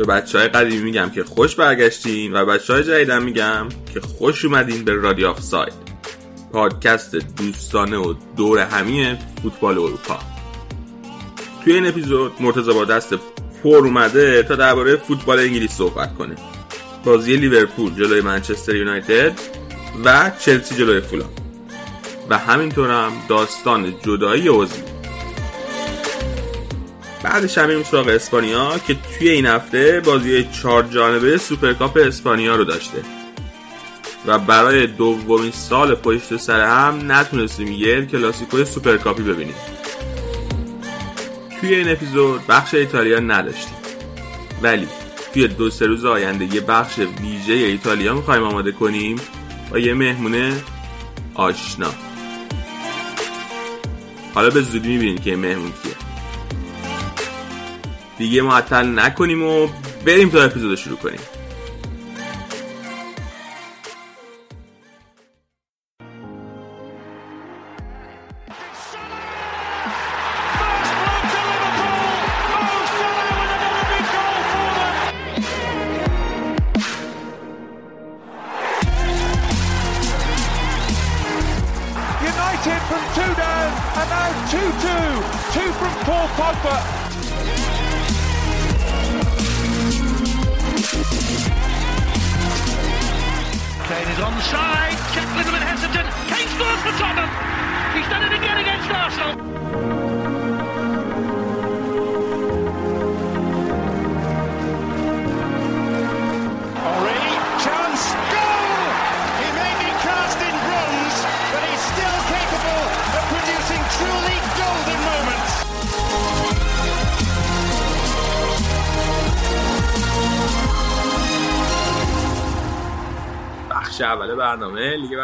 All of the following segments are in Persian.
به بچه های قدیمی میگم که خوش برگشتین و بچه های جدیدم میگم که خوش اومدین به رادیو آف ساید. پادکست دوستانه و دور همی فوتبال اروپا. توی این اپیزود مرتضی با دست پر اومده تا درباره فوتبال انگلیس صحبت کنه. بازی لیورپول جلوی منچستر یونایتد و چلسی جلوی فولام. و همینطور هم داستان جدایی اوزیل بعدش هم میریم سراغ اسپانیا که توی این هفته بازی چهار جانبه سوپرکاپ اسپانیا رو داشته. و برای دومین سال پشت سر هم نتونستیم یه کلاسیکو سوپرکاپی ببینیم. توی این اپیزود بخش ایتالیا نداشتیم. ولی توی دو سه روز آینده یه بخش ویژه ایتالیا می‌خوایم آماده کنیم با یه مهمون آشنا. حالا به زودی می‌بینید که مهمون کیه. دیگه معطل نکنیم و بریم تا اپیزود شروع کنیم.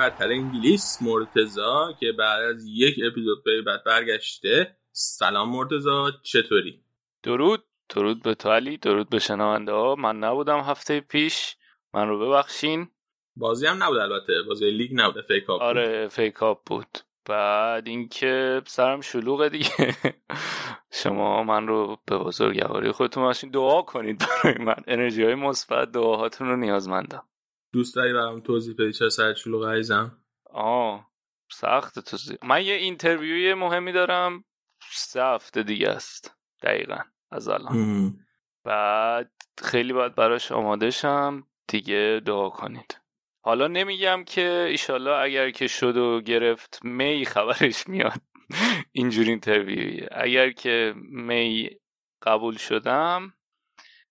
برتر انگلیس مرتضی که بعد از یک اپیزود به بعد برگشته. سلام مرتضی چطوری؟ درود. درود به تو علی درود به شنونده ها. من نبودم هفته پیش. من رو ببخشین. بازی هم نبود البته. بازی لیگ نبود FA Cup آره FA Cup بود. بعد اینکه سرم شلوغه دیگه. شما من رو به بزرگواری خودتون باشین دعا کنید برای من. انرژی های مثبت دعاهاتون رو نیازمندم دوست داری برام توضیح بدی چرا سرت شلوغه عزیزم آه سخت تو زی- من یه interview ی مهمی دارم سه هفته دیگه است دقیقا از الان. بعد خیلی باید براش آماده شم دیگه دعا کنید. حالا نمیگم که ایشالله اگر که شد و گرفت می خبرش میاد. اینجوری interview یه. اگر که می قبول شدم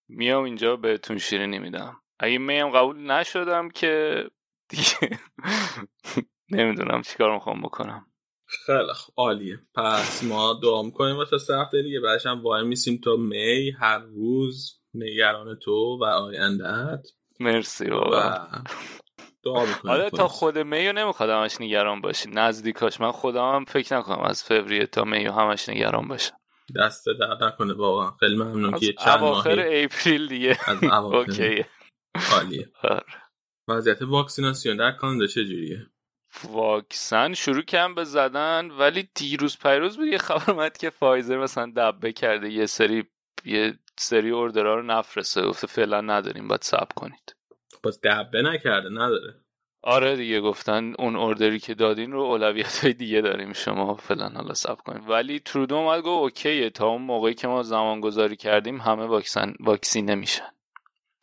میام اینجا بهتون شیرینی میدم. اگه می هم قبول نشدم که دیگه نمی‌دونم چیکار می‌خوام بکنم. خیلی خوب عالیه. پس ما دعا می‌کنیم واسه سه هفته دیگه بعدش هم وای میسیم تا می هر روز نگران تو و آیندهت مرسی و بابا. دعا می‌کنیم حالا تا خود میو نمی‌خواد همش نگران باشی. نزدیکاش. من خودم هم فکر نکنم از فوریه تا میو همش نگران باشم. دست درد نکنه واقعا. خیلی ممنون که چند اواخر ماهی April دیگه. از اواخر. okay ه. عالیه. آره. وضعیت واکسیناسیون در کانادا چجوریه؟ واکسن شروع کردن به زدن ولی دیروز پیروز بود. یه خبر اومد که فایزر مثلا دبه کرده. یه سری یه سری order ها رو نفرسته. گفته فعلا نداریم باید صبر کنید. پس دبه نکرده نداره؟ آره دیگه گفتن اون order ی که دادین رو اولویت های دیگه داریم. شما فعلا حالا صبر کنید ولی ترودو اومد گفت okay ه. تا اون موقعی که ما زمان گذاری کردیم همه واکسن واکسینه نمیشن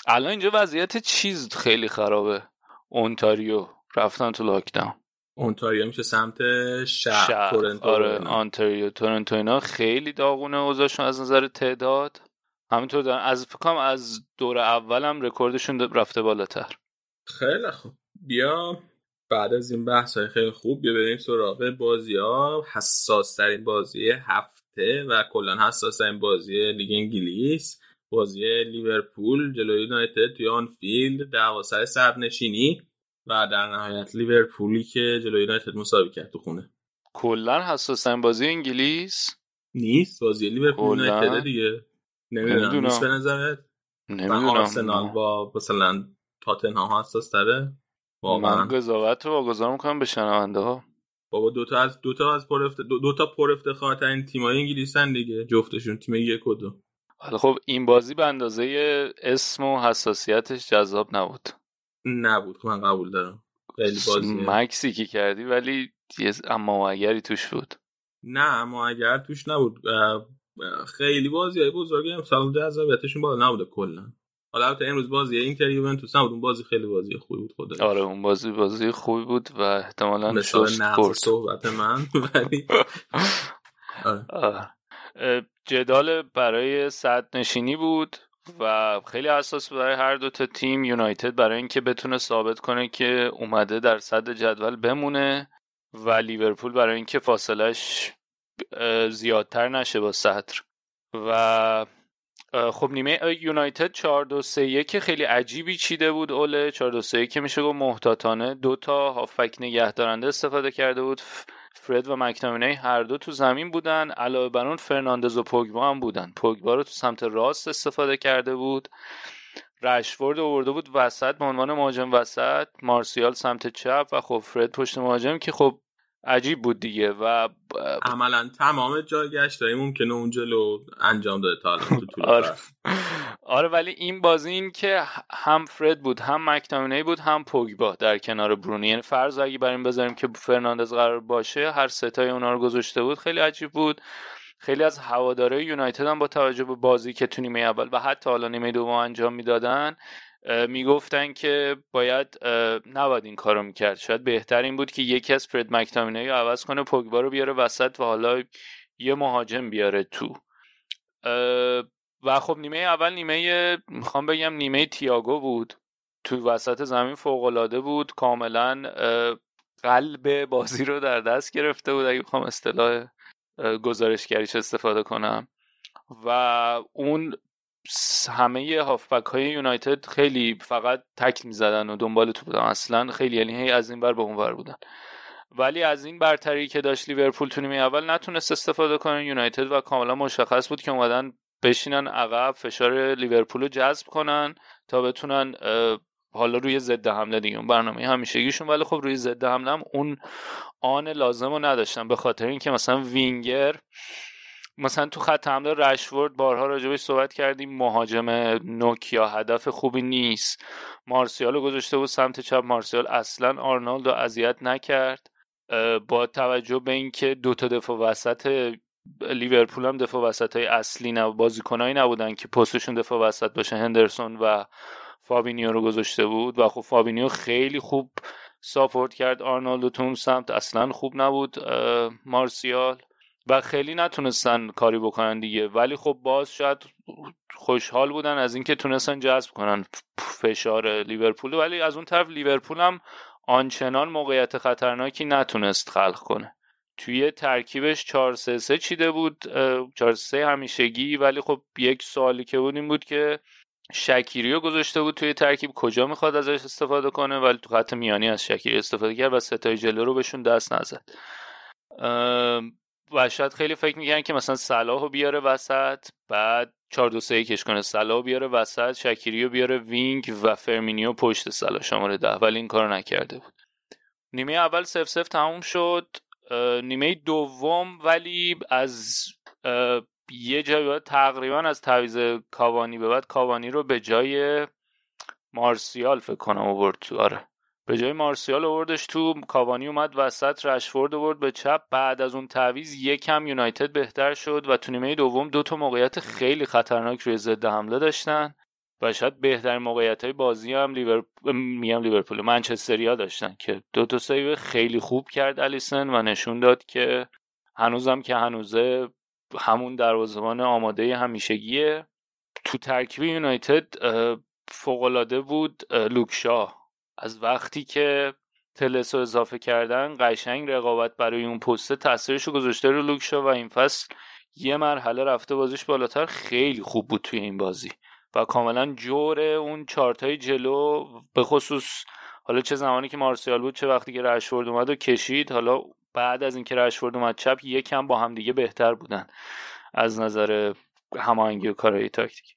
الان اینجا وضعیت چیز خیلی خرابه. اونتاریو. رفتن تو lockdown اونتاریو میشه سمت شهر, شهر. تورنتو آره اینا. اونتاریو تورنتو اینا خیلی داغونه اوضاعشون از نظر تعداد. همینطور دارن. از فکر کنم از دور اولم رکوردشون رفته بالاتر. خیلی خوب. بیا بعد از این بحث های خیلی خوب بیا بریم سراغ بازی ها حساس ترین بازی هفته و کلا حساس ترین بازی لیگ انگلیس. بازی لیورپول جلوی یونایتد توی آن فیلد دعوا سر صدرنشینی و در نهایت لیورپولی که جلوی یونایتد مساوی کرد تو خونه. کلا حساس‌ترین بازی انگلیس؟ نیست بازی لیورپول یونایتد دیگه. نمی‌دونم نیست به نظرت؟ نمی‌دونم. آرسنال با مثلا تاتنهام حساس تره من قضاوت رو واگذار می‌کنم به شنونده ها بابا دوتا از دوتا از پر دو, دو تا پر افتخارترین تیمای انگلیسن دیگه جفتشون تیم یک و دو. حالا خب این بازی به اندازه اسم و حساسیتش جذاب نبود. نبود. که من قبول دارم. خیلی بازی مکسی که کردی ولی اما اگری توش بود. نه اما اگر توش نبود. خیلی بازی های بزرگی امسال جذابیتشون بالا نبوده کلا. حالا البته امروز بازی اینتر یوونتوس نبود. اون بازی خیلی بازی خوبی بود خدا آره اون بازی بازی خوبی بود و احتمالاً کرد صحبت من. ولی جدال برای صد نشینی بود و خیلی اساس برای هر دو تا تیم یونایتد برای اینکه بتونه ثابت کنه که اومده در صد جدول بمونه و لیورپول برای اینکه فاصلش زیادتر نشه با صدر. و خب نیمه یونایتد 4 2 3 1 خیلی عجیبی چیده بود اوله 4 2 3 1 میشه گفت محتاطانه. دو تا هافک نگهدارنده استفاده کرده بود. فرد و مکتامینی هر دو تو زمین بودن. علاوه بر اون فرناندز و پوگبا هم بودن. پوگبا رو تو سمت راست استفاده کرده بود. رشفورد آورده بود وسط به عنوان مهاجم وسط. مارسیال سمت چپ و خب فرد پشت مهاجم که خب عجیب بود دیگه و عملا تمام جایگشت های ممکنه اون جلو انجام داده تا تو طول آره. آره ولی این بازی این که هم فرد بود هم مکتامینی بود هم پوگبا در کنار برونی. یعنی فرض اگه بر این بذاریم که فرناندز قرار باشه هر سه تای اونا رو گذاشته بود خیلی عجیب بود. خیلی از هواداره یونایتد هم با توجه به بازی که تو نیمه اول و حتی حالا نیمه دوم انجام می‌دادن می‌گفتن که باید نباید این کارو می‌کرد. شاید بهتر این بود که یکی از فرد مکتامینه رو عوض کنه پوگبا رو بیاره وسط و حالا یه مهاجم بیاره تو. و خب نیمه اول نیمه می‌خوام بگم نیمه تیاگو بود. تو وسط زمین فوقالعاده بود. کاملا قلب بازی رو در دست گرفته بود. اگه بخوام اصطلاح گزارشگریش استفاده کنم. و اون همه هافبک های یونایتد خیلی فقط تکل می‌زدن و دنبال تو بودن. اصلا خیلی یعنی از این بر به اون بر بودن. ولی از این برتری که داشت لیورپول تو نیمه اول نتونست استفاده کنه. یونایتد و کاملا مشخص بود که اومدن بشینن عقب فشار لیورپول رو جذب کنن تا بتونن حالا روی ضد حمله دیگه. اون برنامه همیشگیشون. ولی خب روی ضد حمله هم اون آن لازم رو نداشتن. به خاطر اینکه مثلا وینگر مثلا تو خط حمله رشورد بارها راجبش صحبت کردیم مهاجم نوک یا هدف خوبی نیست. مارسیال گذاشته بود سمت چپ. مارسیال اصلا آرنولد رو اذیت نکرد. با توجه به اینکه دو تا دفاع وسط لیورپول هم دفاع وسط های اصلی نبود بازیکنایی نبودن که پستشون دفاع وسط باشه. هندرسون و فابینیو رو گذاشته بود. و خب فابینیو خیلی خوب support کرد آرنولد تو سمت. اصلا خوب نبود مارسیال. و خیلی نتونستن کاری بکنن دیگه. ولی خب باز شاید خوشحال بودن از اینکه تونستن جذب کنن فشار لیورپول. ولی از اون طرف لیورپول هم آنچنان موقعیت خطرناکی نتونست خلق کنه. توی ترکیبش 4 3 3 چیده بود 4 3 همیشگی. ولی خب یک سوالی که بود این بود که شکیریو گذاشته بود توی ترکیب. کجا می‌خواد ازش استفاده کنه؟ ولی تو خط میانی از شکیری استفاده کرد و سه تای جلو رو بهشون دست نزد. و شاید خیلی فکر می‌کنن که مثلا صلاح بیاره وسط بعد 4 2 3 یکش کنه صلاح بیاره وسط شکیریو بیاره wing و فرمینیو پشت صلاح شماره ده. ولی این کارو نکرده بود. نیمه اول صفر صفر تموم شد. نیمه دوم ولی از یه جای تقریبا از تعویض کاوانی به بعد کاوانی رو به جای مارسیال فکر کنم آورد تو. آره. به جای مارسیال آوردش تو کاوانی اومد وسط رشفورد آورد به چپ. بعد از اون تعویض یکم یونایتد بهتر شد و تو نیمه دوم دو تا موقعیت خیلی خطرناک روی ضد حمله داشتن و شاید بهترین موقعیت های بازی هم لیور... میگم لیورپول منچستریا داشتن که دو تا سیو خیلی خوب کرد الیسن و نشون داد که هنوزم که هنوزه همون دروازه‌بان آماده همیشگیه. تو ترکیب یونایتد فوقالعاده بود لوکشا از وقتی که تلس رو اضافه کردن قشنگ رقابت برای اون پسته تاثیرش رو گذاشته رو لوکشا و این فصل یه مرحله رفته بازیش بالاتر. خیلی خوب بود توی این بازی و کاملا جور اون چارتای جلو به خصوص حالا چه زمانی که مارسیال بود چه وقتی که رشورد اومد و کشید. حالا بعد از اینکه رشورد اومد چپ یکم با هم دیگه بهتر بودن از نظر هماهنگی و کارهای تاکتیکی.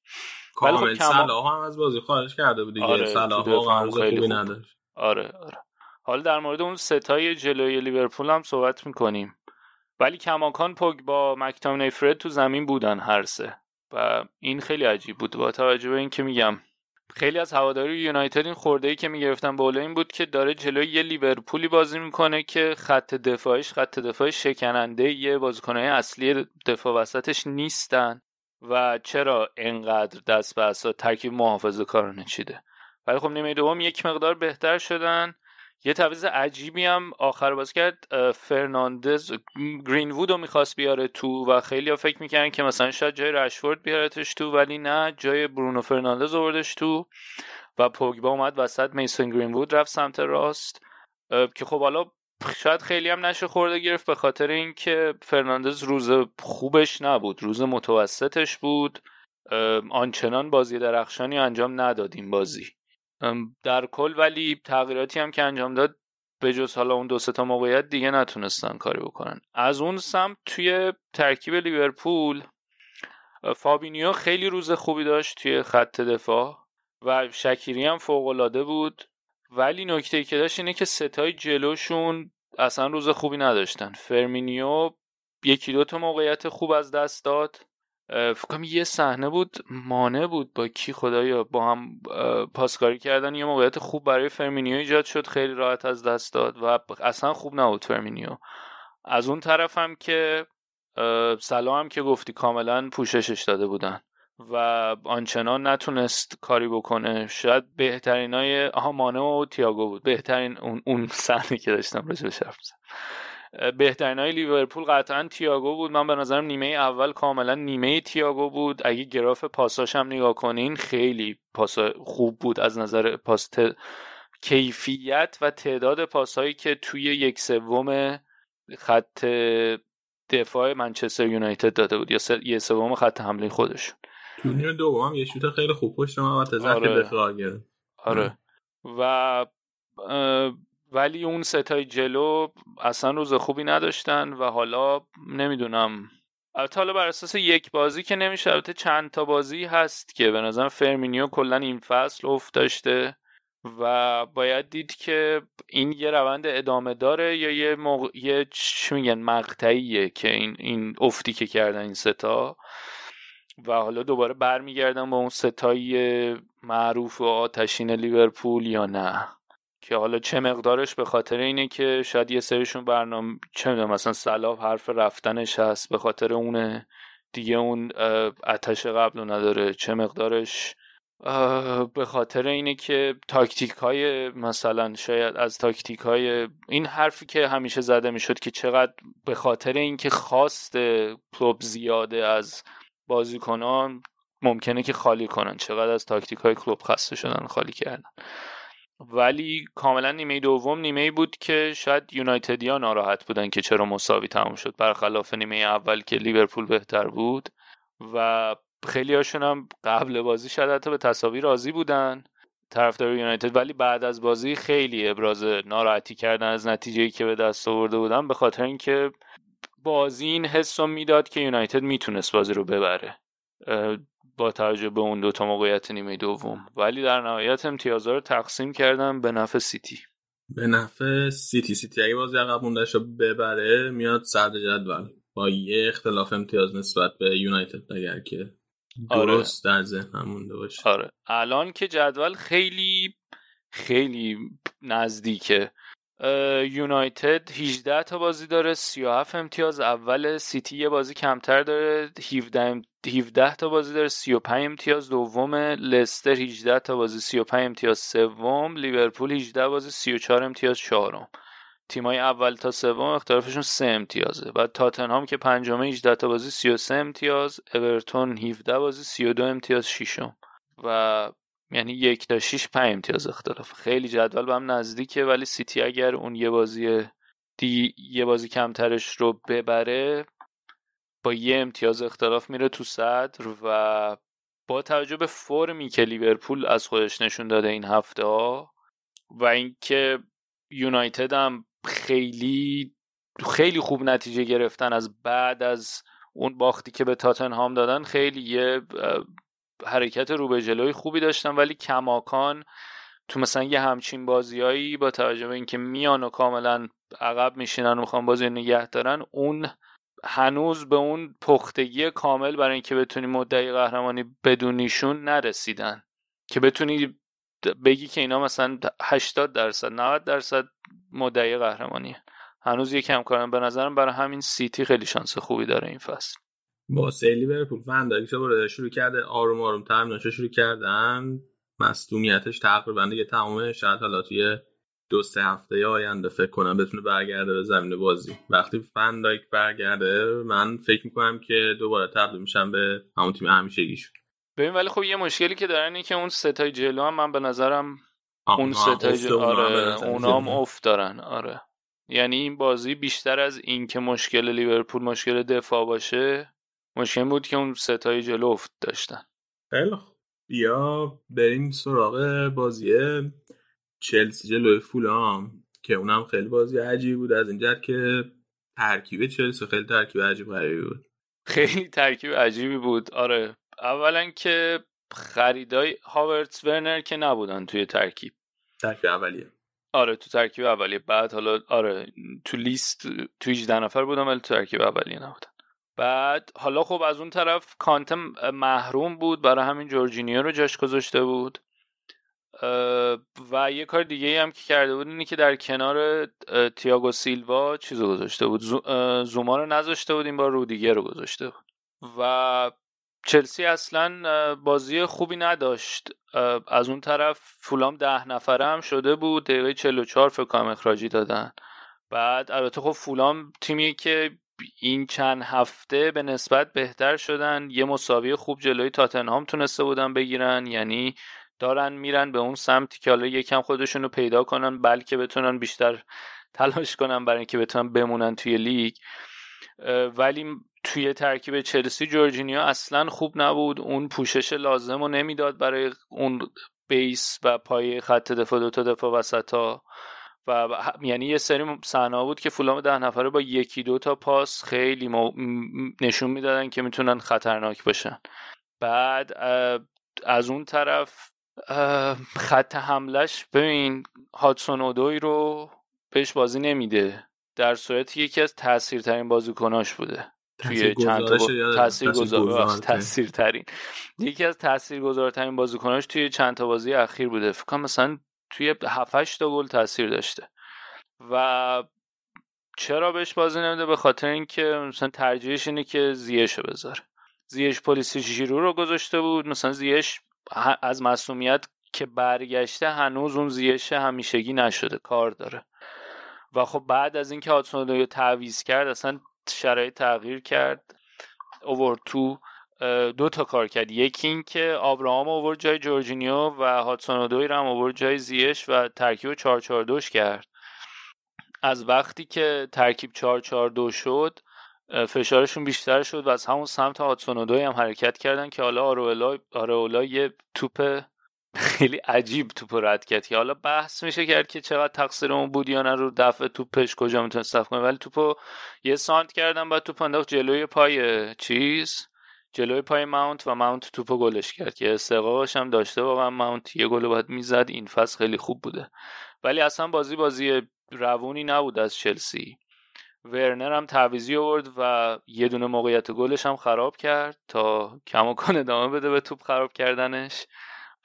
کامل خب صلاح هم از بازی خارج کرده بود دیگه. آره صلاح واقعا خوبی نداشت. آره آره. حالا در مورد اون ستای جلوی لیورپول هم صحبت می‌کنیم. ولی کماکان پوگ با مکتامینی فرد تو زمین بودن هر سه. و این خیلی عجیب بود. با توجه به اینکه میگم خیلی از هواداری یونایتد این خورده ای که می‌گرفتن بالا این بود که داره جلوی یه لیورپولی بازی می‌کنه که خط دفاعش خط دفاع شکننده یه بازیکنهای اصلی دفاع وسطش نیستن. و چرا انقدر دست به عصا ترکیب محافظه کارانه چیده؟ ولی خب نیمه دوم یک مقدار بهتر شدن. یه تعویض عجیبی هم آخر باز کرد. فرناندز گرین وود رو می‌خواست بیاره تو و خیلی ها فکر می‌کردن که مثلا شاید جای رشفورد بیارتش تو ولی نه جای برونو فرناندز آوردش تو و پوگبا اومد وسط میسون گرین وود رفت سمت راست. که خب حالا شاید خیلی هم نشه خرده گرفت به خاطر اینکه فرناندز روز خوبش نبود روز متوسطش بود. آنچنان بازی درخشانی انجام ندادیم بازی. در کل ولی تغییراتی هم که انجام داد به جز حالا اون دو تا موقعیت دیگه نتونستن کاری بکنن. از اون سمت توی ترکیب لیورپول فابینیو خیلی روز خوبی داشت توی خط دفاع و شکیری هم فوق بود. ولی نکته که داشت اینه که ستای جلوشون اصلا روز خوبی نداشتن. فرمینیو یکی دو تا موقعیت خوب از دست داد. فکرم یه صحنه بود مانه بود با کی خدایا با هم پاسکاری کردن یه موقعیت خوب برای فرمینیو ایجاد شد خیلی راحت از دست داد و اصلا خوب نبود فرمینیو. از اون طرف هم که صلاح هم که گفتی کاملا پوششش داده بودن. و آنچنان نتونست کاری بکنه. شاید بهترین های آها مانه و تیاگو بود. بهترین اون, اون صحنه که داشتم راجبش حرف بهترین های لیورپول قطعا تییاگو بود. من به نظرم نیمه اول کاملا نیمه تییاگو بود. اگه گراف پاساش هم نگاه کنین خیلی پاس خوب بود از نظر پاس کیفیت و تعداد پاسهایی که توی یک سوم خط دفاع منچستر یونایتد داده بود. یا یه سوم خط حمله خودشون. تو نیمه دوم یه شوت خیلی خوب پشت محوطه آره. دفاع گرفت آره. و ولی اون ستای جلو اصلا روز خوبی نداشتن و حالا نمی‌دونم. البته حالا بر اساس یک بازی که نمیشه البته چند تا بازی هست که به نظر فرمینیو کلا این فصل افت داشته و باید دید که این یه روند ادامه داره یا یه موقع... یه چی میگن مقطعیه که این این افتی که کردن این ستا. و حالا دوباره برمیگردن با اون ستایی معروف و آتشین لیورپول یا نه؟ که حالا چه مقدارش به خاطر اینه که شاید یه سریشون برنامه چه می‌دونم مثلا صلاح حرف رفتنش هست به خاطر اونه دیگه اون اتش قبل نداره. چه مقدارش به خاطر اینه که تاکتیک های مثلا شاید از تاکتیک های این حرفی که همیشه زده می‌شد که چقدر به خاطر اینکه خواست کلوب زیاده از بازیکنان ممکنه که خالی کنن. چقدر از تاکتیک های کلوب خسته شدن خالی کردن. ولی کاملا نیمه دوم نیمه بود که شاید یونایتدیا ناراحت بودن که چرا مساوی تموم شد. برخلاف نیمه اول که لیورپول بهتر بود. و خیلی هاشون هم قبل بازی شاید حتی به تصاوی راضی بودن. طرفدار یونایتد. ولی بعد از بازی خیلی ابراز ناراحتی کردن از نتیجه که به دست آورده بودن. به خاطر اینکه بازی این حس رو می‌داد که یونایتد می‌تونست بازی رو ببره. با توجه به اون دوتا موقعیت نیمه دوم. ولی در نهایت امتیازها رو تقسیم کردم به نفع سیتی. به نفع سیتی. سیتی اگه بازی عقب موندهش رو ببره میاد صدر جدول. با یه اختلاف امتیاز نسبت به یونایتد اگر که آره. درست آره. در ذهنم مونده باشه. آره. الان که جدول خیلی خیلی نزدیکه. یونایتد 18 تا بازی داره 37 امتیاز اول سیتی یه بازی کمتر داره 17 17 تا بازی داره 35 امتیاز دوم لستر 18 تا بازی 35 امتیاز سوم لیورپول 18 بازی 34 امتیاز چهارم. تیمای اول تا سوم اختلافشون 3 امتیازه. بعد تاتنهام که پنجمه 18 تا بازی 33 امتیاز. اورتون 17 بازی 32 امتیاز ششم. و یعنی یک تا 6 5 امتیاز اختلاف. خیلی جدول به هم نزدیکه ولی سیتی اگر اون یه بازی دی یه بازی کمترش رو ببره با یه امتیاز اختلاف میره تو صدر و با توجه به فرمی که لیورپول از خودش نشون داده این هفته ها و اینکه یونایتد هم خیلی خیلی خوب نتیجه گرفتن از بعد از اون باختی که به تاتنهام دادن خیلی یه حرکت رو به جلوی خوبی داشتن ولی کماکان تو مثلا یه همچین بازیایی با توجه به اینکه میان و کاملا عقب میشینن و می‌خوان بازی نگه دارن اون هنوز به اون پختگی کامل برای اینکه بتونی مدعی قهرمانی بدونیشون نرسیدن. که بتونی بگی که اینا مثلا 80 درصد 90 درصد مدعی قهرمانیه. هنوز یکم کارن به نظرم برای همین سیتی خیلی شانس خوبی داره این فصل. با سیلی لیورپول فندایی که شروع کرده آروم آروم ترمیناشو شروع کردن. مصدومیتش تقریبا دیگه تمامه شاید حالا توی دو سه هفته آینده فکر کنم بتونه برگرده به زمین بازی. وقتی فندایک برگرده من فکر می‌کنم که دوباره تبدیل میشم به همون تیم همیشگیشون. ببین ولی خب یه مشکلی که دارن اینه که اون ستای جلو هم من به نظرم اون ستای جلو آره اونا هم افت دارن آره. یعنی این بازی بیشتر از این که مشکل لیورپول مشکل دفاع باشه مشکل بود که اون ستای جلو افت داشتن. خیلی بیا بریم سراغ بازی چلسی جلوی فولام که اونم خیلی بازی عجیبی بود. از این جهت که ترکیب چلسی خیلی ترکیب عجیب غریبی بود. خیلی ترکیب عجیبی بود. آره. اولا که خریدای هاورتس ورنر که نبودن توی ترکیب. ترکیب اولیه. آره تو ترکیب اولیه. بعد حالا آره تو لیست تو 18 نفر بودم ولی تو ترکیب اولیه نبودن. بعد حالا خب از اون طرف کانتم محروم بود برای همین جورجینیو رو جاش گذاشته بود. و یه کار دیگه هم که کرده بود اینه که در کنار تیاگو سیلوا چیزو گذاشته بود. زوما رو نذاشته بود این بار رودیگر رو گذاشته بود. و چلسی اصلا بازی خوبی نداشت. از اون طرف فولام ده نفره هم شده بود دقیقه 44 فکر کنم اخراجی دادن. بعد البته خب فولام تیمی که این چند هفته به نسبت بهتر شدن. یه مساوی خوب جلوی تاتنهام تونسته بودن بگیرن. یعنی دارن میرن به اون سمتی که حالا یکم خودشون رو پیدا کنن بلکه بتونن بیشتر تلاش کنن برای اینکه بتونن بمونن توی لیگ. ولی توی ترکیب چلسی جورجینیا اصلا خوب نبود. اون پوشش لازم رو نمی‌داد برای اون بیس و پای خط دفاع دو تا دفاع وسط ها و یعنی یه سری صحنه بود که فولام ده نفره با یکی دو تا پاس خیلی نشون می‌دادن که می‌تونن خطرناک باشن بعد از اون طرف خط حملش ببین هاتسون اودوی رو بهش بازی نمیده. در صورتی یکی از تاثیرترین بازیکناش بوده. توی چند تا تاثیر گذار تاثیر ترین یکی از تاثیر گذارترین بازیکناش توی چند تا بازی اخیر بوده. فکر کنم مثلا توی 7 تا گل تاثیر داشته. و چرا بهش بازی نمیده؟ به خاطر اینکه مثلا ترجیحش اینه که زیشو بذاره. زیش پلیسی ژیرو رو گذاشته بود. مثلا زیش از مسئولیت که برگشته هنوز اون زیش همیشگی نشده. کار داره. و خب بعد از اینکه رو تعویز کرد اصلا شرایط تغییر کرد. اوورد تو دو تا کار کرد. یکی این که آبراهام اوورد جای جورجینیو و هاتسون دوی هم اوورد جای زیش و ترکیب 442 کرد. از وقتی که ترکیب 442 شد فشارشون بیشتر شد و از همون سمت هاتسون هم حرکت کردن که حالا آرولا آرولا یه توپ خیلی عجیب توپ رد کرد که حالا بحث میشه کرد که چقدر تقصیر اون بود یا نه رو دفع توپش کجا می‌تونه صف کنه. ولی توپو یه سانت کردن بعد توپ انداخت جلوی پای چیز؟ جلوی پای ماونت و ماونت توپو گلش کرد که استقاقش هم داشته واقعا ماونت یه گل باید می‌زد این فصل خیلی خوب بوده. ولی اصلا بازی بازی روونی نبود از چلسی. ورنر هم تعویزی آورد و یه دونه موقعیت گلش هم خراب کرد تا کماکان ادامه بده به توپ خراب کردنش.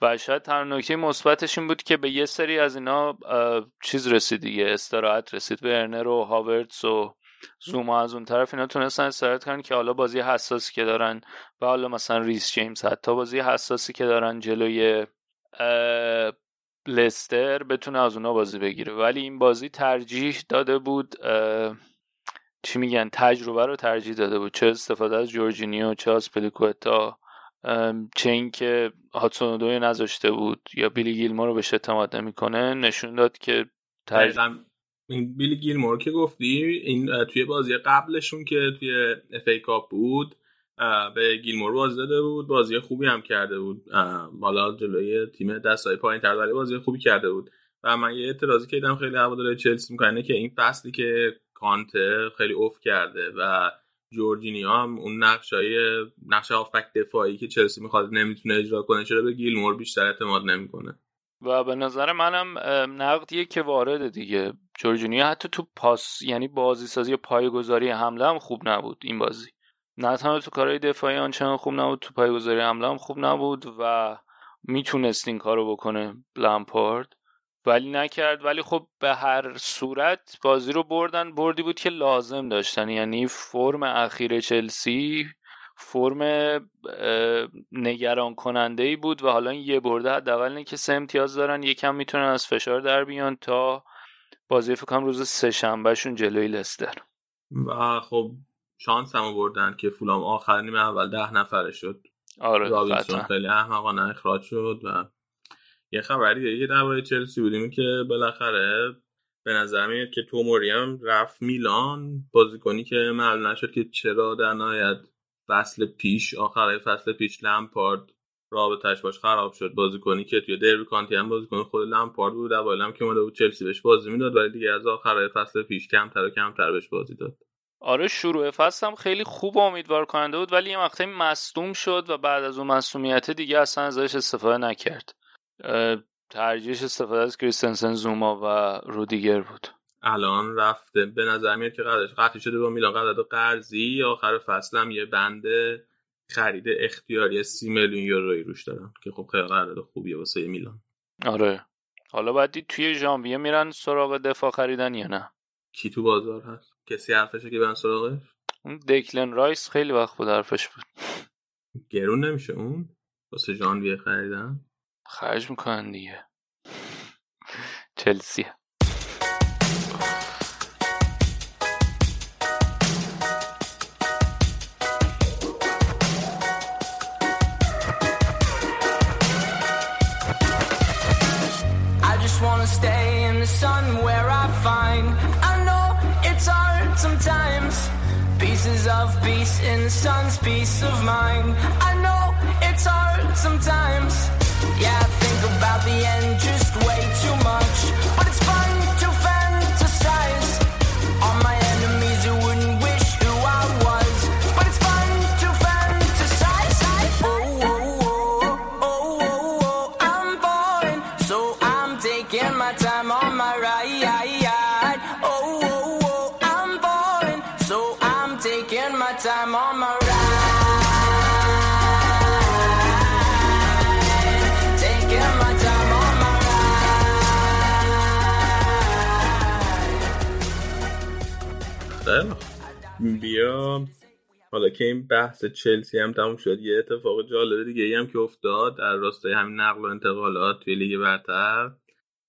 و شاید تنها نکته مثبتش این بود که به یه سری از اینا چیز رسید دیگه استراحت رسید. ورنر و هاورتس و زوما از اون طرف اینا تونستن استراحت کنن که حالا بازی حساسی که دارن و حالا مثلا ریس جیمز حتی بازی حساسی که دارن جلوی لستر بتونه از اونا بازی بگیره. ولی این بازی ترجیح داده بود چی میگن تجربه رو ترجیح داده بود. چه استفاده از جورجینیو چه ازپلیکوتا چه اینکه هادسون نذاشته بود یا بیلی گیلمو رو بهش اعتماد نمی‌کنه نشون داد که ترجیح این بیلی گیلمور که گفتی این توی بازی قبلشون که توی FA Cup بود به گیلمور بازی داده بود بازی خوبی هم کرده بود. حالا جلوی تیم دستای پایین تر ولی بازی خوبی کرده بود. و من یه اعتراضی کردم خیلی هواداره چلسی می‌کنه که این فصلی که کانته خیلی اوف کرده و جورجینیا هم اون نقشای نقش هافبک دفاعی که چلسی می‌خواد نمی‌تونه اجرا کنه چرا به گیلمور بیشتر اعتماد نمی‌کنه؟ و به نظر منم نقدیه که وارده دیگه. جورجینیا حتی تو پاس یعنی بازی سازی پایگذاری حمله هم خوب نبود این بازی. نه تنها تو کارهای دفاعی آنچنان خوب نبود تو پایگذاری حمله هم خوب نبود و می‌تونست این کارو بکنه لامپارد ولی نکرد. ولی خب به هر صورت بازی رو بردن. بردی بود که لازم داشتن. یعنی فرم اخیر چلسی فرم نگران کننده ای بود و حالا این یه برده حداقل که سه امتیاز دارن یکم می‌تونن از فشار در بیان تا بازی فکر کنم روز سه شنبهشون جلوی لستر. و خب شانس هم بردن که فولام آخر نیمه اول ده نفره شد. آره رابینسون خیلی احمقانه اخراج شد و یه خبری دیگه درباره چلسی بودیم که بالاخره به نظر میاد که توموری هم رفت میلان بازیکنی که معلوم نشد که چرا در نهایت فصل پیش آخر فصل پیش لمپارد رابطش باش خراب شد. بازیکنی که توی دربی کانتی هم بازیکن خود لمپارد بود اوایل هم که اومده بود چلسی بهش بازی می‌داد ولی دیگه از آخر فصل پیش کمتر و کمتر بهش بازی داد. آره شروع فصل هم خیلی خوب و امیدوار کننده بود ولی یه وقتی مصدوم شد و بعد از اون مصدومیت دیگه اصلا ازش استفاده نکرد. ترجیحش استفاده از کریستنسن زوما و رودیگر بود. الان رفته. به نظر میاد که قراردادش قطعی شده با میلان. قرارداد قرضی آخر فصل هم یه بند خرید اختیاری سی میلیون یورویی روش دارن. که خب خیلی قرارداد خوبیه واسه میلان. آره. حالا بعد دید توی ژانویه میرن سراغ دفاع خریدن یا نه؟ کی تو بازار هست؟ کسی حرفشه که برن سراغش؟ اون دکلن رایس خیلی وقت بود حرفش بود. گرون نمیشه اون؟ واسه ژانویه خریدن؟ خرج می‌کنن دیگه. چلسی Of peace in the sun's peace of mind. I know it's hard sometimes. Yeah, I think about the end just way too much بیا حالا که این بحث چلسی هم تموم شد یه اتفاق جالب دیگه هم که افتاد در راستای همین نقل و انتقالات توی لیگ برتر.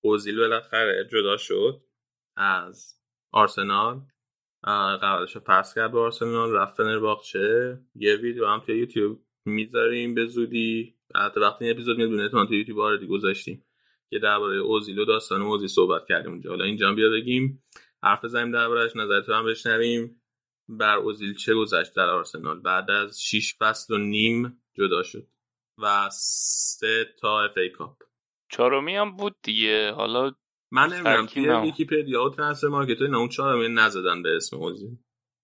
اوزیل بالاخره جدا شد از آرسنال. قراردادش فصل کرد به آرسنال رفت فنرباغچه یه ویدیو هم توی یوتیوب می‌ذاریم به زودی. حتی وقتی این اپیزود میاد دونه توی یوتیوب آردی گذاشتیم که درباره اوزیل و داستان اوزیل صحبت کردیم اونجا. حالا اینجا بیا بگیم. حرف بزنیم دربارهش نظرتو هم بشنویم. بر اوزیل چه گذشت در آرسنال؟ بعد از 6 فصل و نیم جدا شد و سه تا FA Cup. چهارمی هم بود دیگه. حالا من نمی‌دونم توی. ویکی‌پدیا و Transfermarkt اینا اون چهارمی نزدن به اسم اوزیل.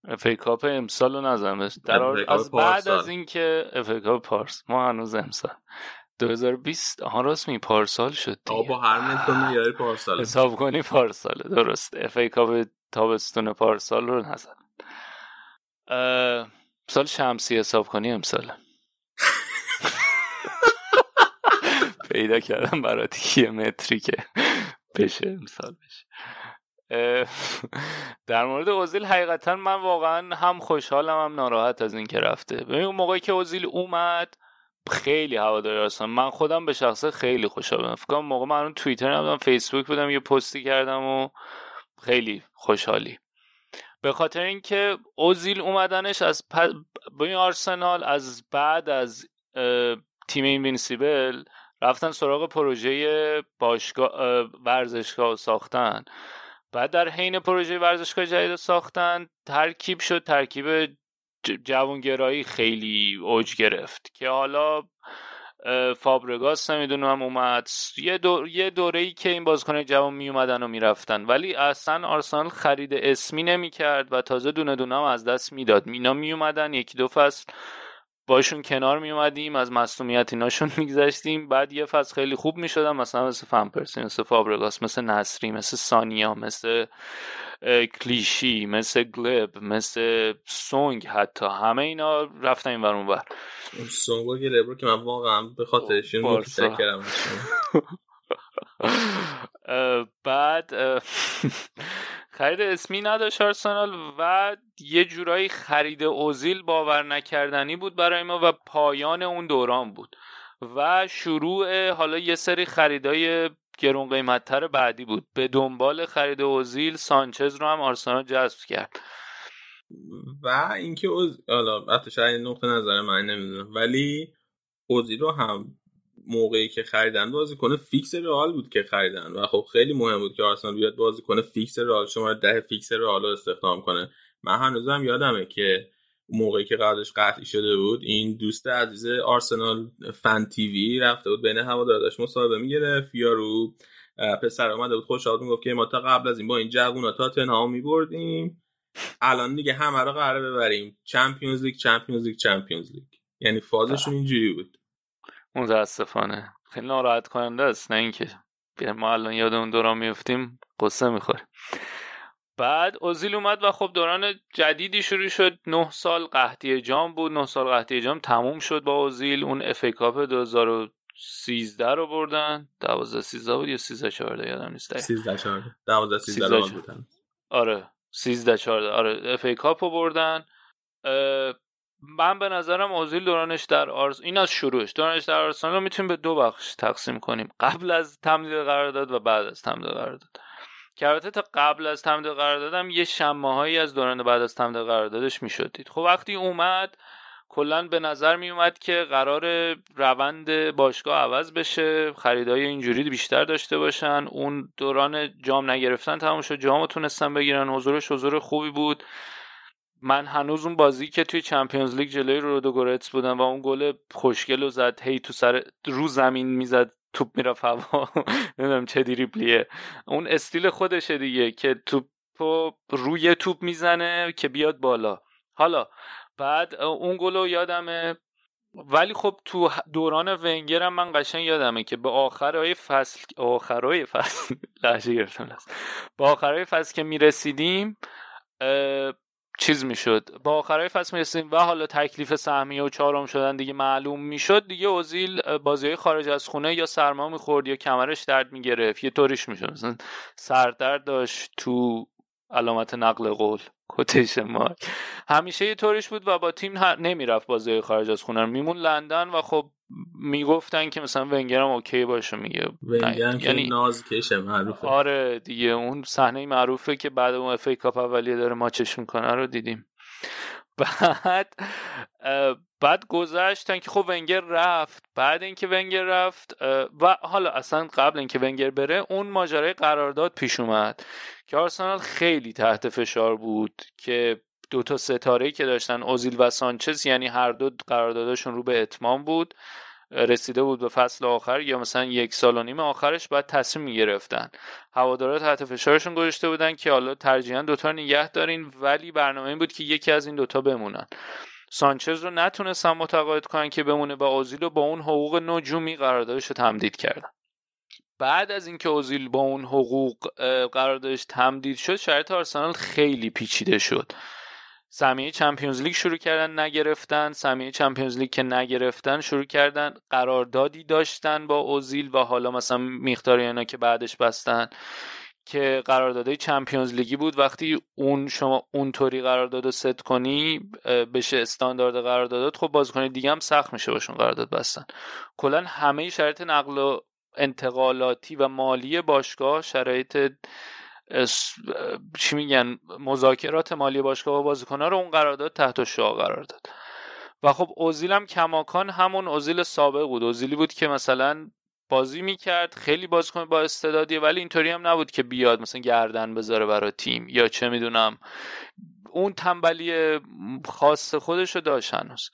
FA Cup امسال رو بس. در از بعد. از اینکه FA Cup پارس ما هنوز امسال. 2020 آها راست می پارسال شد دیگه. با هر متر معیاری پارسال حساب کنی پارساله. درست FA Cup تابستون پارسال رو اه، سال شمسی حساب کنی امساله پیدا کردم برات یه متری که بشه امسال بشه. در مورد اوزیل حقیقتا من واقعا هم خوشحالم هم ناراحت از اینکه رفته. ببین اون موقعی که اوزیل اومد خیلی هواداری هستم من خودم به شخصه خیلی خوشحالم. فکر موقع من اون توییتر نبودم فیسبوک بودم یه پستی کردم و خیلی خوشحالی. به خاطر اینکه اوزیل اومدنش از پ... ببین آرسنال از بعد از تیم Invincible رفتن سراغ پروژه باشگاه اه، ورزشگاه ساختن. بعد در حین پروژه ورزشگاه جدید ساختن ترکیب شد ترکیب جوانگرایی خیلی اوج گرفت که حالا فابرگاس نمی‌دونم اومد. یه, دور... یه دوره ای که این بازیکن جوان می اومدن و می‌رفتن. ولی اصلا آرسنال خرید اسمی نمی‌کرد و تازه دونه دونه هم از دست می‌داد. مینا می اومدن یکی دو فصل باشون کنار می اومدیم از مصومیت ایناشون میگذشتیم. بعد یه فصل خیلی خوب می‌شدن مثلا مثل فنپرسی مثل فابرگاس مثل نصری مثل سانیا مثل کلیشی مثل گلب مثل سونگ حتی همه اینا رفتن این ورون ور. سونگ و گلب رو که من واقعا به خاطرش متشکرم بعد خرید اسمی نداشت آرسنال و یه جورایی خرید اوزیل باور نکردنی بود برای ما و پایان اون دوران بود. و شروع حالا یه سری خریدای گرون قیمتتر بعدی بود. به دنبال خرید اوزیل سانچز رو هم آرسنال جذب کرد. و اینکه اوز... حالا حتی شاید نقطه نظر من نمی‌دونم ولی اوزیل رو هم موقعی که خریدن کنه فیکس رئال بود که خریدن. و خب خیلی مهم بود که آرسنال بیاد کنه فیکس رئال شما ده فیکس رئال رو استخدام کنه. من هنوزم یادمه که موقعی که قراردادش قطعی شده بود این دوست عزیز آرسنال فن تیوی رفته بود بین هوادارش مصاحبه می‌گرفت. رو پسر اومده بود خوشحال می‌گفت که ما تا قبل از این با این جوونا تا تنها میبردیم. الان دیگه همه رو قرار ببریم. Champions League Champions League Champions League. یعنی فازشون اینجوری بود. متاسفانه. خیلی ناراحت کننده است نه اینکه ما الان یاد اون دوران میفتیم غصه می‌خوریم بعد اوزیل اومد و خب دوران جدیدی شروع شد. نه سال قحطی جام بود. نه سال قحطی جام تموم شد با اوزیل. اون FA Cup 2013 رو بردن. 12 13 بود یا 13 14 یادم نیست. 13 14 12 13 بودن آره. 13 14 آره. اف ای کاپ رو بردن. من به نظرم اوزیل دورانش در آرس این از شروعش. دورانش در آرسنال رو می‌تونیم به دو بخش تقسیم کنیم. قبل از تمدید قرارداد و بعد از تمدید قرارداد. که تا قبل از تمدید قراردادم یه شمه هایی از دوران بعد از تمدید قراردادش می‌شد دید. خب وقتی اومد کلا به نظر می اومد که قرار روند باشگاه عوض بشه. خریدای اینجوری بیشتر داشته باشن. اون دوران جام نگرفتن تموم شد. جام تونستن بگیرن. حضورش حضور خوبی بود. من هنوز اون بازی که توی چمپیونز لیگ جلوی رودو گورتس بودم و اون گل خوشگل و زد هی تو سر رو زمین می‌زد توپ می‌رفت هوا. نمی‌دونم چه دریبلیه اون استیل خودشه دیگه که توپ روی توپ می‌زنه که بیاد بالا. حالا بعد اون گل یادمه. ولی خب تو دوران ونگرم من قشنگ یادمه که به آخرهای فصل آخرهای فصل لحظه گرفتم به آخرهای فصل که می‌رسیدیم چیز می‌شد. با آخرای فصل می‌رسیم و حالا تکلیف سهمیه و چهارم شدن دیگه معلوم می‌شد. دیگه اوزیل بازی خارج از خونه یا سرما می‌خورد یا کمرش درد می‌گرفت. یه طوریش می‌شد. مثلا سردرد داشت تو علامت نقل قول کوتیشن مارک همیشه یه طوریش بود و با تیم نمی‌رفت بازی خارج از خونه میمون لندن و خب می‌گفتن که مثلا ونگر هم اوکی باشه میگه ونگر یعنی ناز کشه معروفه. آره دیگه اون صحنه معروفه که بعد اون اف ای کاپ اولیه داره ماچش می‌کنه رو دیدیم. بعد بعد گذشتن که خب ونگر رفت. بعد اینکه ونگر رفت و حالا اصلا قبل اینکه ونگر بره اون ماجرای قرارداد پیش اومد که آرسنال خیلی تحت فشار بود که دو تا ستاره که داشتن اوزیل و سانچز یعنی هر دو قراردادشون رو به اتمام بود رسیده بود به فصل آخر یا مثلا یک سال و نیم آخرش باید تصمیم می‌گرفتن. هوادارا تحت فشارشون گذاشته بودن که حالا ترجیحاً دوتا نگه دارین ولی برنامه این بود که یکی از این دوتا بمونن. سانچز رو نتونستن متقاعد کنن که بمونه با اوزیل و با اون حقوق نجومی قراردادش رو تمدید کردن. بعد از اینکه اوزیل با اون حقوق قراردادش تمدید شد شرایط آرسنال خیلی پیچیده شد. سهمیه چمپیونز لیگ شروع کردن نگرفتن. سهمیه چمپیونز لیگ که نگرفتن شروع کردن. قراردادی داشتن با اوزیل و حالا مثلا میختار اینا که بعدش بستن که قراردادهای چمپیونز لیگی بود. وقتی اون شما اونطوری قرارداد رو ست کنی بشه استاندارد قراردادات خب بازیکن دیگه هم سخت میشه باشون قرارداد بستن. کلا همه شرایط نقل و انتقالاتی و مالی باشگاه شرایط چی میگن مذاکرات مالی باشگاه و بازیکن‌ها رو اون قرارداد تحت شعا قرار داد. و خب اوزیل هم کماکان همون اوزیل سابق بود. اوزیلی بود که مثلا بازی می‌کرد خیلی بازیکن با استعدادیه ولی اینطوری هم نبود که بیاد مثلا گردن بذاره برای تیم یا چه می‌دونم. اون تنبلی خاص خودش رو داشت هنوز.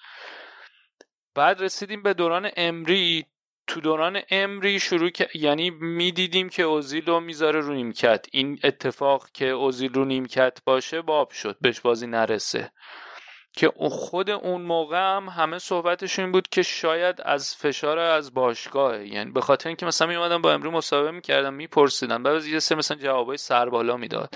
بعد رسیدیم به دوران امری. تو دوران امری شروع که یعنی می‌دیدیم که اوزیل رو می‌ذاره رو نیمکت. این اتفاق که اوزیل رو نیمکت باشه باب شد بهش بازی نرسه. که خود اون موقع هم همه صحبتشون بود که شاید از فشار از باشگاه یعنی به خاطر اینکه مثلا میومدن با امری مصاحبه می‌کردن میپرسیدن بعد یه سری مثلا جوابای سر بالا می‌داد.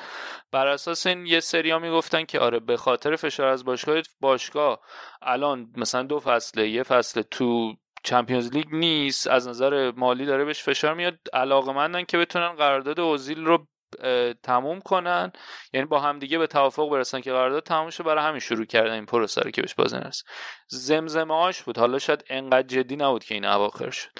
بر اساس این یه سریا می‌گفتن که آره به خاطر فشار از باشگاه باشگاه الان مثلا دو فصله یه فصل تو چمپیونز لیگ نیست از نظر مالی داره بهش فشار میاد. علاقه که بتونن قرارداد اوزیل رو تموم کنن. یعنی با هم دیگه به توافق برسن که قرارداد تموم شه برای همین شروع کردن این پروسه رو که بهش بازی نرسه. زمزمه هاش بود. حالا شاید انقدر جدی نبود که این اواخر شد.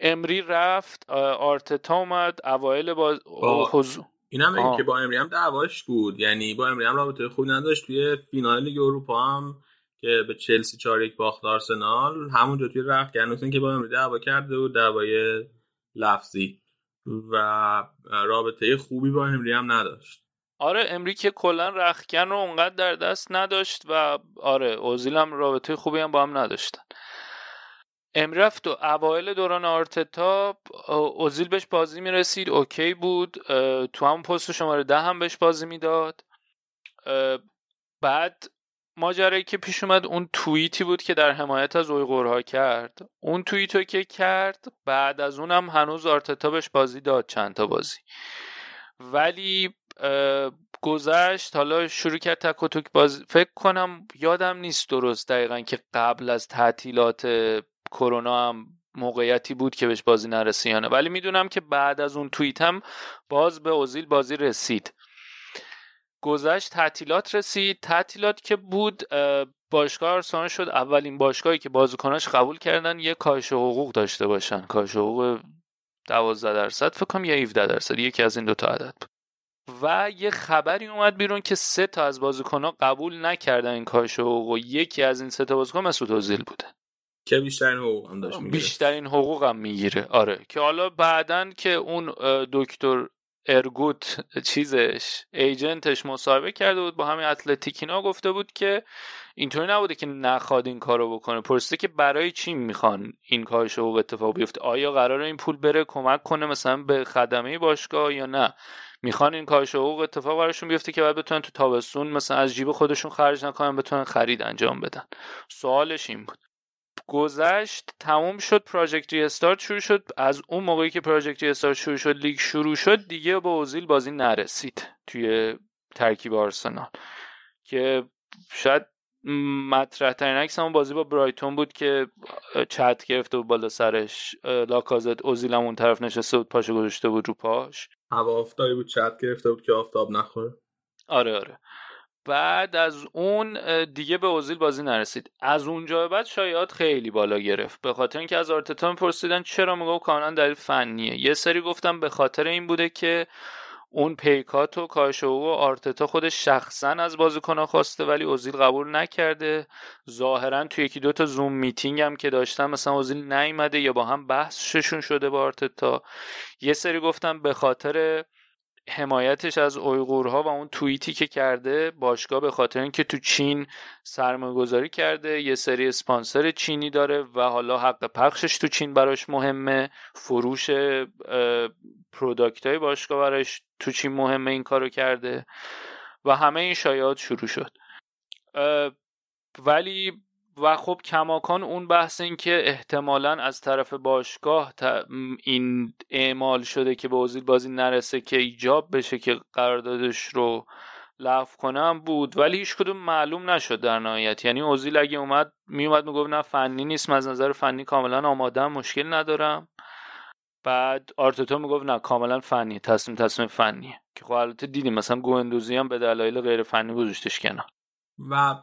امری رفت آرتتا اومد. اوایل باز با... حضور اینم که با امری هم دعواش بود. یعنی با امری هم رابطه خوب نداشت. توی فینال لیگ اروپا هم که به چلسی 4 1 باخت آرسنال. همونجا توی رفت گنوسن که با امری دعوا کرده بود دعوای لفظی. و رابطه خوبی با امری هم نداشت. آره امری که کلا رخکن رو اونقدر در دست نداشت و آره اوزیل هم رابطه خوبی هم با هم نداشتن. امری رفت و اوایل دوران آرتتا اوزیل بهش بازی می‌رسید اوکی بود. تو هم پست شماره ده هم بهش بازی می‌داد. بعد ماجرایی که پیش اومد اون توییتی بود که در حمایت از اویغورها کرد. اون توییتو که کرد بعد از اونم هنوز آرتتا بهش بازی داد چند تا بازی. ولی گذشت حالا شروع کرد تک و فکر کنم یادم نیست درست دقیقا که قبل از تعطیلات کرونا هم موقعیتی بود که بهش بازی نرسیانه ولی می‌دونم که بعد از اون توییت هم باز به اوزیل بازی رسید. گذشت تعطیلات رسید. تعطیلات که بود باشگاه آرسنال شد. اولین باشگاهی که بازیکناش قبول کردن یه کاهش حقوق داشته باشن. کاهش حقوق 12 درصد فکر کنم یا 17 درصد. یکی از این دو تا عدد بود. و یه خبری اومد بیرون که سه تا از بازیکنها قبول نکردن این کاهش حقوق و یکی از این سه تا بازیکن مسعود اوزیل بوده. که بیشترین حقوق هم داشت می‌گیره. بیشترین حقوق هم می‌گیره. آره. که حالا بعدن که اون دکتر ارگوت چیزش ایجنتش مصاحبه کرده بود با همین اتلتیکینا گفته بود که اینطوری نبوده که نخواد این کارو بکنه. پرسیده که برای چی می‌خوان این کارش حقوق اتفاق بیفته؟ آیا قرار این پول بره کمک کنه مثلا به خدمه باشگاه یا نه؟ می‌خوان این کارش حقوق اتفاق براشون بیفته که بعد بتونن تو تابستون مثلا از جیب خودشون خرج نکنن بتونن خرید انجام بدن. سوالش این بود. گذشت تموم شد پراجکت ریستارت شروع شد. از اون موقعی که پراجکت ریستارت شروع شد لیگ شروع شد دیگه با اوزیل بازی نرسید توی ترکیب آرسنال. که شاید مطرح ترین عکس همون بازی با برایتون بود که چت گرفته بود بالا سرش لاکازت اوزیل هم اون طرف نشسته بود پاشو گذاشته بود رو پاش. هوا افتایی بود چت گرفته بود که آفتاب نخوره. آره آره. بعد از اون دیگه به اوزیل بازی نرسید. از اونجا بعد شایعات خیلی بالا گرفت. به خاطر اینکه از آرتتا میپرسیدن چرا میگو کاملا دلیل فنیه. یه سری گفتم به خاطر این بوده که اون pay cut و کاشو و آرتتا خودش شخصا از بازیکنها خواسته ولی اوزیل قبول نکرده. ظاهرا توی یکی دوتا Zoom meeting هم که داشتن مثلا اوزیل نیومده یا با هم بحثشون شده با آرتتا. یه سری گفتم به خاطر حمایتش از اویغورها و اون توییتی که کرده باشگاه به خاطر اینکه تو چین سرمایه گذاری کرده یه سری اسپانسر چینی داره و حالا حق پخشش تو چین براش مهمه فروش product های باشگاه براش تو چین مهمه این کارو کرده و همه این شایعات شروع شد. ولی و خب کماکان اون بحث این که احتمالا از طرف باشگاه این اعمال شده که به اوزیل بازی نرسه که ایجاب بشه که قراردادش رو لغو کنم بود. ولی هیچ کدوم معلوم نشد در نهایت. یعنی اوزیل اگه اومد میومد می‌گفت نه فنی نیست. از نظر فنی کاملا آمادم مشکل ندارم. بعد آرتتا می‌گفت نه کاملا فنی. تصمیم تصمیم فنیه. که خب البته دیدیم مثلا گوندوزی هم به دلایل غیر فنی گذاشتش کنار. و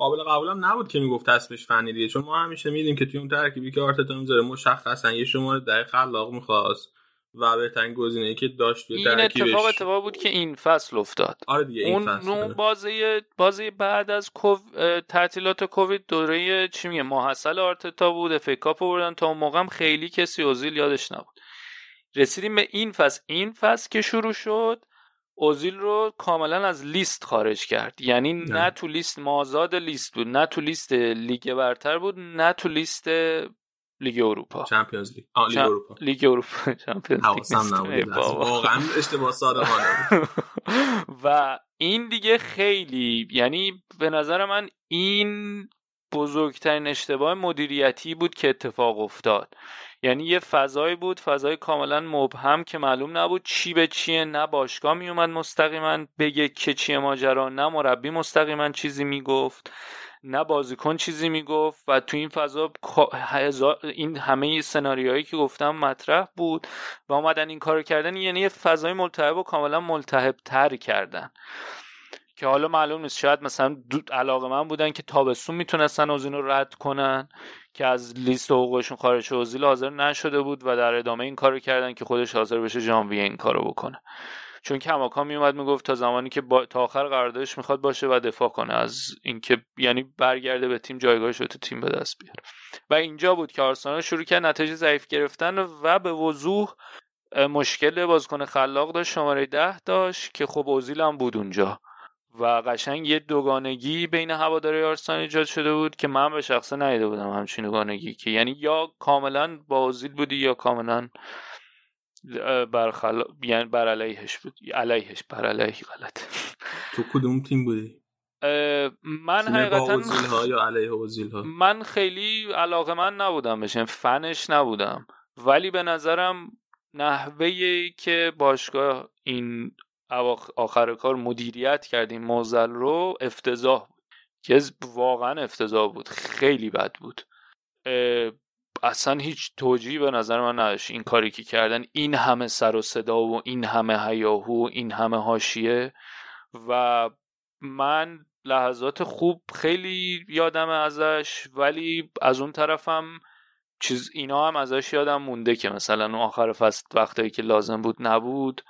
قابل قبولم نبود که می‌گفت تصمیمش فنی دیگه چون ما همیشه میدیم که توی اون ترکیبی که آرتتا می‌ذاره مشخصا یه شماره ده خلاق می‌خواست و بهترین گزینه‌ای که داشت این اتفاق اتفاق بود که این فصل افتاد. آره دیگه این اون فصل. اون. بازی بازی بعد از کوو... تعطیلات کووید دوره چی میگه ماحصل آرتتا بود FA Cup بردن. تا اون موقع هم خیلی کسی اوزیل یادش نبود. رسیدیم به این فصل. این فصل که شروع شد اوزیل رو کاملا از لیست خارج کرد. یعنی نه, نه. تو لیست مازاد لیست بود نه تو لیست لیگ برتر بود نه تو لیست لیگ اروپا. Champions League. آه لیگ چم- اروپا. لیگ اروپا. Champions League. واقعا اشتباه صادقانه و این دیگه خیلی یعنی به نظر من این بزرگترین اشتباه مدیریتی بود که اتفاق افتاد. یعنی یه فضایی بود فضای کاملا مبهم که معلوم نبود چی به چیه. نه باشگاه میومد مستقیما بگه که چیه ماجرا نه مربی مستقیما چیزی می‌گفت نه بازیکن چیزی می‌گفت و تو این فضا این همه سناریوهایی که گفتم مطرح بود و اومدن این کارو کردن یعنی یه فضای ملتهب و کاملا ملتهب تر کردن. که حالا معلوم نیست شاید مثلا علاقه من بودن که تابستون می‌تونستن اوزیل رو رد کنن. که از لیست حقوقشون خارج شه. اوزیل حاضر نشده بود و در ادامه این کارو کردن که خودش حاضر بشه ژانویه این کارو بکنه چون کماکان میومد می‌گفت تا زمانی که با... تا آخر قراردادش می‌خواد باشه و دفاع کنه از اینکه یعنی برگرده به تیم جایگاهش رو تو تیم به دست بیاره و اینجا بود که آرسنال شروع کرد نتیجه ضعیف گرفتن و به وضوح مشکل بازیکن خلاق داشت شماره ده داشت که خب اوزیل هم بود اونجا و قشنگ یه دوگانگی بین هواداری آرسنال ایجاد شده بود که من به شخصه ندیده بودم همچین دوگانگی که یعنی یا کاملا با اوزیل بودی یا کاملا برخلا یعنی بر علیهش بود. علیهش بر علیه غلط. تو کدوم تیم بودی؟ من حقیقتا اوزیل ها یا علیه اوزیل ها من خیلی علاقه من نبودم بشم فنش نبودم. ولی به نظرم نحوه که باشگاه این آخر کار مدیریت کرد این موزل رو افتضاح بود. که واقعا افتضاح بود. خیلی بد بود. اصلا هیچ توجیهی به نظر من نداشت این کاری که کردن. این همه سر و صدا و این همه هیاهو این همه حاشیه. و من لحظات خوب خیلی یادم ازش ولی از اون طرفم چیز اینا هم ازش یادم مونده که مثلا اون آخر فصل وقتایی که لازم بود نبود.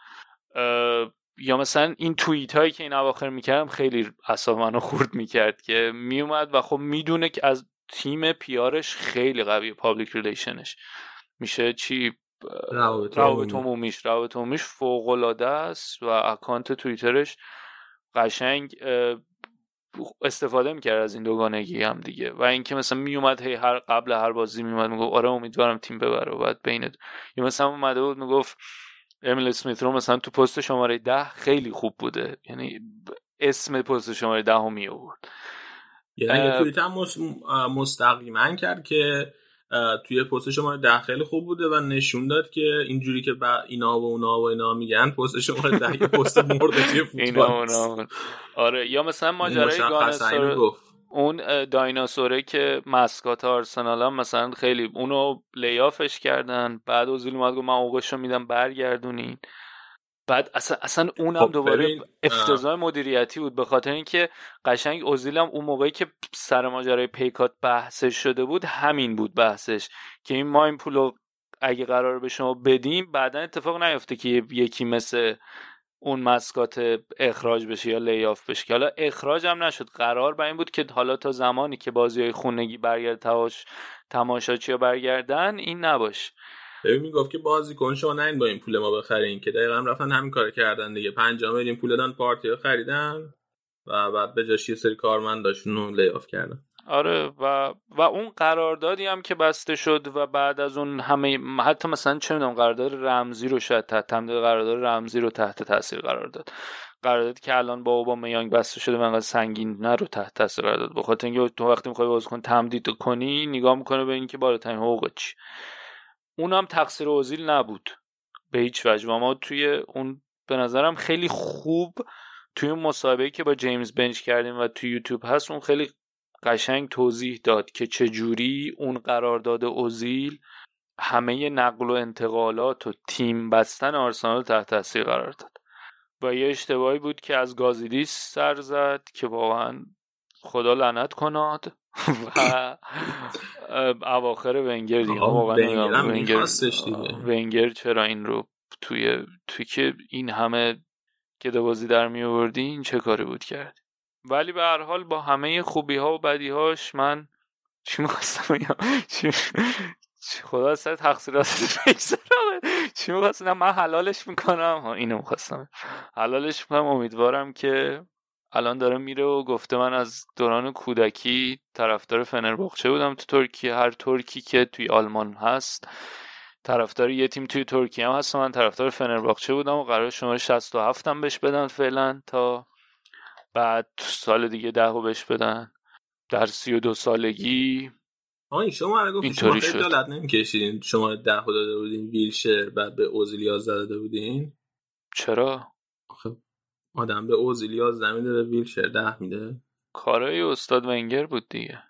یا مثلا این توییت هایی که این اواخر می‌کردم خیلی اصاب منو خورد می‌کرد که میومد و خب می‌دونه که از تیم PR ش خیلی قوی public relation ش میشه چی؟ روابط روابط عمومی. عمومیش روابط عمومیش فوق العاده است و اکانت توییترش قشنگ استفاده می‌کرد از این دوگانگی هم دیگه. و اینکه مثلا میومد هی هر قبل هر بازی میومد می‌گفت آره امیدوارم تیم ببره. و بعد بین یا مثلا اومده بود می‌گفت امیل اسمیت رو مثلا تو پست شماره ده خیلی خوب بوده. یعنی اسم پست شماره ده رو می آورد. یعنی توییت هم مستقیما کرد که توی پست شماره ده خیلی خوب بوده و نشون داد که اینجوری که با اینا و اونا و اینا میگن پست شماره ده پست مرده توی اینا فوتبال نیست. اونا. آره یا مثلا ماجرای گفت. اون دایناسوره که مسکات آرسنال هم مثلا خیلی اونو لیافش کردن بعد اوزیل اومد گفت من حقوقشو میدم برگردونین. بعد اصلا, اصلا اونم خب دوباره افتضاح مدیریتی بود به خاطر اینکه قشنگ اوزیل هم اون موقعی که سر ماجرای پیکات بحثش شده بود همین بود بحثش. که این ما این پولو اگه قرار به شما بدیم بعدا اتفاق نیفته که یکی مثل اون مسکات اخراج بشه یا لیاف بشه. که حالا اخراج هم نشد. قرار بر این بود که حالا تا زمانی که بازی های خونگی برگرد تماش تماشاچی برگردن این نباش ببین می‌گفت که بازیکن شما نه این با این پول ما بخرین که دقیقا رفتن همین کار کردن دیگه. 5 میلیون پول دادن پارتی ها خریدن و بعد به جاش یه سری کارمنداشون رو لیاف کردن. آره و و اون قراردادی هم که بسته شد و بعد از اون همه حتی مثلا چه می‌دونم قرارداد رمزی رو شاید تحت تمدید قرارداد رمزی رو تحت تاثیر قرار داد. قراردادی که الان با اوباما یانگ بسته شده انقدر سنگین نه رو تحت تاثیر قرار داد. بخاطر اینکه تو وقتی می‌خوای بازیکن تمدید کنی نگاه می‌کنه به اینکه بالاترین حقوق چی. اونم تقصیر اوزیل نبود. به هیچ وجه. ما توی اون به نظرم خیلی خوب توی اون مصاحبه‌ای که با جیمز بنچ کردیم و توی یوتیوب هست اون خیلی قشنگ توضیح داد که چجوری اون قرارداد اوزیل همه نقل و انتقالات و تیم بستن آرسنال تحت تاثیر قرار داد. و یه اشتباهی بود که از گازیدیس سر زد که واقعا خدا لعنت کناد و اواخر ونگر دیگه. واقعا ونگر ونگر چرا این رو توی توی که این همه که بازی در می آوردی این چه کاری بود کرد؟ ولی به هر حال با همه خوبی ها و بدی هاش من چی می‌خواستم بگم؟ خدا سر تقصیرات چی می‌خواستم؟ من حلالش می‌کنم. ها اینو می‌خواستم. حلالش می‌کنم. امیدوارم که الان داره میره و گفته من از دوران کودکی طرفدار فنرباخچه بودم تو ترکیه. هر ترکی که توی آلمان هست طرفدار یه تیم توی ترکیه هم هست من طرفدار فنرباخچه بودم و قرار شماره 67 هم بهش بدن فعلا تا بعد سال دیگه ده بهش بدن. در سی و دو سالگی آه شما رو گفت شما خیلی دالت نمیکشیدین شما ده داده بودین ویلشر بعد به اوزیل 11 داده بودین؟ چرا؟ آخه آدم به اوزیل 11 میده به ویلشر ده میده. کارای استاد ونگر بود دیگه.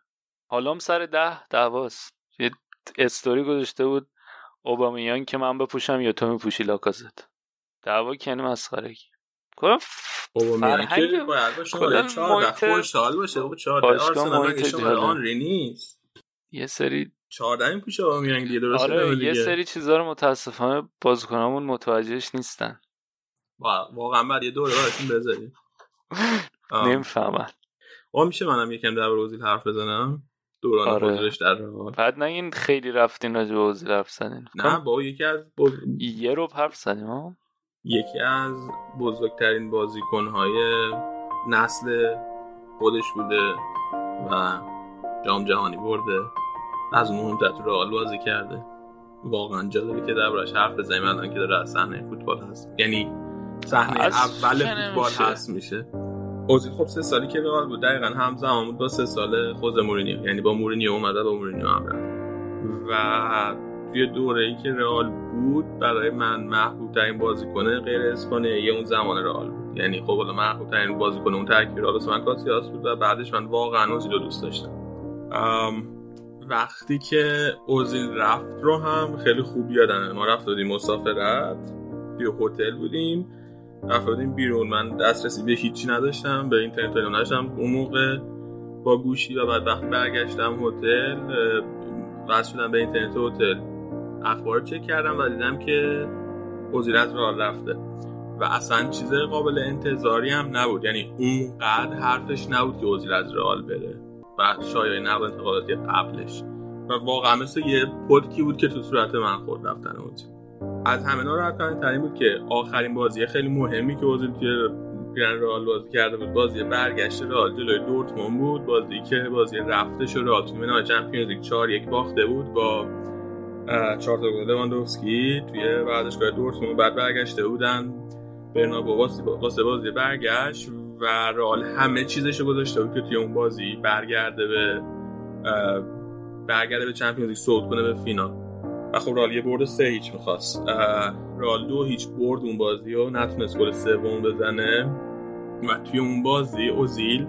حالا سر ده دعواست. یه استوری گذاشته بود اوبامیان که من بپوشم یا تو میپوشی لاکازت. دعوا کنی مسخره کنم. اوبامیان که باید با شما 14 خوشحال باشه. او 14 آرسنال شما آن نیست. یه سری 14 میپوشه اوبامیان دیگه درست آره یه سری چیزا رو متاسفانه بازیکنامون متوجهش نیستن. واقعا بعد یه دوره براشون بذاریم. نمی‌فهمن. آ میشه منم یکم در اوزیل حرف بزنم؟ دوران آره. در رئال بعد این خیلی رفتین راجع به اوزیل حرف زدین. نه با یکی از بز... یه رو حرف زدیم یکی از بزرگترین بازیکنهای نسل خودش بوده و جام جهانی برده. از اون مهمتر تو رئال بازی کرده. واقعا جالبه که دربارش حرف بزنیم. الان که داره از صحنه فوتبال هست. یعنی صحنه اول فوتبال هست میشه. اوزیل خب سه سالی که رئال بود. دقیقا همزمان بود با سه سال خود مورینیو. یعنی با مورینیو اومده با مورینیو هم و توی دوره ای که رئال بود برای من محبوب ترین بازیکن غیر اسپانیایی اون زمان رئال بود. یعنی خب حالا محبوب ترین بازیکن اون ترکیب رئال من کاسیاس بود و بعدش من واقعا اوزیل رو دوست داشتم. وقتی که اوزیل رفت رو هم خیلی خوب یادمه. ما رفت بودیم مسافرت توی هتل بودیم رفتیم بیرون. من دسترسی به هیچی نداشتم به اینترنت نداشتم. اون موقع با گوشی و بعد وقتی برگشتم هتل وصل شدم به اینترنت هتل. اخبار چک کردم و دیدم که وزیر از راه رفته. و اصلا چیز قابل انتظاری هم نبود. یعنی اونقدر حرفش نبود که وزیر از رئال بره. و شایعه نقل انتقالاتی قبلش. و واقعا مثل یه پدکی بود که تو صورت من خورد رفتن وزیر. از همه ناراحت ترین بود که آخرین بازی خیلی مهمی که اوزیل توی گرن رئال بازی کرده بود بازی برگشت رئال جلوی دورتموند بود. بازی که بازی رفته شد رئال تو چمپیونز لیگ 4 یک باخته بود با چهار تا گل لواندوفسکی توی ورزشگاه دورتموند بعد برگشته بودن. برنابو واسه بازی برگشت و رئال همه چیزش گذاشته بود که توی اون بازی برگرده به برگرده به چمپیونز لیگ صعود کنه به فینال. و خب رال یه برد سه هیچ می‌خواست. رال دو هیچ برد اون بازی و نتونست گل سوم بزنه. و توی اون بازی اوزیل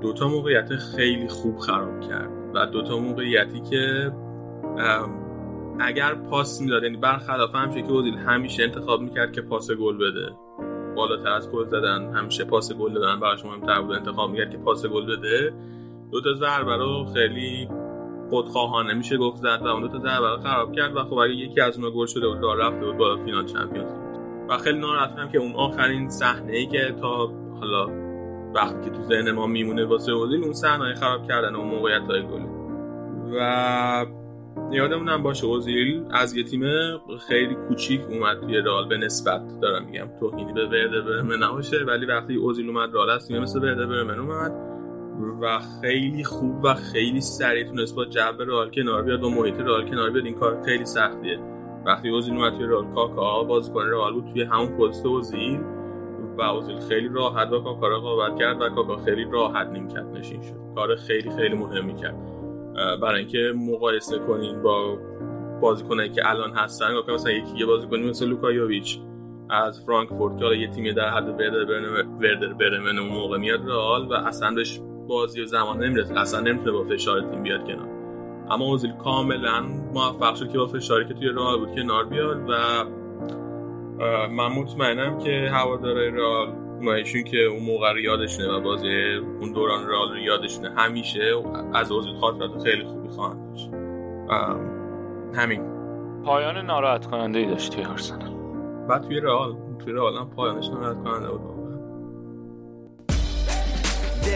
دوتا موقعیت خیلی خوب خراب کرد. و دوتا موقعیتی که اگر پاس می‌داد یعنی برخلاف همیشه که اوزیل همیشه انتخاب می‌کرد که پاس گل بده. بالاتر از گل زدن همیشه پاس گل دادن براش مهمتر بود. انتخاب می‌کرد که پاس گل بده. دو تا ضربه رو خیلی خودخواهانه میشه گفت زد و اون دو تا ضربه خراب کرد و خب اگه یکی از اونها گل شده بود رفته بود با فینال چمپیونز و خیلی ناراحتم که اون آخرین صحنه ای که تا حالا وقتی که تو ذهن ما میمونه واسه اوزیل اون صحنه خراب کردن اون موقعیت های گل و یادمونم باشه اوزیل از یه تیم خیلی کوچیک اومد توی رال به نسبت دارم میگم توهینی به ورده برمن نباشه ولی وقتی اوزیل اومد رال از تیم مثل ورده برمن اومد و خیلی خوب و خیلی سریع تونست با جو رئال کنار بیاد با محیط رئال کنار بیاد این کار خیلی سختیه. وقتی اوزیل اومد توی رئال کاکا بازیکن رئال بود توی همون پست اوزیل و اوزیل خیلی راحت با کاکا رقابت کرد و کاکا خیلی راحت نیمکت نشین شد. کار خیلی خیلی مهمی کرد. برای اینکه مقایسه کنین با بازیکنایی که الان هستن. مثلا یکی یه بازیکنی مثل لوکا یوویچ از فرانکفورت که یه تیمی در حد وردر برمن اون موقع میاد رئال و اصلا بهش بازی و زمان نمی‌رسه. اصلا نمی‌تونه با فشار تیم بیاد کنار. اما اوزیل کاملا موفق شد که با فشاری که توی رئال بود کنار بیاد و من مطمئنم که هوادارهای رئال ایشون که اون موقع رو یادشونه و بازی اون دوران رال رو یادشونه همیشه از اوزیل خاطرات خیلی خوبی خواهند داشت. همین. پایان ناراحت کننده ای داشت توی آرسنال. و توی رئال توی رئال هم پایانش ناراحت کننده بود.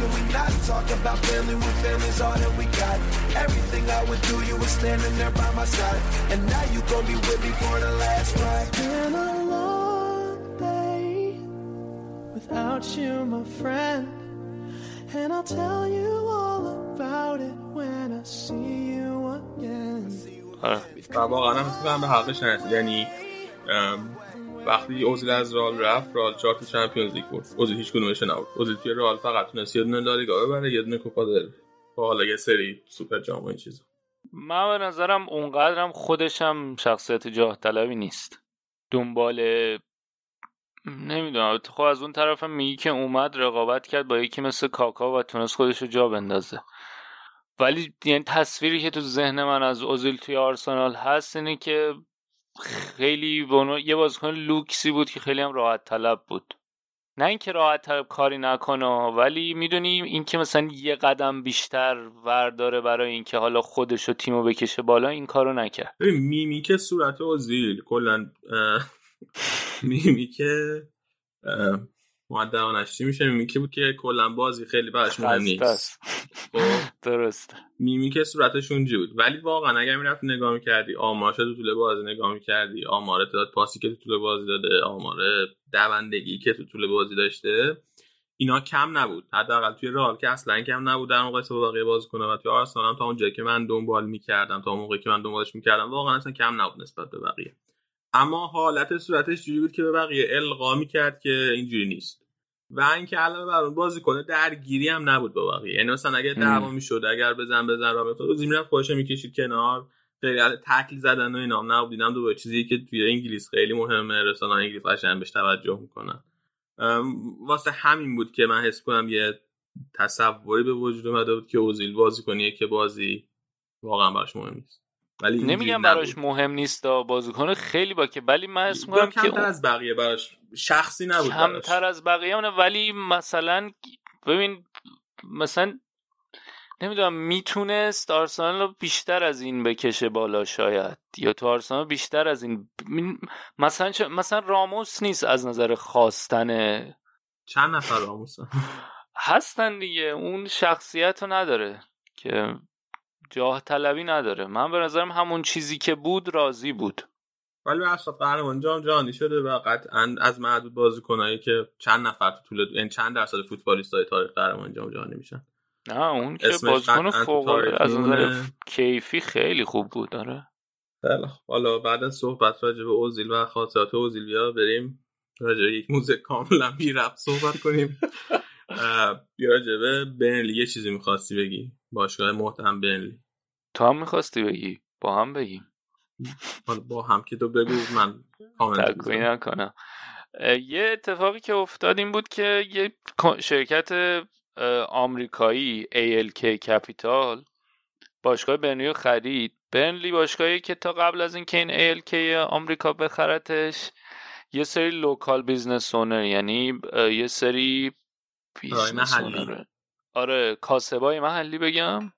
Uh, how can we not talk about family when family's all that we got? Everything I would do, you were standing there by my side. And now you gon' be with me for the last ride. It's been a long day without you, my friend. And I'll tell you all about it when I see you again. و واقعا هم فکر به حقش نرسید یعنی وقتی اوزیل از رال رفت رال چهار تا چمپیونز لیگ برد. اوزیل هیچ کدومش نبود. اوزیل توی رال فقط تونست یه دونه لالیگا ببره یه دونه کوپا دل. حالا یه سری سوپر جام و این چیزا. من به نظرم اونقدرم خودشم شخصیت جاه طلبی نیست. دنبال نمی‌دونم. خب از اون طرف میگی که اومد رقابت کرد با یکی مثل کاکا و تونست خودش رو جا بندازه. ولی یعنی تصویری که تو ذهن من از اوزیل توی آرسنال هست اینه که خیلی بونو... یه بازیکن لوکسی بود که خیلی هم راحت طلب بود. نه اینکه راحت طلب کاری نکنه ولی می‌دونی اینکه مثلا یه قدم بیشتر ورداره برای اینکه حالا خودش و تیمو بکشه بالا این کارو نکرد. میمیک صورت اوزیل کلا میمیک معدبانش چی میشه. میمیکی بود که کلا بازی خیلی براش مهم نیست. درست میمیک صورتش اونجوری بود. ولی واقعا اگر می‌رفت نگاه می‌کردی آمارش تو طول بازی نگاه می‌کردی آمار تعداد پاسی که تو طول بازی داده آمار دوندگی که تو طول بازی داشته اینا کم نبود. حداقل توی رئال که اصلا کم نبود در مقایسه با بقیه بازیکن‌ها و توی آرسنال هم تا اونجایی که من دنبال می‌کردم تا موقعی که من دنبالش می‌کردم واقعا اصلا کم نبود نسبت به بقیه. اما حالت صورتش جوری بود که به بقیه القا می‌کرد که اینجوری نیست. و اینکه علاوه بر اون بازی کنه درگیری هم نبود با بقیه. یعنی مثلا اگه دعوا می‌شد اگر بزن بزن را میافتاد روزی می‌رفت خودش می‌کشید کنار. خیلی تکل زدن و اینا هم نبود. دیدم دو چیزی که توی انگلیس خیلی مهمه رسانه انگلیس قشنگ بهش توجه می‌کنن. واسه همین بود که من حس کنم یه تصوری به وجود اومده بود که اوزیل بازی کنیه که بازی واقعا براش مهم نیست. ولی نمیگم براش مهم نیست بازیکن خیلی با که ولی من اسم کمتر که از بقیه براش. شخصی نبود کمتر از بقیه اونه. ولی مثلا ببین مثلا نمی‌دونم می‌تونست آرسنال رو بیشتر از این بکشه بالا شاید. یا تو آرسنال بیشتر از این. مثلا چه... مثلا راموس نیست از نظر خواستن. چند نفر راموس هستن دیگه. اون شخصیت رو نداره که جاه طلبی نداره. من به نظرم همون چیزی که بود راضی بود. ولی اصلا قهرمان جام جهانی شده و قطعا از معدود بازیکنایی که چند نفر تو طول یعنی چند درصد فوتبالیستای تاریخ قهرمان جام جهانی میشن. نه اون که بازیکن فوق از نظر کیفی خیلی خوب بود داره خیلی حالا بعد از صحبت راجع به اوزیل و خاطرات اوزیل بیا بریم راجع به یک موزه کاملا بی ربط صحبت کنیم. بیا راجع به برنلی یه چیزی می‌خواستی بگی؟ باشگاه محترم برنلی. تو هم می‌خواستی بگی؟ با هم بگیم. با هم که تو بگو من کامنت نکنم. یه اتفاقی که افتاد این بود که یه شرکت آمریکایی ALK کپیتال باشگاه برنلی رو خرید. برنلی باشگاهی که تا قبل از اینکه این ALK آمریکا بخرتش یه سری local business owner یعنی یه سری محلی. آره کاسبای محلی بگم.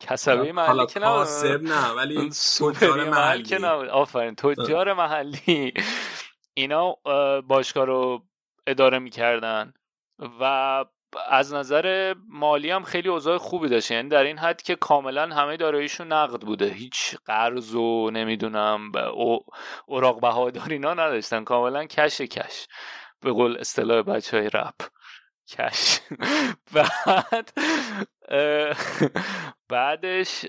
کسبه محلی که کاسب نه ولی تجار محلی. که آفرین تجار محلی. اینا باشگاه رو اداره می‌کردن و از نظر مالی هم خیلی اوضاع خوبی داشت. یعنی در این حد که کاملا همه داراییشون نقد بوده. هیچ قرض و نمی‌دونم اوراق بهادار اینا نداشتن. کاملا کش کش. به قول اصطلاح بچه های رپ. کش بعد بعدش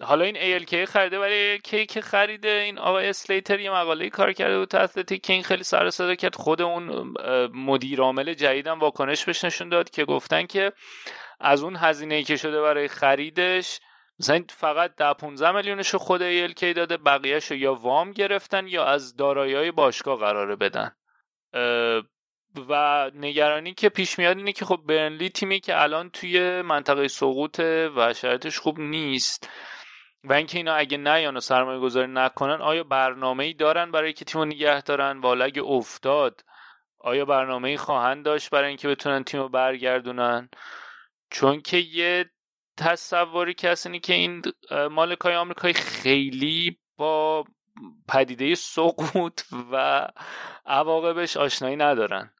حالا این ALK خریده ولی کی که خریده این آقای اسلیتر یه مقاله کار کرده بود اتلتیک که این خیلی سر صدا کرد. خود اون مدیر عامل جدیدم واکنش بهش نشون داد که گفتن که از اون هزینه که شده برای خریدش مثلا فقط ده 15 میلیونش خود ELK داده بقیهش یا وام گرفتن یا از دارایی باشگاه قراره بدن. و نگرانی که پیش میاد اینه که خب برنلی تیمی که الان توی منطقه سقوط و شرایطش خوب نیست. و اینکه اینا اگه نیان و سرمایه گذاری نکنن آیا برنامه ای دارن برای که تیمو نگه دارن؟ و اگه افتاد. آیا برنامه ای خواهند داشت برای اینکه بتونن تیمو برگردونن؟ چون که یه تصوری که هست که این مالکای آمریکایی خیلی با پدیده سقوط و عواقبش آشنایی ندارن.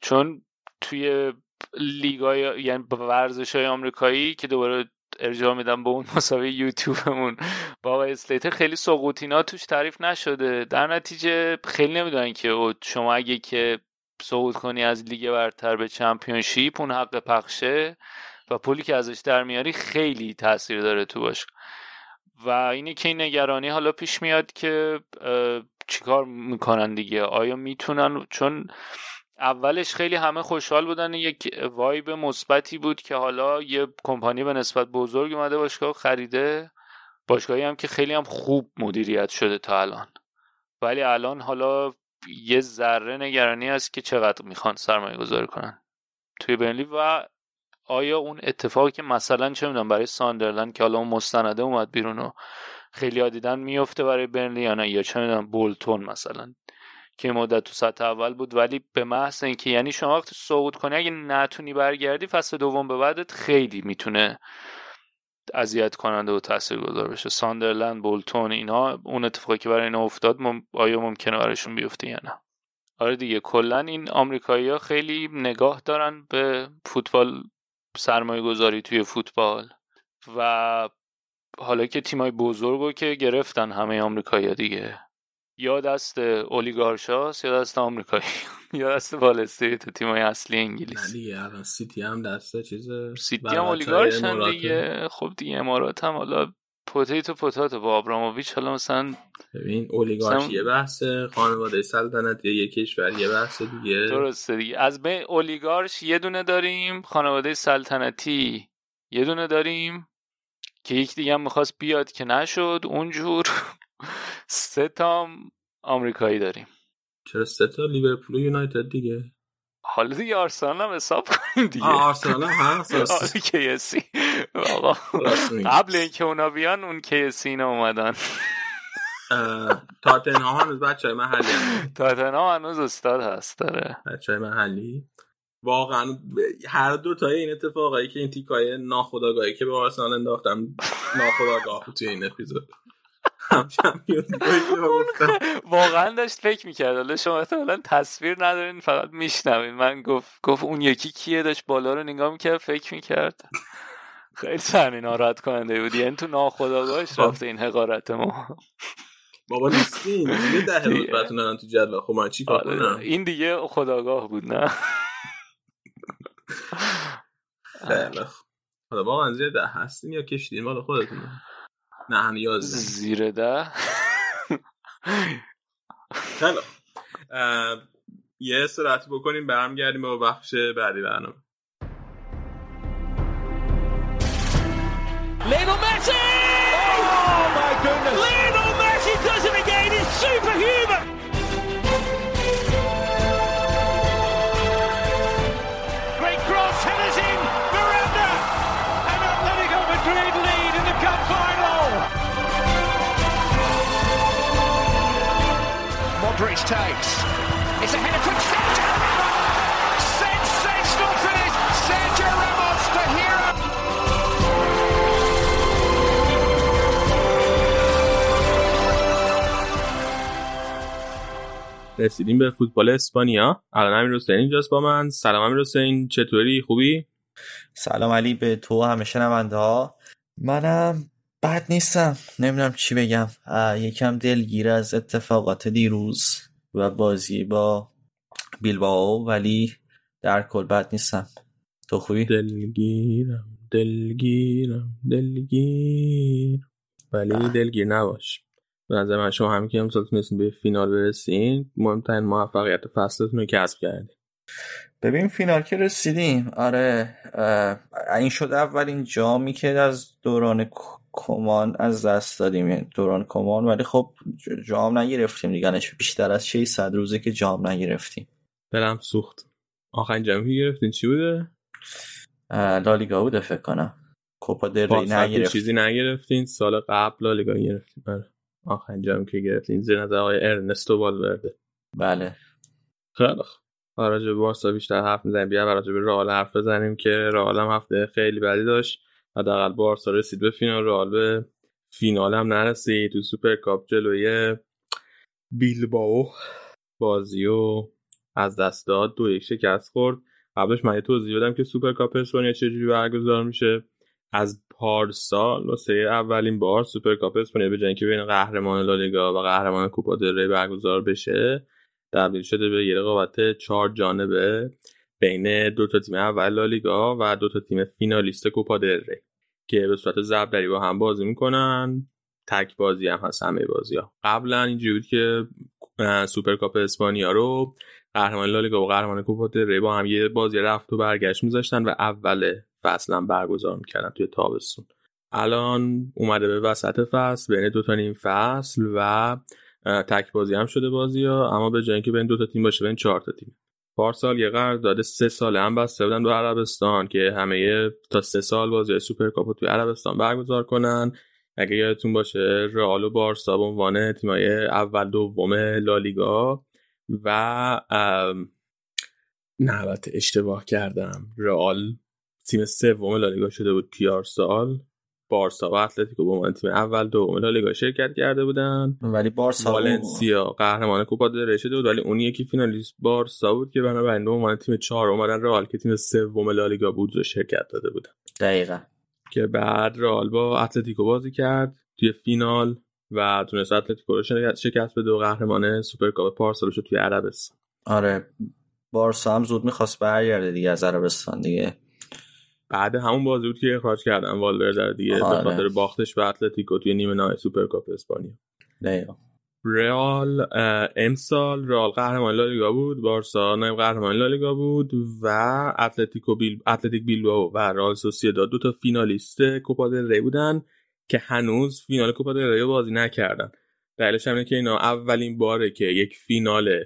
چون توی لیگای یعنی ورزش های آمریکایی که دوباره ارجاع میدم به اون مسابقه یوتیوبمون با اسلیتر خیلی سقوطینا توش تعریف نشده. در نتیجه خیلی نمی‌دونن که شما اگه که سقوط کنی از لیگ برتر به چمپیونشیپ اون حق پخشه و پولی که ازش در میاری خیلی تاثیر داره تو باش و اینه که این نگرانی حالا پیش میاد که چیکار می‌کنن دیگه؟ آیا می‌تونن؟ چون اولش خیلی همه خوشحال بودن. یک وایب مثبتی بود که حالا یه کمپانی به نسبت بزرگ اومده باشگاه خریده. باشگاهی هم که خیلی هم خوب مدیریت شده تا الان. ولی الان حالا یه ذره نگرانی هست که چقدر می‌خوان سرمایه گذاری کنن. توی برنلی و آیا اون اتفاقی که مثلا چه می‌دونم برای ساندرلند که حالا اون مستنده اومد بیرون و خیلی دیدن میفته برای برنلی یا نه؟ یا چه می‌دونم بولتون مثلا. که مدت تو سطح اول بود ولی به محض اینکه یعنی شما وقتی سقوط کنی اگه نتونی برگردی فصل دوم به بعدت خیلی می‌تونه اذیت کننده و تاثیرگذار بشه. ساندرلند بولتون اینا اون اتفاقی که برای اینا افتاد مم... آیا ممکنه برایشون بیفته یا نه؟ آره دیگه کلا این آمریکایی ها خیلی نگاه دارن به فوتبال سرمایه گذاری توی فوتبال و حالا که تیمای بزرگو که گرفتن همه آمریکایی دیگه. یا دست اولیگارشاست یا دست آمریکایی. یا دست وال‌استریتی تو تیمای اصلی انگلیس. نه دیگه الان سیتی هم دست چیز سیتی هم اولیگارشن دیگه. خب دیگه امارات هم حالا potato potato با آبراموویچ حالا مثلا ببین اولیگارش مثلا... یه بحث خانواده سلطنتی یه کشور یه بحث دیگه. درسته دیگه. از بین اولیگارش یه دونه داریم خانواده سلطنتی یه دونه داریم که یک دیگه هم می‌خواست بیاد که نشد اونجور. سه تا آمریکایی داریم. چرا سه تا؟ لیورپول و یونایتد دیگه. حالا دیگه آرسنال هم حساب کنیم دیگه. آرسنال هم هست کیسی قبل اینکه اونا بیان اون کیسی اینا اومدن. تاتنهام هنوز بچه های محلی تاتنهام هنوز استاد هست داره بچه های محلی. واقعا هر دو تا این اتفاقایی که این تیکای ناخداگاهی که به آرسنال انداختم ناخداگاه توی این اپیزود. واقعا داشت فکر می‌کرد. حالا شما احتمالا تصویر ندارین فقط میشنوین. من گفت گفت اون یکی کیه؟ داشت بالا رو نگاه می‌کرد فکر می‌کرد. خیلی صحنه ناراحت کننده بود. یعنی تو ناخداگاهش خب. رفته این حقارت ما. بابا نیستین. یه ده دارن تو جدول. خب من چی آره، کنم؟ این دیگه خداگاه بود نه؟ خیلی حالا واقعا زیر ده هستین یا کشیدین مال خودتون نه هم یازده. زیر ده. خیلی یه سرعت بکنیم برمیگردیم با بخش بعدی برنامه. رسیدیم به فوتبال اسپانیا. الان امیر حسین اینجاست با من. سلام امیر حسین. چطوری؟ خوبی؟ سلام علی به تو همه شنونده ها منم بد نیستم. نمی‌دونم چی بگم. یکم دلگیر از اتفاقات دیروز و بازی با بیلباو ولی در کل بد نیستم. تو خوبی؟ دلگیرم دلگیرم دلگیر. ولی دلگیر نباش. به نظر من شما همین که امسال تونستین به فینال برسین مهمترین موفقیت فصلتون رو کسب کردین. ببین فینال که رسیدیم. آره این شد اولین جامی که از دوران کمان از دست دادیم. یعنی دوران کمان ولی خب جام نگرفتیم دیگه. بیشتر از 600 روزه که جام نگرفتیم. دلم سوخت. آخرین جامی که گرفتین چی بوده؟ لالیگا بوده فکر کنم. کوپا دل ری نگرفتین چیزی نگرفتین. سال قبل لالیگا گرفتین. آره. آخرین جامی که گرفتین زیر نظر آقای ارنستو والورده. بله. خیلی راجع به بارسا بیشتر حرف می‌زنیم. بیا راجع به رئال حرف بزنیم که رئال هم هفته خیلی بدی داشت. حداقل بارسا رسید به فینال. رئال به فینال هم نرسید. تو سوپر کاپ جلوی بیلباو بازی و از دست داد دو یک شکست خورد. قبلش من یه توضیح بدم که سوپر کاپ اسپانیا چجوری برگزار میشه. از پارسال واسه اولین بار سوپر کاپ اسپانیا به اینکه بین قهرمان لالیگا و قهرمان کوپا دل ری برگزار بشه تبدیل شده به یه رقابت چهار جانبه بین دو تا تیم اول لالیگا و دو تا تیم فینالیست کوپا دل ری که به صورت ضربدری با هم بازی می‌کنن. تک بازی هم هست همه بازی ها. قبلا اینجوری بود که سوپر کاپ اسپانیا رو قهرمان لالیگا و قهرمان کوپا دل ری با هم یه بازی رفت و برگشت میذاشتن و اول فصلا برگزار می‌کردن توی تابستون. الان اومده به وسط فصل بین دو تا نیم فصل و تک بازی هم شده بازی ها اما به جای اینکه بین دو تا تیم باشه بین چهار تا تیم. پارسال یه قرارداد سه ساله هم بسته بودن با عربستان که همه تا سه سال بازی سوپر کاپ توی عربستان برگزار کنن. اگه یادتون باشه رئال و بارسا به عنوان تیمای اول دوم لالیگا و نه البته اشتباه کردم. رئال تیم سوم لالیگا شده بود تیار سال بارسا و اتلتیکو به عنوان تیم اول دوم لالیگا شرکت کرده بودن. ولی بارسا والنسیا قهرمان کوپا دل شده بود ولی اون یکی فینالیست بارسا بود که بنابراین به عنوان تیم چهار اومدن رئال که تیم سوم لالیگا بود و شرکت داده بودن. دقیقا. که بعد رئال با اتلتیکو بازی کرد توی فینال و تونست اتلتیکو رو شکست به دو قهرمان سوپرکاپ پارسال شد توی عربستان. آره بارسا هم زود می‌خواست برگرده دیگه از عربستان دیگه. بعد همون بازی بود که اخراج کردن والورده رو دیگه به آره. خاطر باختش به اتلتیکو توی نیمه نهایی سوپرکاپ اسپانیا. رئال امسال رئال قهرمان لالیگا بود بارسا نایب قهرمان لالیگا بود و اتلتیکو بیل اتلتیک بیلبائو و رئال سوسیداد دو تا فینالیست کوپا دل ری بودن که هنوز فینال کوپا دل ری بازی نکردن. دلیلش همینه که اینا اولین باره که یک فینال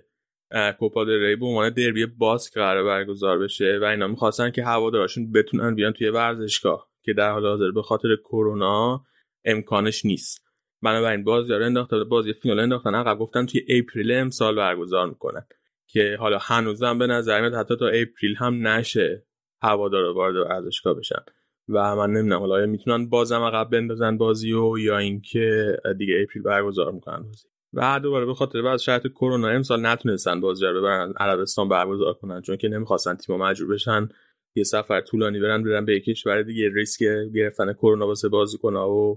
کوپا دل ری به عنوان دربی باسک قرار برگزار بشه و اینا می‌خواستن که هوادارشون بتونن بیان توی ورزشگاه که در حال حاضر به خاطر کرونا امکانش نیست. بنابراین بازی رو انداختن بازی فینال انداختن عقب گفتن توی April امسال برگزار می‌کنن. که حالا هنوزم به نظر میاد حتی تا اپریل هم نشه هوادارا وارد ورزشگاه بشن. و من نمی‌دونم حالا می‌تونن بازم عقب بندازن بازی و یا اینکه دیگه اپریل برگزار می‌کنن بازی. و دوباره به خاطر بعد شرط کرونا امسال نتونستن بازی رو ببرن عربستان برگزار کنن چون که نمی‌خواستن تیم مجبور بشن یه سفر طولانی برن برن به کشور دیگه. ریسک گرفتن کرونا واسه بازیکن و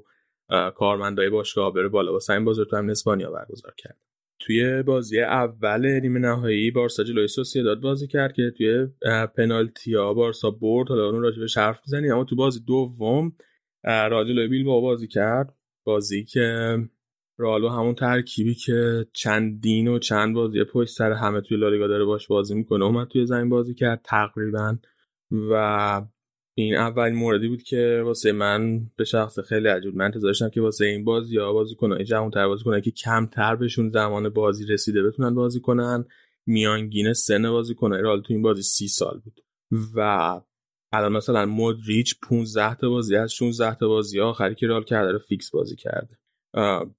کارمندای باشگاه بره بالا. واسه این بازی تو هم اسپانیا برگزار کرد. توی بازی اول نیمه نهایی بارسا جلوی سوسییداد بازی کرد که توی پنالتی ها بارسا برد. حالا اون راجع به حرف می‌زنیم اما تو بازی دوم راجلوی بیل با بازی کرد. بازی که رالو همون ترکیبی که چندین و چند بازی پشت سر همه توی لالیگا داره باش بازی می‌کنه اومد توی زمین بازی کرد تقریبا. و این اولین موردی بود که واسه من به شخص خیلی عجیب من انتظار که واسه این بازی یا بازی کنه جوان تر بازی کنه که کمتر بهشون زمان بازی رسیده بتونن بازی کنن میانگین سن بازیکنای رئال تو این بازی سی سال بود. و الان مثلا مودریچ 15 تا بازی از 16 تا بازی آخری که رئال کرده رو فیکس بازی کرده.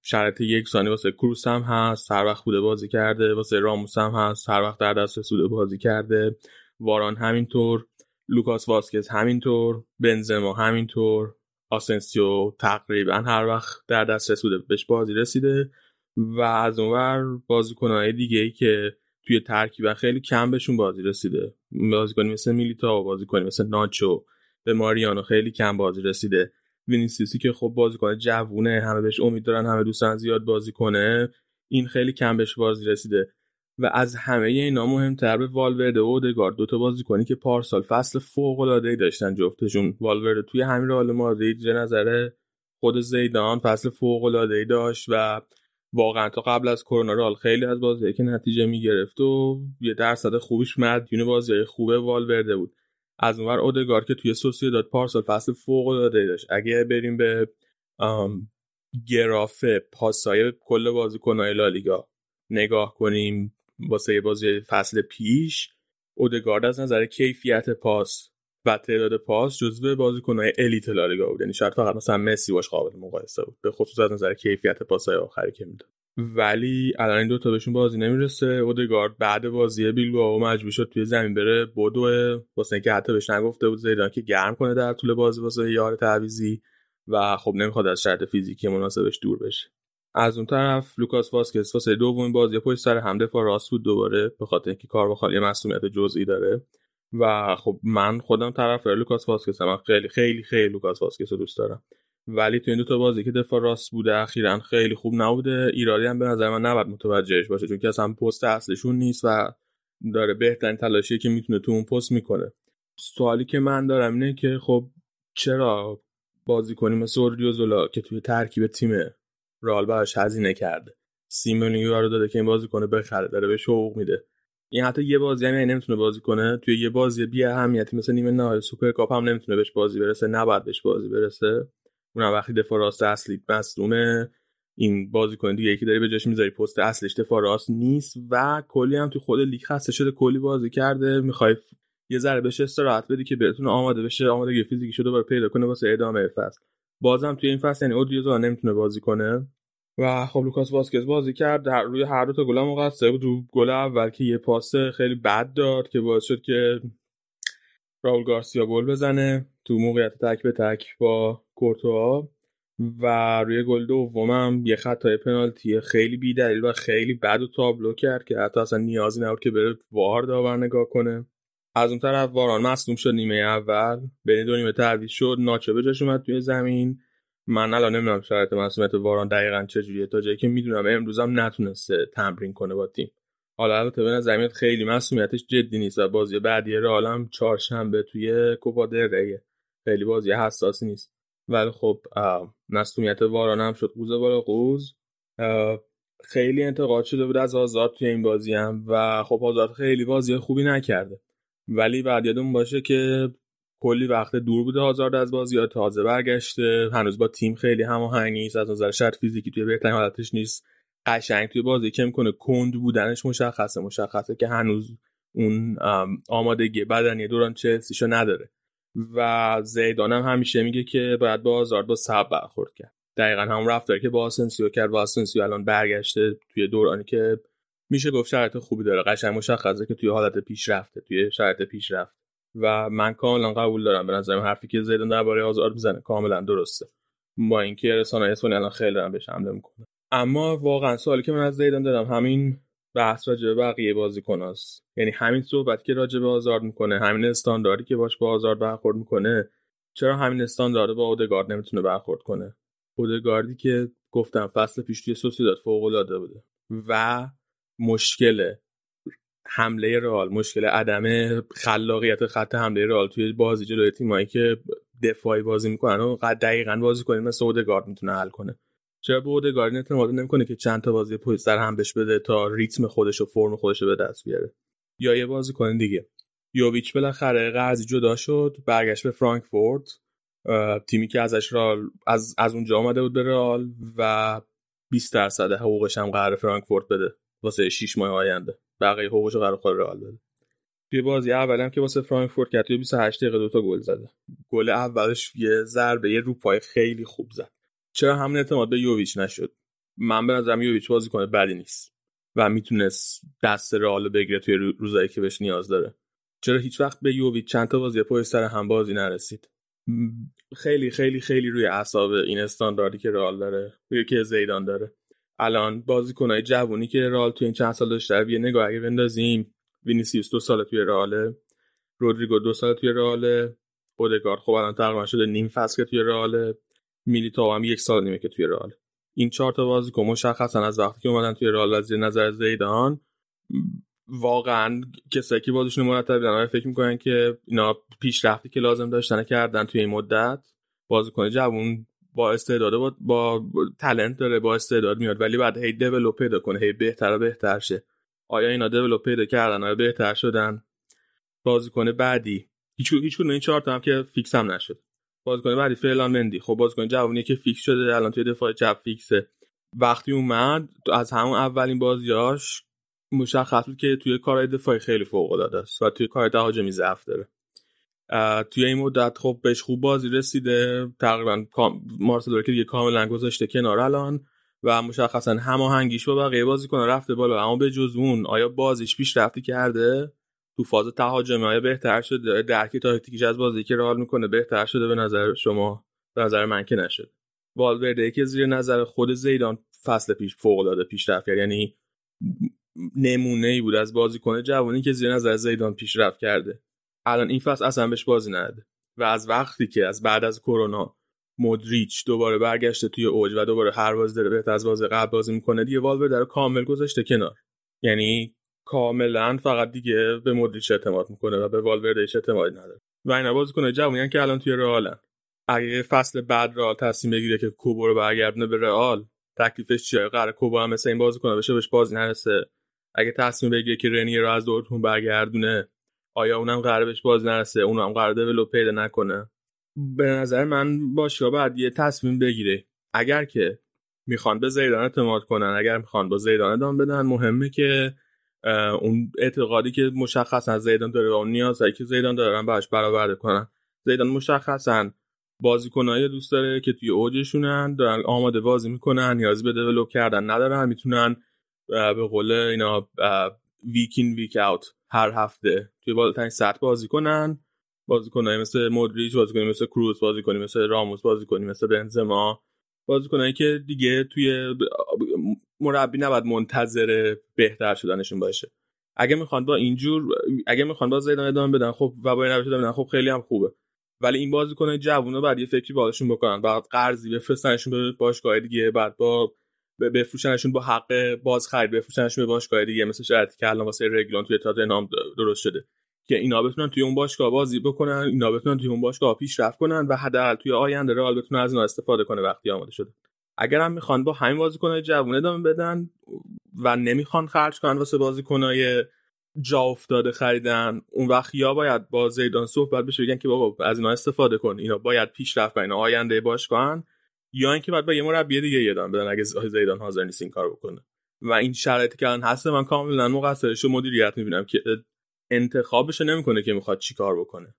شرایط یکسانی واسه کروس هم هست هر وقت بوده بازی کرده واسه راموس هم هست هر وقت در دسترس بوده بازی کرده. واران همینطور لوکاس واسکز همینطور بنزما همینطور آسنسیو تقریبا هر وقت در دسترس بوده بهش بازی رسیده. و از اونور بازیکنهای دیگه ای که توی ترکیبا خیلی کم بهشون بازی رسیده. بازیکنی مثل میلیتائو و بازیکنی مثل ناچو و ماریانو خیلی کم بازی رسیده. وینیسیوسی که خب بازیکن جوونه همه بهش امید دارن همه دوست دارن زیاد بازی کنه این خیلی کم بهش بازی رسیده. و از همه اینا مهمتر والورده و اودگارد دو تا بازیکنی که پارسال فصل فوق العاده داشتن جفتشون. والورده توی همین رئال مادرید به نظر خود زیدان فصل فوق العاده داشت و واقعا تا قبل از کرونا رال خیلی از بازی که نتیجه می‌گرفت و یه درصد خوبیش مدیون بازی خوبه والورده بود. از اونور اودگار که توی سوسیه داد پارسال فصل فوق العاده داشت. اگه بریم به گراف پاسای کل بازیکن‌های لالیگا نگاه کنیم واسه بازی فصل پیش اودگارد از نظر کیفیت پاس و تعداد پاس جزو بازیکن‌های الیت لالیگا بود. یعنی شاید فقط مثلا مسی باش قابل مقایسه بود به خصوص از نظر کیفیت پاسای آخری که می‌داد. ولی الان این دوتا بهشون بازی نمی‌رسه. اودگارد بعد بازی بیلبائو مجبور شد توی زمین بره بدو واسه اینکه حتی بهش نگفته بود زیدان که گرم کنه در طول بازی واسه یار تعویزی و خب نمی‌خواد از شرط فیزیکی مناسبش دور بشه. از اون طرف لوکاس واسکس واسه دومین بازی پشت سر هم دفاع راست بود دوباره به خاطر اینکه کار با خالی مسئولیت جزئی داره. و خب من خودم طرفدار لوکاس واسکسم. خیلی خیلی خیلی لوکاس واسکس رو دوست دارم. ولی تو این دو تا بازی که دفاع راست بوده اخیرا خیلی خوب نبوده. ایرادی هم به نظر من نباید متوجهش باشه چون که اصلا پست اصلشون نیست و داره بهترین تلاشی که می‌تونه تو اون پست می‌کنه. سوالی که من دارم اینه که خب چرا بازیکنی مثل اودریوزولا که توی ترکیب تیم رئال براش هزینه کرده؟ سی میلیون رو داده که این بازیکنه بخره داره به شوق میده. این حتی یه بازی هم نمی‌تونه بازی کنه. توی یه بازی بی اهمیتی مثل نیمه نهایی سوپر کاپ هم نمی‌تونه بهش بازی برسه نباید بهش بازی برسه. اونم وقتی دفاع راست اصلی مصدومه این بازیکن دیگه یکی داری به جاش می‌ذاری پست اصلش دفاع راست نیست و کلی هم تو خود لیگ خسته شده کلی بازی کرده می‌خوای یه ذره بهش استراحت بدی که بتونه آماده بشه آماده فیزیکی شده دوباره پیدا کنه واسه ادامه فصل. بازم توی این فصل یعنی اودریوزولا نمی‌تونه بازی کنه. و خب لوکاس واسکز بازی کرد در روی هر دو تا گل مقصر بود رو گل اول که یه پاس خیلی بد داد که باعث شد که راول گارسیا گل بزنه. تو موقعیت تک به تک با کورتوا و روی گل دومم یه خطای پنالتی خیلی بیدلیل و خیلی بد و تابلو کرد که حتی اصلا نیازی نبود که بره وار داور نگاه کنه. از اون طرف واران مصدوم شد نیمه اول. بین دو نیمه تعویض شد. ناچو به جاش اومد توی زمین. من الان نمی‌دونم شرایط مسئولیت واران دقیقا چجوریه تا جایی که می‌دونم امروزم نتونسته تمرین کنه با تیم. حالا البته به نظر خیلی مسئولیتش جدی نیست و بازی بعدی رئال هم چهارشنبه توی کوپا خیلی بازی حساسی نیست. ولی خب مسئولیت واران هم شد. قوز بالا قوز. خیلی انتقاد شده بود از آزاد توی این بازی هم و خب آزاد خیلی بازی خوبی نکرده. ولی بعد یادمون باشه که کلی وقت دور بوده آزارد از بازی ها تازه برگشته. هنوز با تیم خیلی هماهنگ نیست. از نظر شرط فیزیکی توی بهترین حالتش نیست. قشنگ توی بازی که می‌کنه کند بودنش مشخصه. مشخصه که هنوز اون آمادگی بدنی دوران چلسیشو نداره. و زیدان هم همیشه میگه که باید با آزارد با سب برخورد کرد. دقیقا هم رفتاری که با آسنسیو کرد. و آسنسیو الان برگشته توی دورانی که میشه گفت شرایط خوبی داره. قشنگ مشخصه که توی حالت پیشرفته توی شرایط پیشرفت. و من کاملا قبول دارم. به نظرم حرفی که زیدان درباره آزار می‌زنه کاملا درسته. با اینکه رسانه اسپانیا الان خیلی دارن بهش حمله می‌کنه. اما واقعا سوالی که من از زیدان دارم همین بحث راجع به بقیه بازیکناست. یعنی همین صحبت که راجع به آزار می‌کنه همین استانداردی که باش با آزار برخورد می‌کنه چرا همین استاندارد با اودگارد نمی‌تونه برخورد کنه؟ اودگاردی که گفتم فصل پیش توی سوسیداد فوق العاده بوده و مشکل حمله رئال مشکل عدم خلاقیت خط حمله رئال توی بازی جلوی تیمایی که دفاعی بازی می‌کنن و دقیقا بازی کنیم مثل اودگارد می‌تونه حل کنه. چرا به اودگارد اعتماد نمی‌کنه که چند تا بازی پشت سر هم بهش بده تا ریتم خودش و فرم خودش رو به دست بیاره؟ یا یه بازی کنه دیگه. یوویچ بالاخره قضی جدا شد برگشت به فرانکفورت. تیمی که ازش رال از از اونجا آمده بود به رئال و 20 درصد حقوقش هم قرار فرانکفورت بده واسه 6 ماه آینده. بقیه حقوقش قرار خود رئال بده. توی بازی اولم که واسه فرانکفورت کرد توی 28 دقیقه دو تا گل زده. گل اولش یه ضربه یه روپای خیلی خوب زد. چرا همون اعتماد به یوویچ نشد؟ من به نظرم یوویچ بازی کنه بدی نیست و می‌تونست دست رئال بگیره توی روزایی که بهش نیاز داره. چرا هیچ وقت به یوویچ چند تا بازی پشت سر هم بازی نرسید؟ خیلی خیلی خیلی روی اعصاب این استانداردی که رئال داره روی که زیدان داره. الان بازیکنهای جوونی که رئال تو این چند سال داشته یه نگاه اگه بندازیم وینیسیوس دو سال توی رئال رودریگو دو سال توی رئال اودگارد خب الان تقریبا شده نیم فصل که توی رئال میلیتائو هم یک سال نیمه که توی رئال. این چهار تا بازیکن مشخصا از وقتی که اومدن توی رئال از نظر زیدان واقعا کسایی که بازیشون مرتب دارن فکر می‌کنن که اینا پیشرفتی که لازم داشتن کردن توی این مدت بازیکن جوون با استعداد با, با talent داره با استعداد میاد ولی بعد هی develop پیدا کنه هی بهتر و بهتر شه. آیا اینا develop پیدا کردن؟ آیا بهتر شدن؟ بازیکن بعدی. هیچ هیچ این چهار هم که فیکس هم نشد. بازیکن بعدی فرلان مندی. خب بازیکن جوونی که فیکس شده الان توی دفاع چپ فیکسه. وقتی اومد از همون اولین بازیاش مشخص بود که توی کارهای دفاعی خیلی فوق العاده است و توی کار تهاجمی ضعف داره. توی این مدت خب بهش خوب بازی رسیده. تقریبا مارسلو که دیگه کاملا گذاشته کنار الان و مشخصا هماهنگیش با بقیه بازیکن رفته بالا. اما به جز اون آیا بازیش پیشرفتی کرده؟ تو فاز تهاجمی بهتر شده درک تاکتیکیش از بازی که رئال می‌کنه بهتر شده به نظر شما؟ به نظر من که نشد. والورده که زیر نظر خود زیدان فصل پیش فوق العاده پیشرفت کرد یعنی نمونه ای بود از بازیکن جوانی که زیر نظر زیدان پیشرفت کرده. الان این فصل اصلا بهش بازی نده و از وقتی که از بعد از کرونا مودریچ دوباره برگشته توی اوج و دوباره هر بازی داره بهتر از بازی قبل بازی می‌کنه دیگه والور در کامل گذاشته کنار. یعنی کاملا فقط دیگه به مودریچ اعتماد می‌کنه و به والوردهش اعتماد نداره. و اینا بازیکن جوونی که الان توی رئالن. اگه فصل بعد رئال تصمیم بگیره که کوبو رو برگردونه به رئال تکلیفش چیه؟ قرار کوبو هم مثل این بازیکن بشه بهش بازی نرسه. اگه تصمیم بگیره که رنی رو از دورتموند برگردونه آیا اونم قرار بهش بازی نرسه؟ اونم قرار دیولپ پیدا نکنه. به نظر من باشگاه بعد یه تصمیم بگیره. اگر که می‌خوان به زیدان اعتماد کنن اگر می‌خوان با زیدان ادامه بدن مهمه که اون اعتقادی که مشخصا زیدان داره و اون نیازهایی که زیدان دارن باش برآورده کنن. زیدان مشخصا بازیکنایی دوست داره که توی اوجشونن دارن آماده بازی می‌کنن نیازی به دیولپ کردن ندارن می‌تونن به قول اینا ویکین ویک اوت هر هفته توی بالاترین سطح بازی کنن. بازیکنایی مثل مودریچ بازیکنی مثل کروس بازیکنی مثل راموس بازیکنی مثل بنزما بازیکنایی که دیگه توی مربی نباید منتظر بهتر شدنشون باشه. اگه می‌خوان با اینجور اگه می‌خوان با زیدان ادامه بدن خب و با این خب خیلی هم خوبه. ولی این بازیکن جوونا بعد یه فکری بالاشون بکنن. بعد قرضی بفرستنشون به باشگاه دیگه بعد با بفروشنشون با حق باز خرید بفروشنشون به باشگاه دیگه مثل شرطی که الان واسه رگلان توی نام درست شده. که اینا بتونن توی اون باشگاه بازی بکنن اینا بتونن توی اون باشگاه پیشرفت کنن و حداقل توی آینده رئال بتونه از اینا استفاده کنه وقتی آماده شده. اگر هم می‌خوان با همین بازیکنای جوون ادامه بدن و نمی‌خوان خرج کنن واسه بازیکنای جا افتاده خریدن اون وقت یا باید با زیدان صحبت بشه بگن که بابا از اینا استفاده کن اینا باید پیشرفت کنن آینده باشگاهن یا اینکه بعد با یه مربی دیگه یادم بدن اگه زیدان حاضر نیست این کار بکنه. و این شرایطی که الان هست من کاملا مقصرش و مدیریت می‌بینم که انتخابش نمی‌کنه که می‌خواد چیکار بکنه.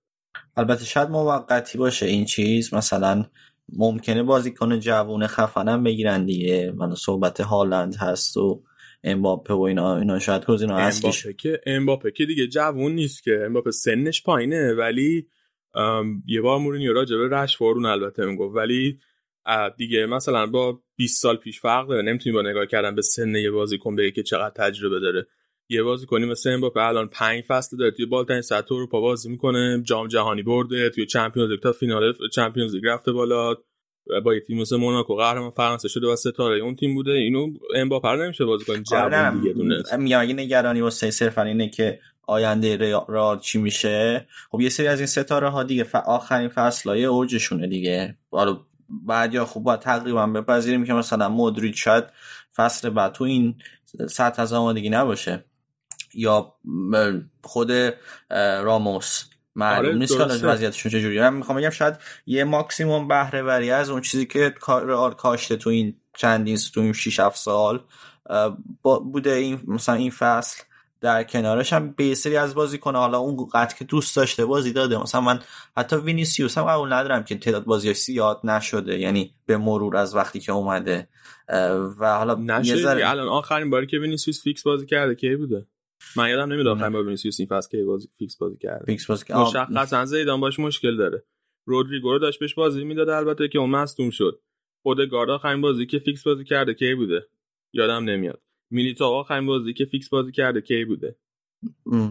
البته شاید موقتی باشه این چیز مثلا ممکنه بازیکن جوون خفنم بگیرن دیگه. من صحبت هالند هست و امباپه و اینا اینا. شاید گزینه امباپه که امباپه که دیگه جوون نیست که. امباپه سنش پایینه ولی یه بار مورینیو راجع به رشفورد البته می‌گفت. ولی دیگه مثلا با 20 سال پیش فرق داره. نمی‌تونی با نگاه کردن به سن یه بازیکن بگی که چقدر تجربه داره. یه بازیکنی مثل امباپه. الان 5 فصل داره. توی بالاترین سطح اروپا بازی می‌کنه. جام جهانی برده. توی چمپیونز لیگ تا فینال چمپیونز لیگ رفته بالا. با یه تیم مثل موناکو. قهرمان فرانسه شده و ستاره. اون تیم بوده. اینو امباپه نمیشه بازیکن جوان آره، دیگه دونه میگم اگه نگرانی واسه صرفا اینه که آینده رئال چی میشه؟ خب یه سری از این ستاره ها دیگه آخرین فصلای اوجشونه دیگه. حالا بعد یا خوب باید تقریبا بپذیریم که مثلا مودریچ شاید فصل بعد تو این سطح از آمادگی نباشه. یا خود راموس. معلوم آره نیست که وضعیتشون چجوریه. من می‌خوام بگم شاید یه ماکسیموم بهره وری از اون چیزی که رئال کاشته تو این چندین تو این 6 7 سال بوده این مثلا این فصل در کنارش هم یه سری از بازیکنا حالا اون قد که دوست داشته بازی داده. مثلا من حتی وینیسیوس هم قبول ندارم که تعداد بازیاش زیاد نشده. یعنی به مرور از وقتی که اومده. و حالا نشده الان آخرین باری که وینیسیوس فیکس بازی کرده کی بوده؟ من یادم نمیاد آخرین بار وینیسیوس این فصل کی بازی فیکس بازی کرده. فیکس بازی مشخصا زیدان باش مشکل داره. رودریگو رو داشت بهش بازی می‌داد البته که اون مصدوم شد. اودگارد آخرین بازی که فیکس بازی کرده کی بوده؟ یادم نمیاد. میلیتائو آخرین بازی که فیکس بازی کرده کی بوده؟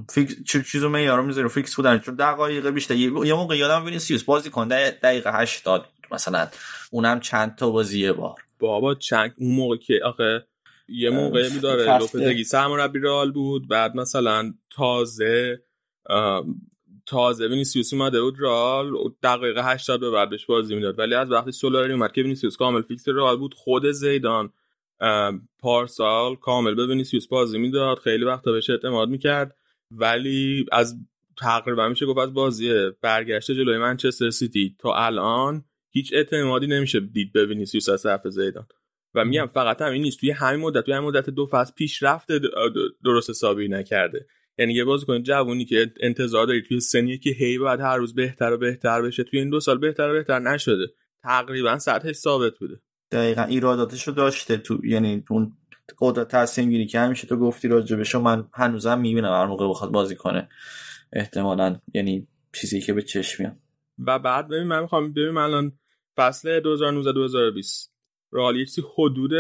فیکس چیزو من یارو می‌ذاره فیکس بودن. چون دقایق بیشتر. یه موقع یادم وینیسیوس بازی کنه دقیقه 80 مثلا. اونم چند تا بازی یه بار. بابا چند اون موقع که آخه یه موقع داره لوپتگی سرمربی رئال بود. بعد مثلا تازه تازه وینیسیوس اومده بود رئال دقیقه 80 به بعدش بازی می‌داد. ولی از وقتی سولاری اومد که وینیسیوس کامل فیکس رئال بود خود زیدان پارسال کامل به وینیسیوس بازی می‌داد. خیلی وقتا بهش اعتماد می‌کرد. ولی از تقریبا میشه گفت از بازی برگشته جلوی منچستر سیتی تا الان هیچ اعتمادی نمیشه دید به وینیسیوس از طرف زیدان. و میگم فقط هم این نیست. توی همین مدت توی همین مدت دو فصل پیشرفت درست حسابی نکرده. یعنی یه بازیکن جوونی که انتظار داری توی سنی که هی باید هر روز بهتر و بهتر بشه توی این دو سال بهتر و بهتر نشده. تقریبا سطحش ثابت بوده. دقیقا ایراداتش رو داشته. تو یعنی اون قدرت تصمیم گیری که همیشه تو گفتی راجبش من هنوزم می‌بینم هر موقع بخواد بازی کنه. احتمالا یعنی چیزی که به چشم و بعد ببین من می‌خوام ببین الان فصل 2019 2020 رئال یک حدود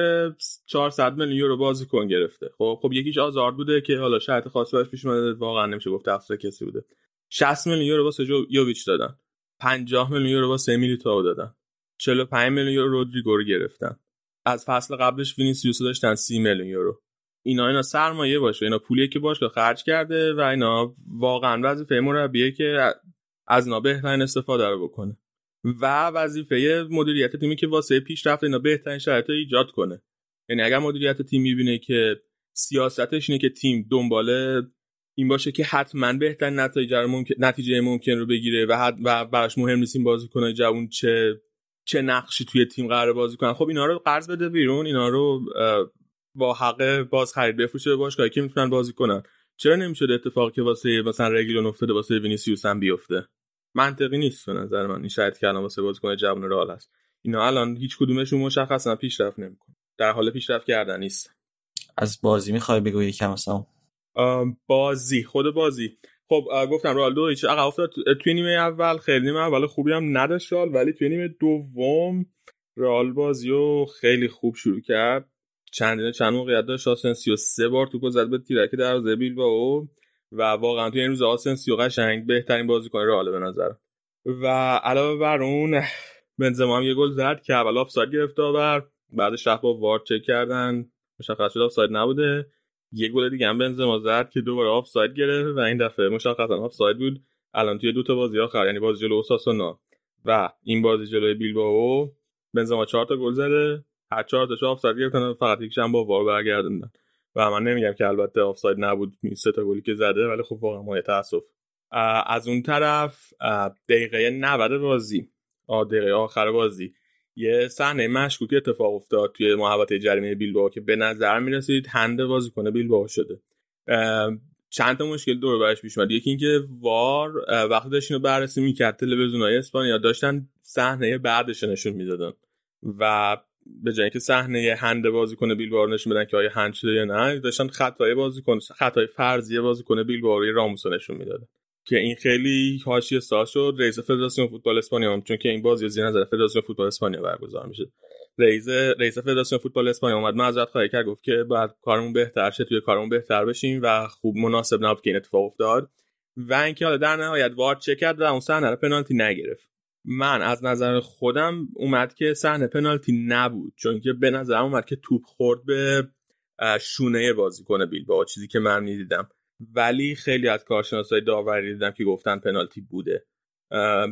400 میلیون یورو بازیکن گرفته. خب خب یکیش آزار بوده که حالا شرط خاصی براش پیش اومده. واقعا نمیشه گفت تفسیر کسی بوده. 60 میلیون یورو واسه یوویچ دادن. 50 میلیون یورو واسه میلیتائو دادن. 45 میلیون یورو رودریگو رو گرفتن. از فصل قبلش وینیسیوس داشتن 30 میلیون یورو. اینا اینا سرمایه باشه. اینا پولیه که باشگاه خرج کرده و اینا واقعا وظیفه مربیه که از اینا بهترین استفاده رو بکنه. و وظیفه مدیریت تیمی که واسه پیشرفت اینا بهترین شرایط ایجاد کنه. یعنی اگر مدیریت تیم می‌بینه که سیاستش اینه که تیم دنباله این باشه که حتما بهترین نتایج ممکن نتیجه ممکن رو بگیره و و براش مهم نیست این بازیکن جوون چه چه نقشی توی تیم قرار بازی کنن. خب اینا رو قرض بده بیرون اینا رو با حق باز خرید بفروشه به باشگاهی که می‌تونن بازی کنن. چرا نمی‌شده اتفاقی که واسه مثلا رگیلون افتاده واسه وینیسیوس هم بیفته؟ منطقی نیست به نظر من این شاید که الان واسه بازیکن جوان رئال است اینا الان هیچ کدومشون مشخصا پیشرفت نمی‌کنه در حال پیشرفت کردن نیست. از بازی می‌خوای بگو یکم مثلا بازی خود بازی. خب گفتم رئال دو هیچ عقب افتاد توی نیمه اول خیلی نیمه اول خوبی هم نداشت رئال ولی توی نیمه دوم رئال بازی رو خیلی خوب شروع کرد. چندین چند موقعیت داشت. آسنسیو سه بار توپو زد به تیرک دروازه بیلبائو. و واقعا توی این روز آسنسیو قشنگ بهترین بازیکن رئال به نظر و علاوه بر اون بنزما هم یه گل زد که اول آفساید گرفت داور بعدش رفت با وار چک کردن. مشخص شد آفساید نبوده. یه گل دیگه هم بنزما زد که دوباره آفساید گرفت و این دفعه مشخصا آفساید بود. الان توی دو تا بازی آخر یعنی بازی جلو اوساسونا و این بازی جلوی بیلبائو بنزما چهار تا گل زده. هر چهار تاش آفساید گرفتن فقط یکیش هم با وار برگردوندن. و من نمیگم که البته آفساید نبود سه تا گلی که زده ولی خب واقعا ما تاسف. از اون طرف دقیقه 90 بازی. دقیقه آخر بازی. یه صحنه مشکوک اتفاق افتاد توی محوطه جریمه بیلبائو که به نظر می‌رسید هند بازیکن بیلبائو شده. چند تا مشکل دور برش پیش اومد. یکی اینکه وار وقتی داشت اینو بررسی می‌کرد تلویزیونای اسپانیا داشتن صحنه بعدش نشون می‌دادن و به جای اینکه صحنه هند بازیکن بیلبائو نشون بدن که آیا هند شده یا نه داشتن خطای بازیکن خطای فرضی بازیکن بیلبائو راموسو نشون می‌دادن که این خیلی حاشیه ساز شد. رئیس فدراسیون فوتبال اسپانیا چون که این بازی زیر نظر فدراسیون فوتبال اسپانیا برگزار میشه. رئیس رئیس فدراسیون فوتبال اسپانیا اومد. معذرت خواهی کرد گفت که بعد کارمون بهتر شه توی کارمون بهتر بشیم و خوب مناسب نبود که این اتفاق افتاد. و اینکه حالا در نهایت وار چک کرد؟ و اون صحنه پنالتی نگرفت. من از نظر خودم اومد که صحنه پنالتی نبود چون که به نظرم اومد که توپ خورد به شونه بازیکن با چیزی که من می‌دیدم. ولی خیلی از کارشناسای داوری دیدم که گفتن پنالتی بوده.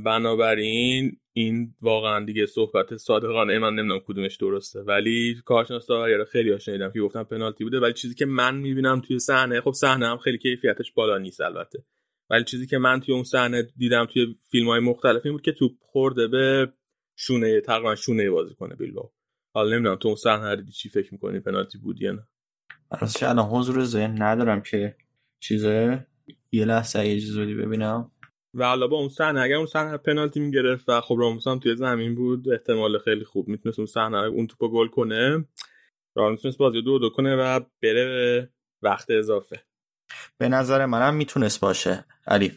بنابراین این واقعا دیگه صحبت صادقانه من نمی‌دونم کدومش درسته. ولی کارشناس داوری خیلی ها شنیدم که گفتن پنالتی بوده. ولی چیزی که من می‌بینم توی صحنه خب صحنه هم خیلی کیفیتش بالا نیست البته. ولی چیزی که من توی اون صحنه دیدم توی فیلم های مختلف این بود که توپ خورده به شونه تقریبا شونه بازی کنه بیلبائو. حالا نمی‌دونم تو اون صحنه دیدی چی فکر می‌کنی؟ پنالتی بود یا نه؟ راستش الان حضور ذهن ندارم که چیزه. یه لحظه یه چیز ببینم. و حالا با اون صحنه اگر اون صحنه پنالتی می‌گرفت و خب راموس هم توی زمین بود احتمال خیلی خوب می‌تونست اون صحنه اون توپو گل کنه. راموس می‌تونست بازی دو دو کنه و بره وقت اضافه. به نظر منم می‌تونست باشه. علی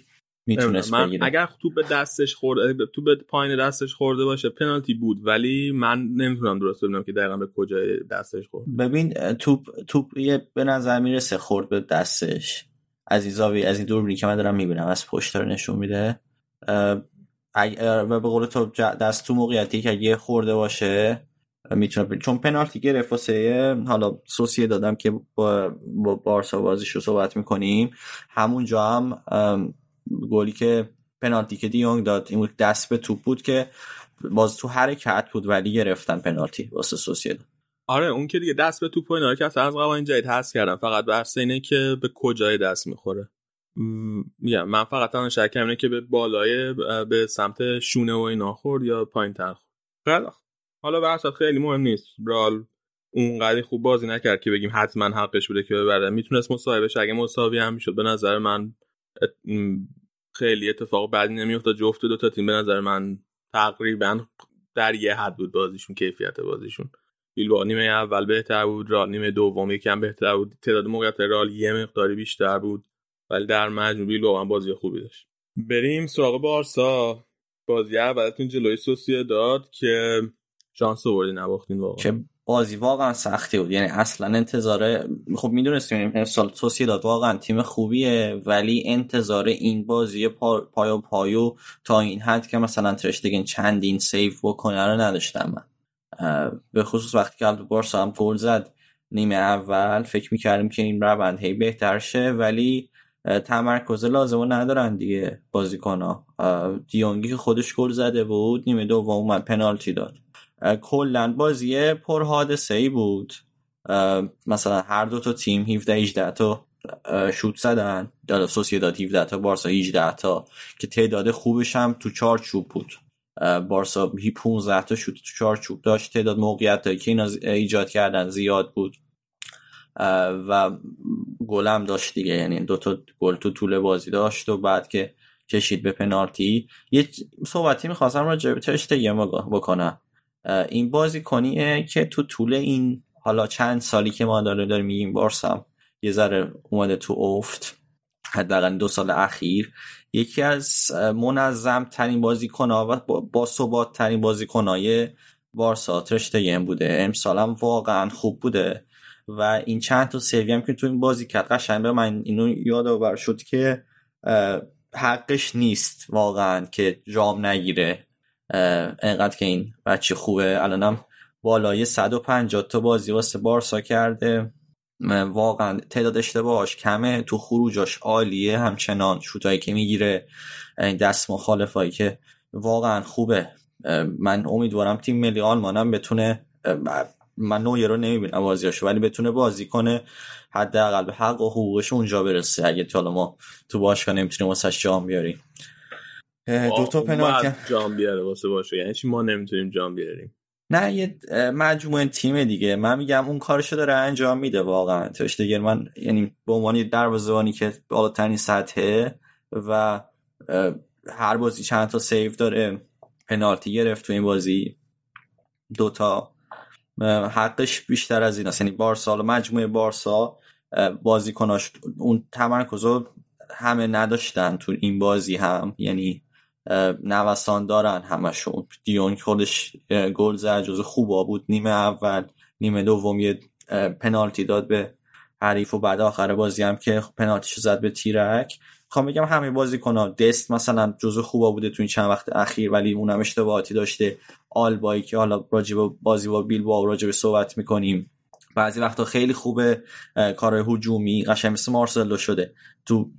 می‌تونست من بگیره. اگر تو به دستش خورده تو به پایین دستش خورده باشه پنالتی بود. ولی من نمی‌تونم درست ببینم که دقیقا به کجای دستش خورد. ببین توپ توپ یه به نظر می‌رسه خورد به دستش. از این زاویه از این دوربینی که من دارم می‌بینم. از پشت رو نشون میده. و به قول تو دست تو موقعیتی که اگه خورده باشه می‌تونه چون پنالتی گرفت واسه حالا سوسیه دادم که با, با بارسا بازیش رو صحبت می‌کنیم. همونجا هم گلی که پنالتی که دیونگ داد این دست به توپ بود که باز تو حرکت بود ولی گرفتن پنالتی واسه سوسیداد آره اون که دیگه دست به توپ و اینا که از قوانین جدید هست کردم. فقط بحث اینه که به کجای دست می‌خوره. میگم من فقط تنها شکم اینه که به بالای به سمت شونه و اینا خورد یا پایین تر خورد حالا بحث خیلی مهم نیست. رال اونقدر خوب بازی نکرد که بگیم حتما حقش بوده که ببره. می‌تونست بشه. اگه مساوی هم می‌شد به نظر من خیلی اتفاق بعدی نمیافتاد. جفت دو تا تیم به نظر من تقریبا در یه حد بود بازیشون کیفیت بازیشون. بیلبا نیمه اول بهتر بود رال نیمه دوم یکم بهتر بود. تعداد موقعیت رال یه مقداری بیشتر بود ولی در مجموع بیلبا بازی خوبی داشت. بریم سراغ بارسا. بازی اولتون جلوی سوسیه داد که شانس آوردی نباختین واقعا. که بازی واقعا سختی بود. یعنی اصلا انتظار خب می‌دونستیم سوسیداد واقعا تیم خوبیه ولی انتظار این بازی پا... پایاپای تا این حد که مثلا تراشتگن چندین save بکنه رو نداشتم من. به خصوص وقتی که بارسا هم گل زد نیمه اول فکر می‌کردیم که این روند هی بهتر شه ولی تمرکز لازم ندارن دیگه بازیکن ها دی یونگی که خودش گل زده بود نیمه دوم اومد پنالتی داد. کلا بازی پر حادثه ای بود مثلا هر دو تا تیم 17 18 تا شوت زدن. دادا داد 17 تا بارسا 18 تا که تعداد خوبش هم تو چارچوب بود. بارسا 15 تا شوت تو چارچوب داشت. تعداد موقعیت که اینا ایجاد کردن زیاد بود. و گلم داشت دیگه. یعنی دو تا گل تو طول بازی داشت و بعد که کشید به پنالتی. یه صحبتی می‌خواستم راجع به تشتگیم بکنم. این بازی کنیه که تو طول این حالا چند سالی که ما داره داریم میگیم بارسم یه ذره اومده تو افت حداقل دو سال اخیر. یکی از منظم ترین بازیکنها و با ثبات ترین بازیکنهای بارسا ترشتگن بوده. امسال هم واقعا خوب بوده. و این چند تا سیوی هم که تو این بازی کرد قشنگ به من اینو یادآور شد که حقش نیست واقعا که جام نگیره. انقدر که این بچه خوبه. الانم بالای 150 تا بازی واسه بارسا کرده. واقعا تعداد اشتباهاش کمه. تو خروجاش عالیه همچنان. شوتایی که می‌گیره دست مخالفایی که واقعا خوبه. من امیدوارم تیم ملی آلمانم بتونه من نویه رو نمی‌بینم بازیاشو ولی بتونه بازی کنه. حداقل به حق و حقوقش اونجا برسه. اگه حالا ما تو باشگاه نمی‌تونیم واسه جام بیاریم. دو تا پنالتی جام بیاره واسه باشه. یعنی چی؟ ما نمی‌تونیم جام بیاریم. نه یه مجموعه تیم دیگه. من میگم اون کارشو داره انجام میده واقعا. دیگه من یعنی به عنوان دروازه‌بانی که بالاترین سطحه و هر بازی چند تا سیو داره پنالتی گرفت تو این بازی. دوتا. حقش بیشتر از این است یعنی بارسا مجموعه بارسا بازیکناش اون تمرکز همه نداشتن تو این بازی هم. یعنی نوسان دارن همشون. دیون خودش گل زد. جزو خوبا بود. نیمه اول نیمه دوم یه پنالتی داد به حریف و بعد آخر بازی هم که پنالتیشو زد به تیرک. خواهم بگم همه بازی کنه دست مثلا جزو خوبا بوده تو این چند وقت اخیر ولی اونم اشتباهاتی داشته. آلبایی که حالا راجب بازی با بیل با راجب صحبت می‌کنیم. بعضی وقتا خیلی خوبه کار هجومی قشنگ مثل مارسلو شده. تو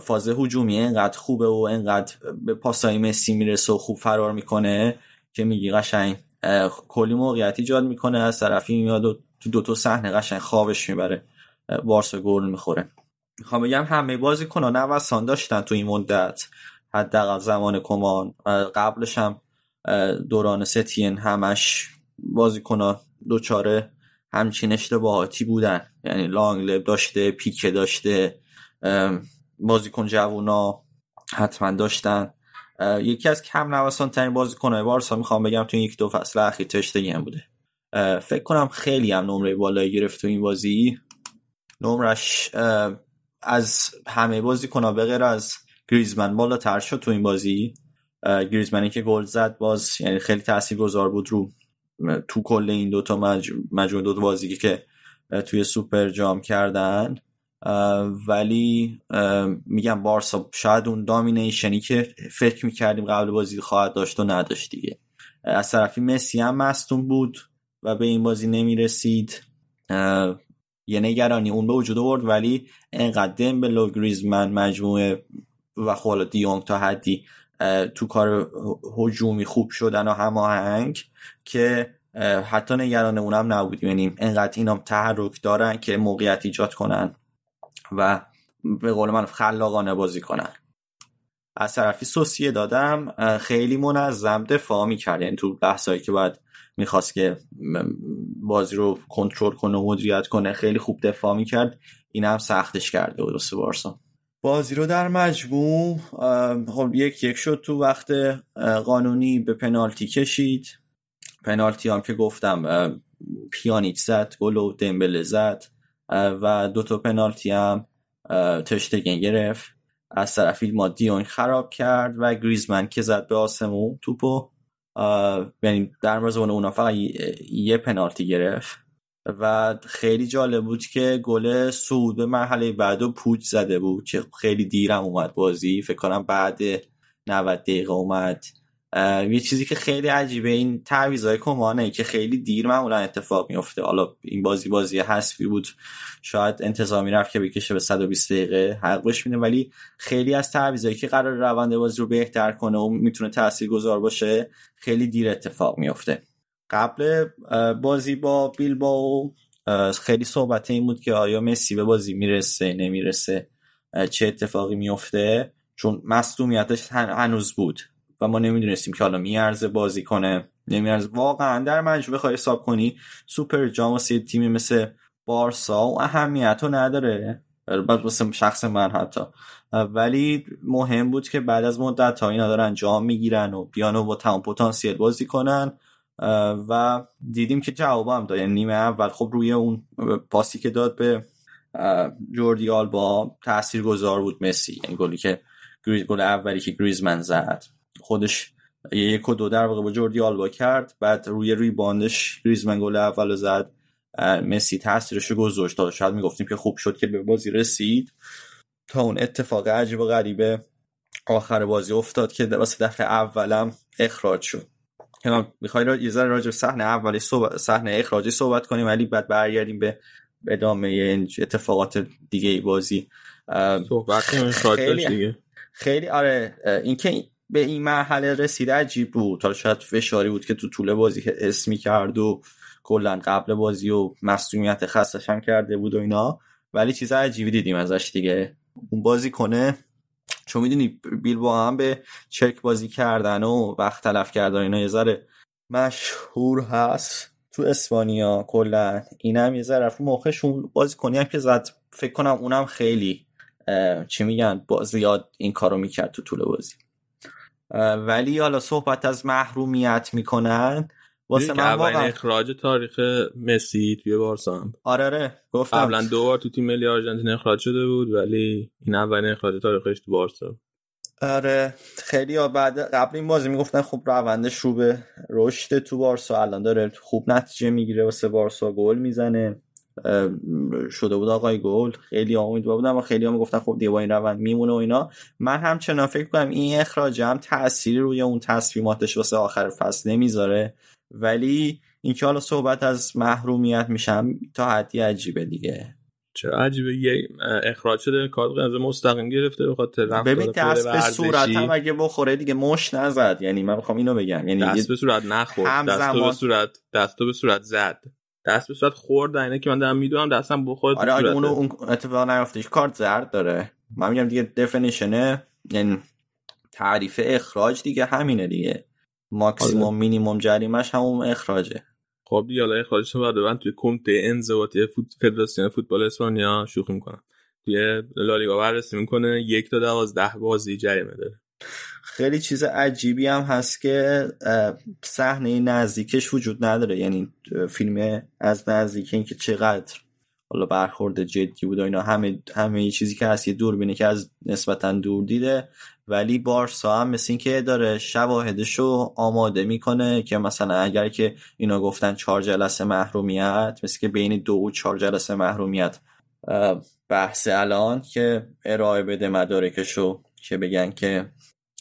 فاز هجومی انقدر خوبه و انقدر به پاسای مسی می‌رسه و خوب فرار می‌کنه که میگی قشنگ کلی موقعیت ایجاد می‌کنه از طرفی میاد و تو دو تا صحنه قشنگ خوابش می‌بره. بارسا گل می‌خوره. می‌خوام بگم همه بازی کنه نوسان داشتن تو این مدت. حداقل زمان کمان. قبلش هم دوران ستین همش بازیکن دوچاره همچین اشتباهاتی بودن. یعنی لانگ لب داشته پیکه داشته. بازیکن جوونا حتما داشتن. یکی از کم نوسان ترین بازیکنهای بارسا می‌خوام بگم تو یک دو فصل اخیر تشتگی بوده. فکر کنم خیلی هم نمره بالایی گرفت تو این بازی. نمرش از همه بازی کنه به غیر از گریزمن بالاتر شد تو این بازی. گریزمنی که گل زد باز یعنی خیلی گذار بود رو تو کل این دوتا مجموعه دو بازی که توی سوپر جام کردن. ولی میگم بارسا شاید اون دامینیشنی که فکر می‌کردیم قبل بازی خواهد داشت و نداشت دیگه. از طرفی مسی هم مستون بود و به این بازی نمی‌رسید. یه نگرانی اون به وجود آورد ولی انقدر به گریزمن مجموعه و خب دیونگ تا حدی تو کار هجومی خوب شدن و هماهنگ که حتی نگران اونم نبودیم. یعنی انقدر اینا تحرک دارن که موقعیت ایجاد کنن. و به قول من خلاقانه بازی کنن. از طرفی سوسیه دادم خیلی منظم دفاع می‌کرد. یعنی تو بحثایی که باید می‌خواست که بازی رو کنترل کنه و مدیریت کنه خیلی خوب دفاع می‌کرد. این هم سختش کرده بود بارسا. بازی رو در مجموع خب یک یک شد تو وقت قانونی به پنالتی کشید. پنالتی هم که گفتم پیانیچ زد گل و دمبله زد. و دو تا پنالتی هم تشتگن گرفت. از طرفی ما دیون خراب کرد و گریزمن که زد به آسمون توپو. یعنی در مورد اونا فقط یه پنالتی گرفت. و خیلی جالب بود که گل سود به مرحله بعد و پوچ زده بود که خیلی دیرم اومد بازی. فکر کنم بعد 90 دقیقه اومد. یه چیزی که خیلی عجیبه این تعویضای کمانه که خیلی دیر معمولا اتفاق میفته حالا این بازی بازی حسفی بود. شاید انتظامی رفت که بکشه به 120 دقیقه حق بش میده ولی خیلی از تعویضایی که قرار روند بازی رو بهتر کنه و می‌تونه گذار باشه خیلی دیر اتفاق میفته قبل بازی با بیل با خیلی صحبت این بود که آیا مسی به بازی می‌رسه نمی‌رسه چه اتفاقی میفته چون مصدومیتش هنوز بود. و ما نمی‌دونستیم که حالا میارزه بازی کنه. نمیارزه. واقعا در مجموع بخوای حساب کنی سوپر جام واسه تیمی مثل بارسا و اهمیت رو نداره واسه شخص من حتی. ولی مهم بود که بعد از مدت ها اینا دارن جام می‌گیرن و بیان و با تمام پتانسیل بازی کنن. و دیدیم که جواب هم داد. یعنی نیمه اول خب روی اون پاسی که داد به جوردی آلبا تاثیر گذار بود مسی. یعنی گلی که گل اولی که گریزمن زد. خودش یک و دو در واقع با جوردی آلبا کرد. بعد روی روی باندش گریزمن گل اول زد. مسی تاثیرش رو گذاشت. تا شاید می‌گفتیم که خوب شد که به بازی رسید. تا اون اتفاق عجیب و غریبه آخر بازی افتاد که واسه دفعه اولم اخراج شد. می‌خوای یه ذره راجع به صحنه اولی صحنه اخراجی صحبت کنیم ولی بعد برگردیم به ادامه اتفاقات دیگه بازی. صحبت خیلی دیگه. خیلی آره اینکه به این مرحله رسیده عجیب بود. حالا شاید فشاری بود که تو طول بازی که اسمی کرد و کلا قبل بازی و مصومیت خستش هم کرده بود و اینا. ولی چیز عجیبی دیدیم ازش دیگه. اون بازی کنه چون می‌دونی بیل با هم به چرک بازی کردن و وقت تلف کردن اینا یه ذره مشهور هست تو اسپانیا کلا. اینم یه ذره موقعشون بازی کنی هم که زد. فکر کنم اونم خیلی چی میگن با زیاد این کارو می‌کرد تو طول بازی. ولی حالا صحبت از محرومیت می‌کنن واسه من واقعا اخراج تاریخ مسی توی بارسا آره آره گفتم. قبلا دو بار تو تیم ملی آرژانتین اخراج شده بود ولی این اولین اخراج تاریخش تو بارسا. آره خیلی بعد قبل این بازی می‌گفتن خب روندش رو به رشد تو بارسا الان داره خوب نتیجه می‌گیره واسه بارسا گل می‌زنه. شده بود آقای گل. خیلی امیدوار بودم و خیلی هم گفتن خب دیگه با این روند میمونه و اینا. من هم چنان فکر کنم این اخراج هم تأثیری روی اون تصمیماتش واسه آخر فصل نمی‌ذاره. ولی اینکه حالا صحبت از محرومیت میشم تا حدی عجیبه دیگه. چرا عجیبه. یه اخراج شده کار قرمز مستقیم گرفته به خاطر ببین دست به صورت هم اگه بخوره دیگه مش نزد. یعنی من می‌خوام اینو بگم. یعنی دست به صورت نخورد. دست. به صورت دست به صورت زد. دست به صورت خورد اینه که من دارم می‌دونم دستم بخورد آره اگه اونو اون اتفاق نیفته کارت زرد داره. من میگم دیگه دفنیشنه یعنی تعریف اخراج دیگه همینه دیگه. ماکسیموم آره. مینیموم جریمش همون اخراجه. خب دیگه حالا اخراجش بعد من توی کمیته انضباطی فوت... فدراسیون فوتبال اسپانیا شوخی می‌کنم. توی لالیگا بررسی می‌کنه یک تا دوازده بازی جریمه داره. خیلی چیز عجیبی هم هست که صحنه نزدیکش وجود نداره. یعنی فیلم از نزدیک اینکه چقدر حالا برخورد جدی بود و اینا همه همه چیزی که هست یه دوربینه که از نسبتا دور دیده ولی بارسا هم مثل اینکه داره شواهدشو آماده می‌کنه که مثلا اگر که اینا گفتن چهار جلسه محرومیت مثل که بین دو و چهار جلسه محرومیت بحث الان که ارائه بده مدارکشو که بگن که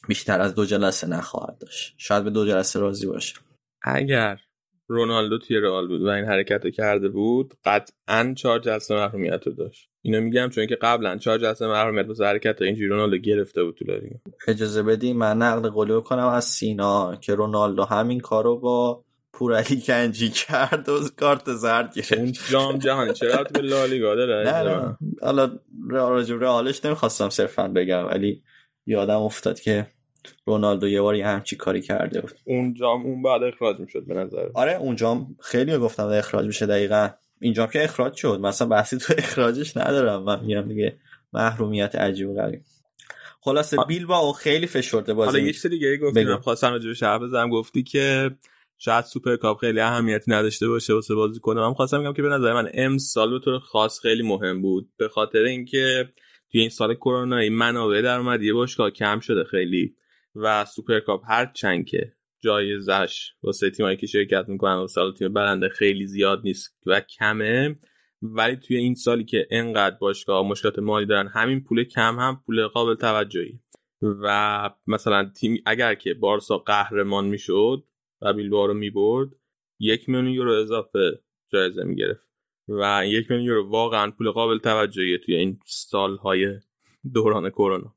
بیشتر از دو جلسه نخواهد داشت. شاید به دو جلسه راضی باشه. اگر رونالدو توی رئال بود و این حرکت رو کرده بود قطعا چهار جلسه محرومیت رو داشت. اینو میگم چون که قبلا چهار جلسه محرومیت واسه حرکت اینجوری رونالدو گرفته بود تو لالیگا اجازه بدی من نقل قولی بکنم از سینا که رونالدو همین کارو با پورعلی کنجی کرد و کارت زرد گرفت. اون جام جهانی. چرا به لالیگا داره؟ نه نه. حالا راجع رئالش نمی‌خواستم صرفا بگم ولی یادم افتاد که رونالدو یه بار همچی کاری کرده بود. اون جام اون بعد اخراج می‌شد به نظر. آره اون جام خیلی گفتم اخراج میشه دقیقا. اینجا که اخراج شد. مثلا بحثی تو اخراجش ندارم. من میگم دیگه محرومیت عجیب و غریب. خلاصه بیلبائو خیلی فشرده بازی حالا یه چیز دیگه گفتم خواستم راجع به شهر بزنم. گفتی که شاید سوپر کاپ خیلی اهمیتی نداشته باشه واسه بازی کنم من خواستم بگم که به نظر من امسال به طور خاص خیلی مهم بود. به خاطر اینکه توی این سال کرونا این منابع درآمدی باشگاه کم شده خیلی. و سوپر کاپ هر چند که جایزش واسه تیمایی که شرکت می‌کنن و سال تیم برنده خیلی زیاد نیست و کمه. ولی توی این سالی که انقدر باشگاه مشکلات مالی دارن همین پول کم هم پول قابل توجهی. و مثلا تیم اگر که بارسا قهرمان می‌شد و بیلبائو رو می‌برد یک میلیون یورو اضافه جایزه می‌گرفت. و یک میلیون یورو. واقعا پول قابل توجهی توی این سالهای دوران کرونا.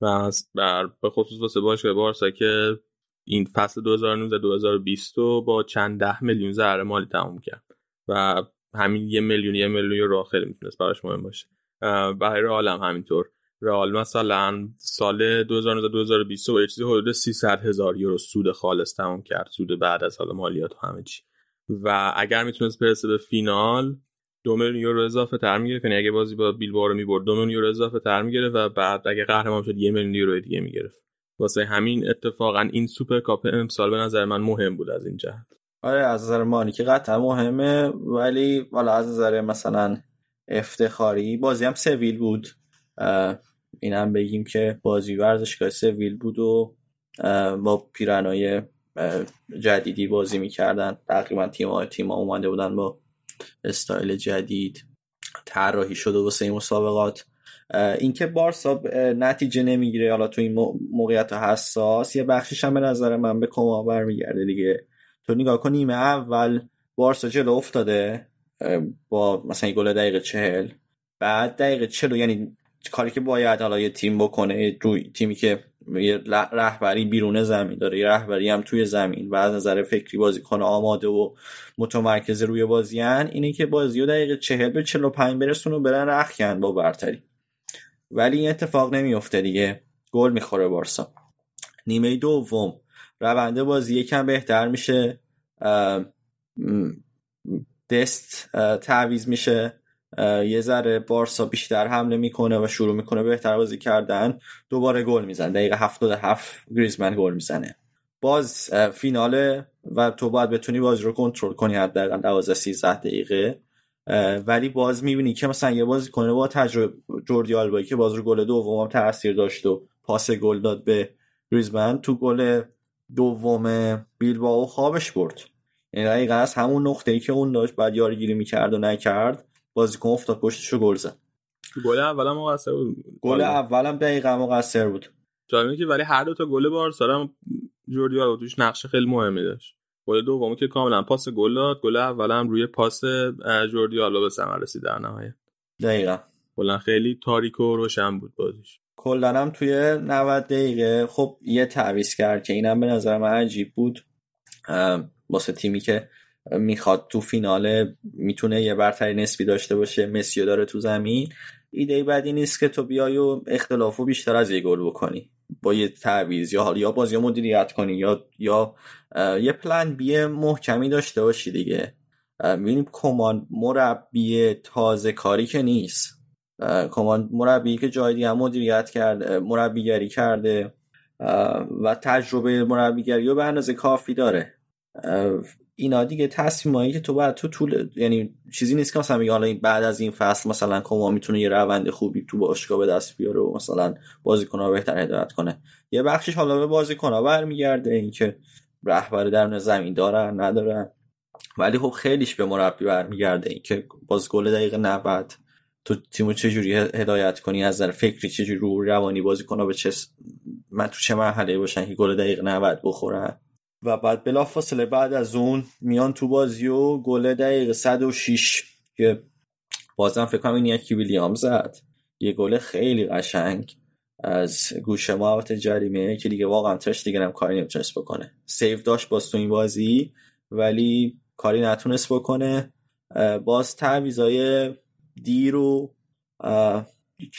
و بر به خصوص واسه باشگاه بارسا که این فصل 2019 2020 رو با چند ده میلیون ضرر مالی تموم کرد. و همین یه میلیون یه میلیون یورو خیلی می‌تونست براش مهم باشه. برای رئال هم همینطور. رئال مثلا سال 2019 2020 با یه چیزی حدود 300 هزار یورو سود خالص تموم کرد. سود بعد از سال مالیات و همه چی. و اگر می‌تونست برسه به فینال دو میلیون یورو اضافه تر می‌گرفت. یعنی اگه بازی با بیلبائو رو می‌برد دو میلیون یورو اضافه تر می‌گرفت و بعد اگه قهرمان شد یه میلیون یورو دیگه می‌گرفت. واسه همین اتفاقا این سوپر کاپ امسال به نظر من مهم بود از این جهت. آره از نظر مانی که قطعا مهمه ولی والا از نظر مثلا افتخاری بازی هم سویل بود. این هم بگیم که بازی ورزشگاه سویل بود و با پیرنای جدیدی بازی می‌کردن. تقریبا تیم ها تیم ها اومده بودن با استایل جدید طراحی شده واسه این مسابقات. اینکه بارسا نتیجه نمی‌گیره حالا تو این موقعیت حساس یه بخشیش هم به نظر من به کما برمیگرده دیگه. تو نگاه کن نیمه اول بارسا جلو افتاده با مثلا گل دقیقه چهل. بعد دقیقه چلو یعنی کاری که باید حالا یه تیم بکنه روی تیمی که یه رهبری بیرون زمین داره یه رهبری هم توی زمین و از نظر فکری بازی کنه آماده و متمرکز روی بازیان اینه که بازی و دقیقه چهل به چلو پنج برسون و برن رخکن با برتری. ولی این اتفاق نمیفته دیگه. گل می‌خوره بارسا. نیمه دوم. رونده بازی یکم بهتر میشه. دست تعویز میشه. یه ذره بارسا بیشتر حمله می‌کنه و شروع می‌کنه بهتر بازی کردن دوباره گل می‌زنه. دقیقه 77 گریزمن گل می‌زنه. باز فیناله و تو باید بتونی بازی رو کنترل کنی حداقل 12 13 دقیقه. ولی باز می‌بینی که مثلا یه بازی کنه با تجربه جوردی آلبایی که باز رو گل دوم تاثیر داشت و پاس گل داد به گریزمن تو گل دوم بیلبائو خوابش برد. یعنی دقیقا از همون نقطه ای که اون داشت بعد یارگیری می‌کرد و نکرد. بازیکن افتاد پشتش رو گل زد. گل اولم مقصر بود. گل اولم دقیقا مقصر بود. جالبه که ولی هر دو تا گل بارسا هم جوردی توش نقش خیلی مهمی داشت. گل دومو که کاملا پاس گل داد گل اولم روی پاس جوردی آلبا به ثمر رسید در نهایت. دقیقا. کلا خیلی تاریک و روشن بود بازیش. کلا هم توی 90 دقیقه خب یه تعویض کرد که اینم به نظر من عجیب بود. واسه تیمی که می‌خواد تو فینال می‌تونه یه برتری نسبی داشته باشه مسیو داره تو زمین. ایده بعدی نیست که تو بیای و اختلافو بیشتر از یه گل بکنی. با یه تعویض یا یا بازی مدیریت کنی یا یا یه پلن بی محکمی داشته باشی دیگه. می‌بینیم کمان مربی تازه کاری که نیست. کمان مربی که جای دیگه مدیریت کرده مربیگری کرده. و تجربه مربیگری رو به اندازه کافی داره. اینا دیگه تصمیمایی که تو بعد تو طول یعنی چیزی نیست که مثلا میگه حالا بعد از این فصل مثلا کما می‌تونه یه روند خوبی تو باشگاه به دست بیاره و مثلا بازیکن‌ها بهتر هدایت کنه. یه بخشش حالا به بازیکن‌ها برمیگرده اینکه رهبر در زمین دارن ندارن. ولی خب خیلیش به مربی برمیگرده اینکه باز گل دقیقه 90 تو تیمو چجوری هدایت کنی؟ از نظر فکری چجوری رو روانی بازیکن‌ها به چه من تو چه مرحله باشن که گل دقیقه 90 بخورن؟ و بعد بلافاصله بعد از اون میان تو بازی و گل دقیقه 106 که بازم فکر کنم این یکی ویلیام زد. یه گل خیلی قشنگ از گوشه محوط جریمه که دیگه واقعا ترش دیگه هم کاری نمی‌تونست بکنه. سیف داشت باز تو این بازی ولی کاری نتونست بکنه. باز تعویزای دیر و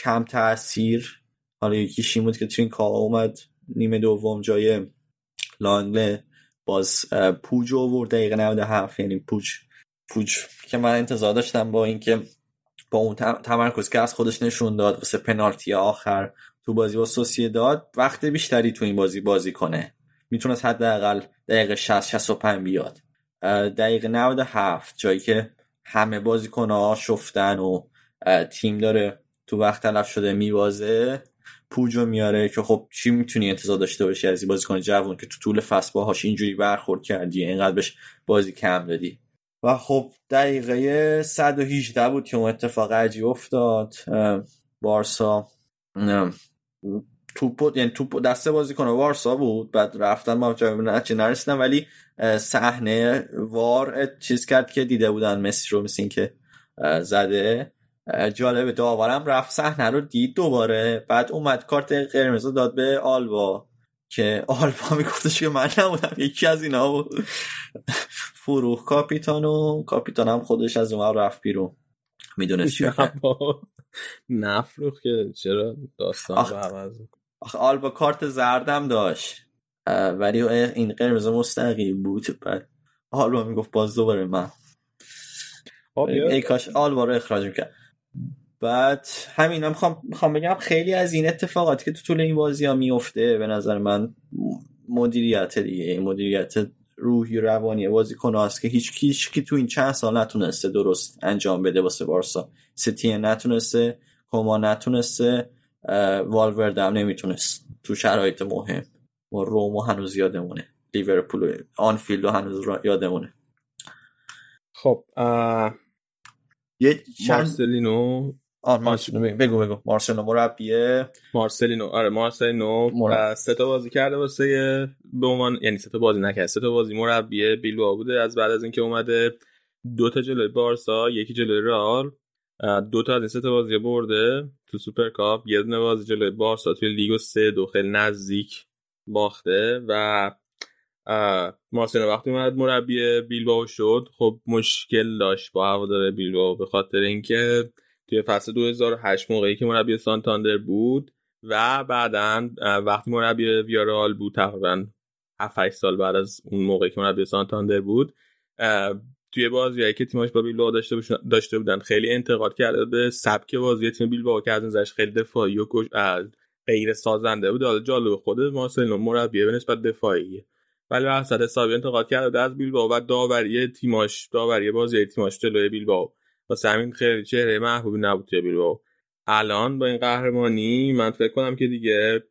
کم تاثیر حالا یکیش این بود که کار اومد نیمه دوم جای لانگله. باز پوج آورد دقیقه 97 یعنی پوج پوج که من انتظار داشتم با اینکه با اون تمرکز که از خودش نشون داد واسه پنالتی آخر تو بازی با داد وقت بیشتری تو این بازی بازی کنه. می‌تونست حداقل دقیقه 60 65 بیاد. دقیقه 97 جایی که همه بازیکن‌ها شفتن و تیم داره تو وقت تلف شده میوازه پوجو میاره که خب چی می‌تونی انتظار داشته باشی از این بازیکن جوون که تو طول فصل باهاش اینجوری برخورد کردی اینقدر بهش بازی کم دادی؟ و خب دقیقه 118 بود که اون اتفاق عجیب افتاد. بارسا توپ یعنی توپ دسته بازی کنه وارسا بود بعد رفتن ما چه نرسیدن ولی صحنه وار چیز کرد که دیده بودن مسی رو مثل که زده. جالبه داورم رفت صحنه رو دید دوباره. بعد اومد کارت قرمز داد به آلبا که آلبا میگفتش که من نبودم یکی از اینا بود. فروخ کاپیتان و کاپیتان هم خودش از اون رفت بیرون. می‌دونست نفروخ که چرا داستان آخ... عوض آخه آلبا کارت زردم داشت. ولی این قرمز مستقیم بود. بعد آلبا می‌گفت باز دوباره من. ای کاش آلبا رو اخراج می‌کرد. بعد همین می‌خوام می‌خوام بگم خیلی از این اتفاقاتی که تو طول این بازی ها میفته به نظر من مدیریت دیگه مدیریت روحی روانی بازیکن هست که هیچ کیش که تو این چند سال نتونسته درست انجام بده واسه بارسا. سیتی نتونسته کوما نتونسته والورد هم نمی‌تونست تو شرایط مهم. و رومو هنوز یادمونه. لیورپول آنفیلد هنوز یادمونه. خب یه مارسلینو. بگو بگو مارسلینو مربیه. مارسلینو. آره مارسلینو. مرب... سه تا بازی کرده واسه به عنوان یعنی سه تا بازی نکرد سه تا بازی مربیه. بیلوا بوده از بعد از اینکه اومده. دو تا جلوی بارسا یکی جلوی رئال. دو تا از این سه تا بازی برده تو سوپر کاپ. یه دونه بازی جلوی بارسا توی لیگو سه دو خیلی نزدیک باخته. و مارسلینو وقتی اومد مربی بیلباو شد خب مشکل داشت با هوادار بیلباو به خاطر اینکه توی فصل 2008 موقعی که مربی سانتاندر بود و بعدا وقتی مربی ویارال بود تقریبا 7 سال بعد از اون موقعی که مربی سانتاندر بود توی بازیایی که تیماش با بیلباو داشته, داشته بودن خیلی انتقاد کرده به سبک بازی تیم بیلباو که از نظرش خیلی دفاعی و غیر سازنده بود. حالا جالب خود مارسلینو مربی به نسبت دفاعی ولی وسط حسابی انتقاد کرده از بیلباو و داوری تیماش داوری بازی تیماش جلوی بیلباو واسه همین خیلی چهره محبوبی نبود توی بیلباو الان با این قهرمانی من فکر کنم که دیگه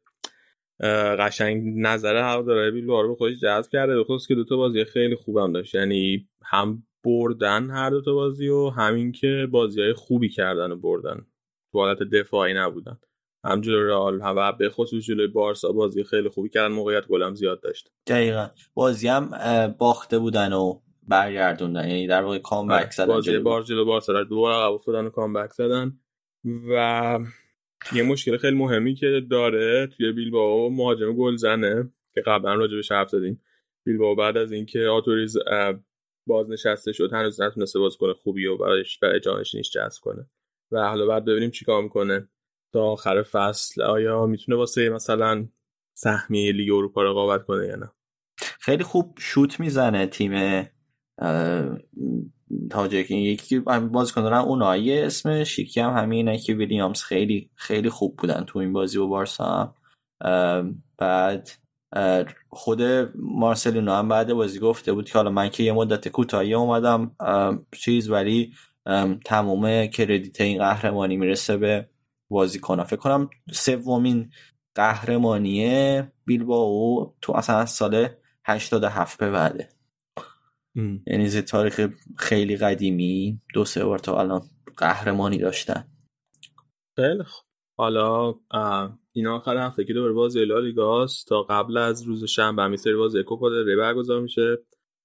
قشنگ نظر هوادارهای بیلباو رو به خودش جذب کرده. به خصوص که دوتا بازی خیلی خوبم داشت. یعنی هم بردن هر دوتا بازی و همین که بازی های خوبی کردن و بردن. تو حالت دفاعی نبودن. هم جلوی رئال و به خصوص جلوی بارسا بازی خیلی خوبی کردن موقعیت گلم زیاد داشت. دقیقا. بازی هم باخته بودن و برگردوندن. یعنی در واقع کامبک آره، زدن بازی بار جلو بارسا. رو دوباره عقب افتادن و کامبک زدن. و یه مشکل خیلی مهمی که داره توی بیلبائو مهاجم گل زنه که قبلا راجبش حرف زدیم. بیلبائو بعد از اینکه آتوریز بازنشسته شد هنوز نتونسته باز کنه خوبی و برایش برای جانشینش جذب کنه. و حالا بعد ببینیم چیکار می‌کنه. تا آخر فصل. آیا می‌تونه واسه مثلا سهمیه لیگ اروپا رقابت کنه یا نه؟ خیلی خوب شوت می‌زنه تیم تاجیک یکی بازیکن دارن اونایی اسمش یکی هم همینه که ویلیامز خیلی خیلی خوب بودن تو این بازی با بارسا. بعد خود مارسلینو هم بعد بازی گفته بود که حالا من که یه مدت کوتاهی اومدم چیز ولی تمام کردیت این قهرمانی می‌رسه به بازیکن فکر کنم سومین قهرمانی بیلباو تو اصلا سال 87 به بعده. یعنی زی تاریخ خیلی قدیمی. دو سه بار تا الان قهرمانی داشتن. خیلی خوب. حالا اینا آخر هفته که دوباره بازی لالیگاست تا قبل از روز شنبه همی سری بازی کوپا ری برگزار میشه.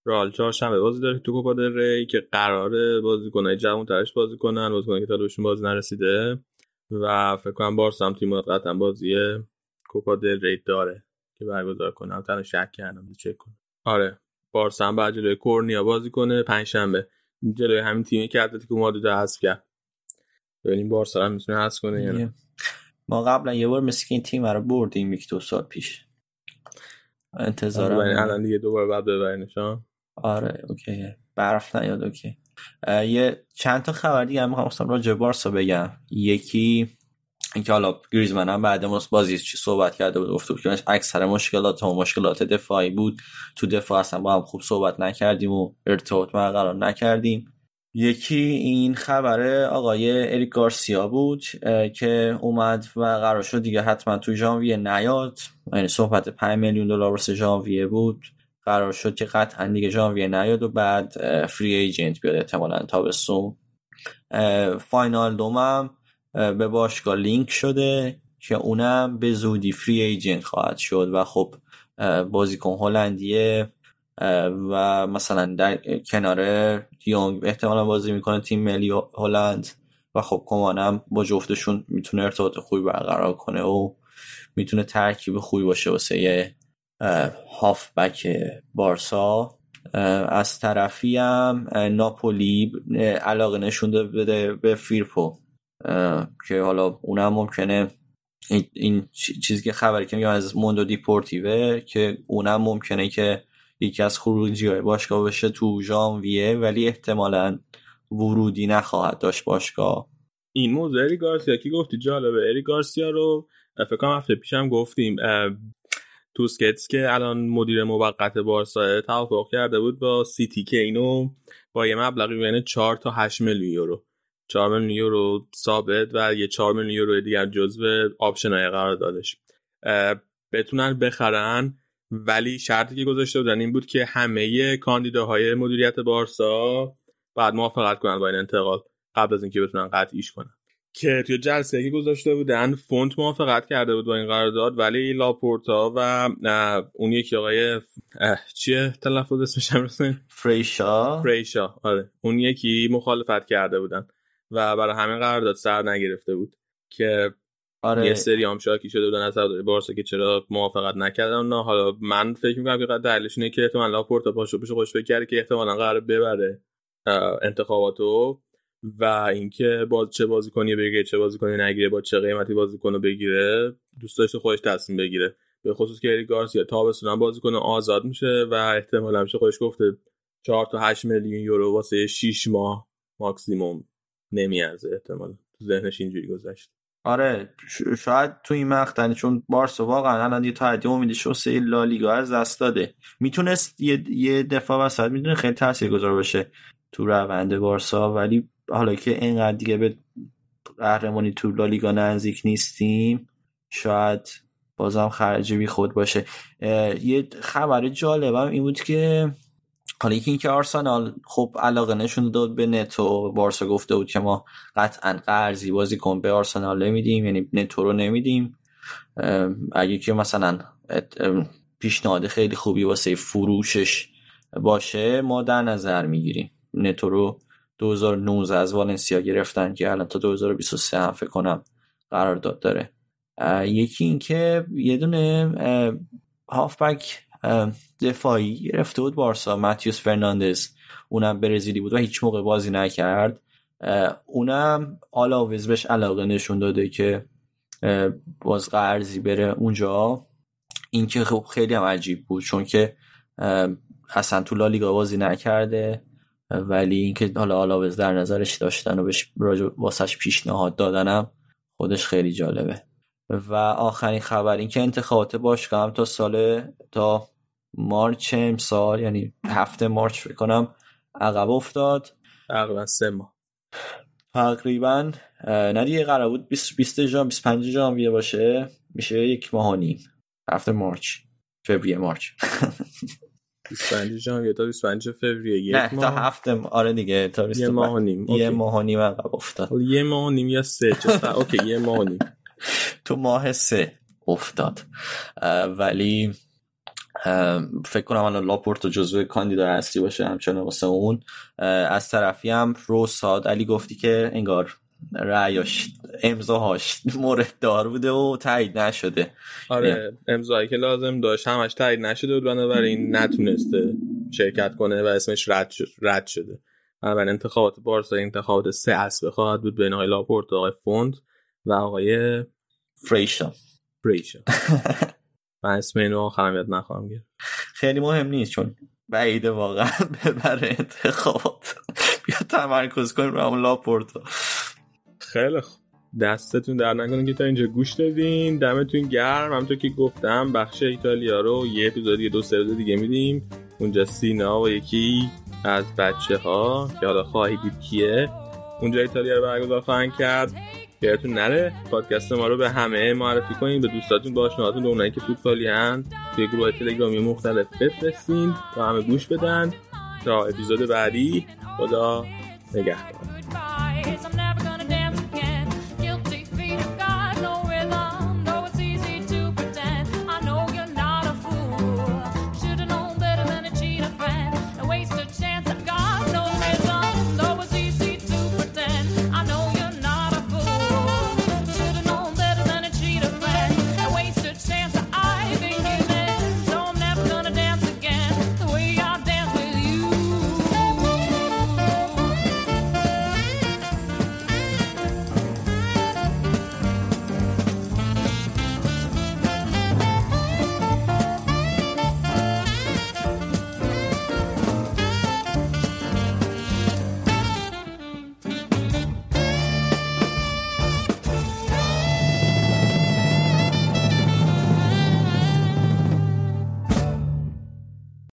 رال چهارشنبه بازی داره تو کوپا دل ری که قراره بازیکنای جوان ترش بازی کنن بازیکنایی که تا بهشون بازی نرسیده. و فکر کنم بارسا هم تیم قطعا بازی کوپا دل ری داره که برگزار کنه. تنها شک کردم چک کنم. آره بارسا هم بعد جلوی کورنیا بازی کنه. پنجشنبه. جلوی همین تیمی که اتلتیکو مادرید حذف کرد. ببینیم بارسا هم می‌تونه حذف کنه یا نه. ما قبلا یه بار مثل این تیم رو بردیم یک دو سال پیش. انتظار الان دیگه دوباره بعد ببرینشان آره اوکی. برف نیاد اوکی. یه چند تا خبر دیگه هم می‌خوام راجع بارسا بگم. یکی اینکه حالا گریزمن هم بعد ما بازی چی صحبت کرده بود گفته که اکثر مشکلات و مشکلات دفاعی بود. تو دفاع اصلا با هم خوب صحبت نکردیم و ارتباط برقرار نکردیم. یکی این خبر آقای اریک گارسیا بود که اومد و قرار شد دیگه حتما تو ژانویه نیاد. یعنی صحبت 5 میلیون دلار واسه ژانویه بود. قرار شد که قطعا دیگه ژانویه نیاد و بعد فری ایجنت بیاد احتمالا تابستون فاینال دومم به باشگاه لینک شده که اونم به زودی فری ایجنت خواهد شد و خب بازیکن هلندیه و مثلا در کنار یونگ احتمالا بازی می‌کنه تیم ملی هلند و خب کمانم با جفتشون می‌تونه ارتباط خوبی برقرار کنه و می‌تونه ترکیب خوبی باشه واسه یه بک بارسا. از طرفی هم ناپولی علاقه نشونده بده به فیرپو. که حالا اونم ممکنه این چیزی که خبری که میگم از موندو دیپورتیوه که اونم ممکنه که یکی از خروجی های باشگاه بشه تو ژانویه ولی احتمالا ورودی نخواهد داشت باشگاه. این موضوع اریک گارسیا که گفتی؟ جالبه. اریک گارسیا رو فکر کنم هفته پیشم گفتیم. توسکتس که الان مدیر موقت بارسا توافق کرده بود با سیتی که اینو با یه مبلغی بین 4 تا 8 میلیون یورو. 4 میلیون یورو ثابت و یه 4 میلیون یورو دیگر جزو آپشن های قرار دادش بتونن بخرن ولی شرطی که گذاشته بودن این بود که همه کاندیداهای مدیریت بارسا بعد موافقت کنن با این انتقال قبل از اینکه بتونن قطعیش کنن. که توی جلسه که گذاشته بودن فونت موافقت کرده بود با این قرارداد ولی لاپورتا و اون یکی آقای چیه تلفظ اسمش هم فریشا. فریشا آره. اون یکی مخالفت کرده بودن و برای همین قرارداد سر نگرفته بود که آره. یه سری هم شاکی شده بودن از بارسا که چرا موافقت نکردن نه حالا من فکر می‌کنم که دلیلش اینه که احتمال لاپورتا پاشو بشه خوش فکر که احتمالا قرار ببره انتخاباتو. و اینکه باز چه بازیکنی بگیره چه بازیکنی نگیره با چه قیمتی بازیکنو بگیره دوست داشته خودش تصمیم بگیره. به خصوص که اریک گارسیا تابستون بازیکن آزاد میشه و احتمالا میشه خودش گفته 4 تا 8 میلیون یورو واسه 6 ماه ماکسیموم نمیارزه احتمالا. تو ذهنش اینجوری گذشت. آره شاید تو این مقطع چون بارسا واقعا الان یه تعدی امیدش واسه لالیگا از دست داده. می‌تونست یه, یه دفاع وسط می‌تونه خیلی تاثیرگذار بشه تو روند بارسا ولی حالا که اینقدر دیگه به قهرمانی تو لالیگا نزدیک نیستیم شاید بازم خرج بی خود باشه. یه خبر جالبم این بود که حالا یکی اینکه آرسنال خب علاقه نشون داد به نتو بارسا گفته بود که ما قطعا قرضی بازی کن به آرسنال نمیدیم یعنی نتو رو نمیدیم. اگه که مثلا پیشنهاد خیلی خوبی واسه فروشش باشه ما در نظر می‌گیریم. نتو رو 2019 از والنسیا گرفتن که الان تا 2023 هم فکر کنم قرارداد داره. یکی اینکه یه دونه هافبک دفاعی گرفته بود بارسا. ماتیوس فرناندز اونم برزیلی بود و هیچ موقع بازی نکرد. اونم آلاویز بهش علاقه نشون داده که باز قرضی بره اونجا. این که خب خیلی هم عجیب بود چون که اصلا تو لالیگا بازی نکرده. ولی اینکه حالا آلاوز در نظرش داشتن و بهش واسش پیشنهاد دادنم خودش خیلی جالبه. و آخرین خبر این که انتخابات باشگاه هم تا سال تا مارچ امسال یعنی هفته مارچ فکر کنم عقب افتاد. تقریبا سه ماه. تقریبا نه دیگه قرار بود 20 20 ژانویه 25 ژانویه باشه. میشه یک ماه و نیم. هفته مارچ. فوریه مارچ. 25 ژانویه تا 25 فوریه یک نه تا هفته آره دیگه تا یه ماه و نیم یه ماه و نیم عقب افتاد. یه ماه و نیم یا سه اوکی یه ماه و نیم. تو ماه سه افتاد. ولی فکر کنم الان لاپورتو جزو کاندیدا اصلی باشه همچنان واسه اون. از طرفی هم روساد علی گفتی که انگار رأیاش امضاهاش مورد دار بوده و تایید نشده. آره امضایی که لازم داشت همش تایید نشده و بنابراین نتونسته شرکت کنه و اسمش رد, شد. رد شده. بنابراین انتخابات بارسا انتخابات سه اسبه خواهد بود بین آقای لاپورت آقای فوند و آقای فریشا. فریشا. من اسم اینو آخرم یاد نخواهم گرفت. خیلی مهم نیست چون بعیده واقعا ببره انتخابات. بیا تمرکز کنیم رو لاپورتا خیلی خوب دستتون در نکنه که تا اینجا گوش دادین. دمتون گرم. همونطور که گفتم بخش ایتالیا رو یه اپیزود دیگه دو سه دیگه میدیم. اونجا سینا و یکی از بچه ها که حالا خواهی دید کیه اونجا ایتالیا رو برگزار خواهند کرد. یادتون نره پادکست ما رو به همه معرفی کنین. به دوستاتون به آشناهاتون به اونایی که فوتبالی هن. توی گروه تلگرامی مختلف بفرستین تا همه گوش بدن. تا اپیزود بعدی خدا نگهدار.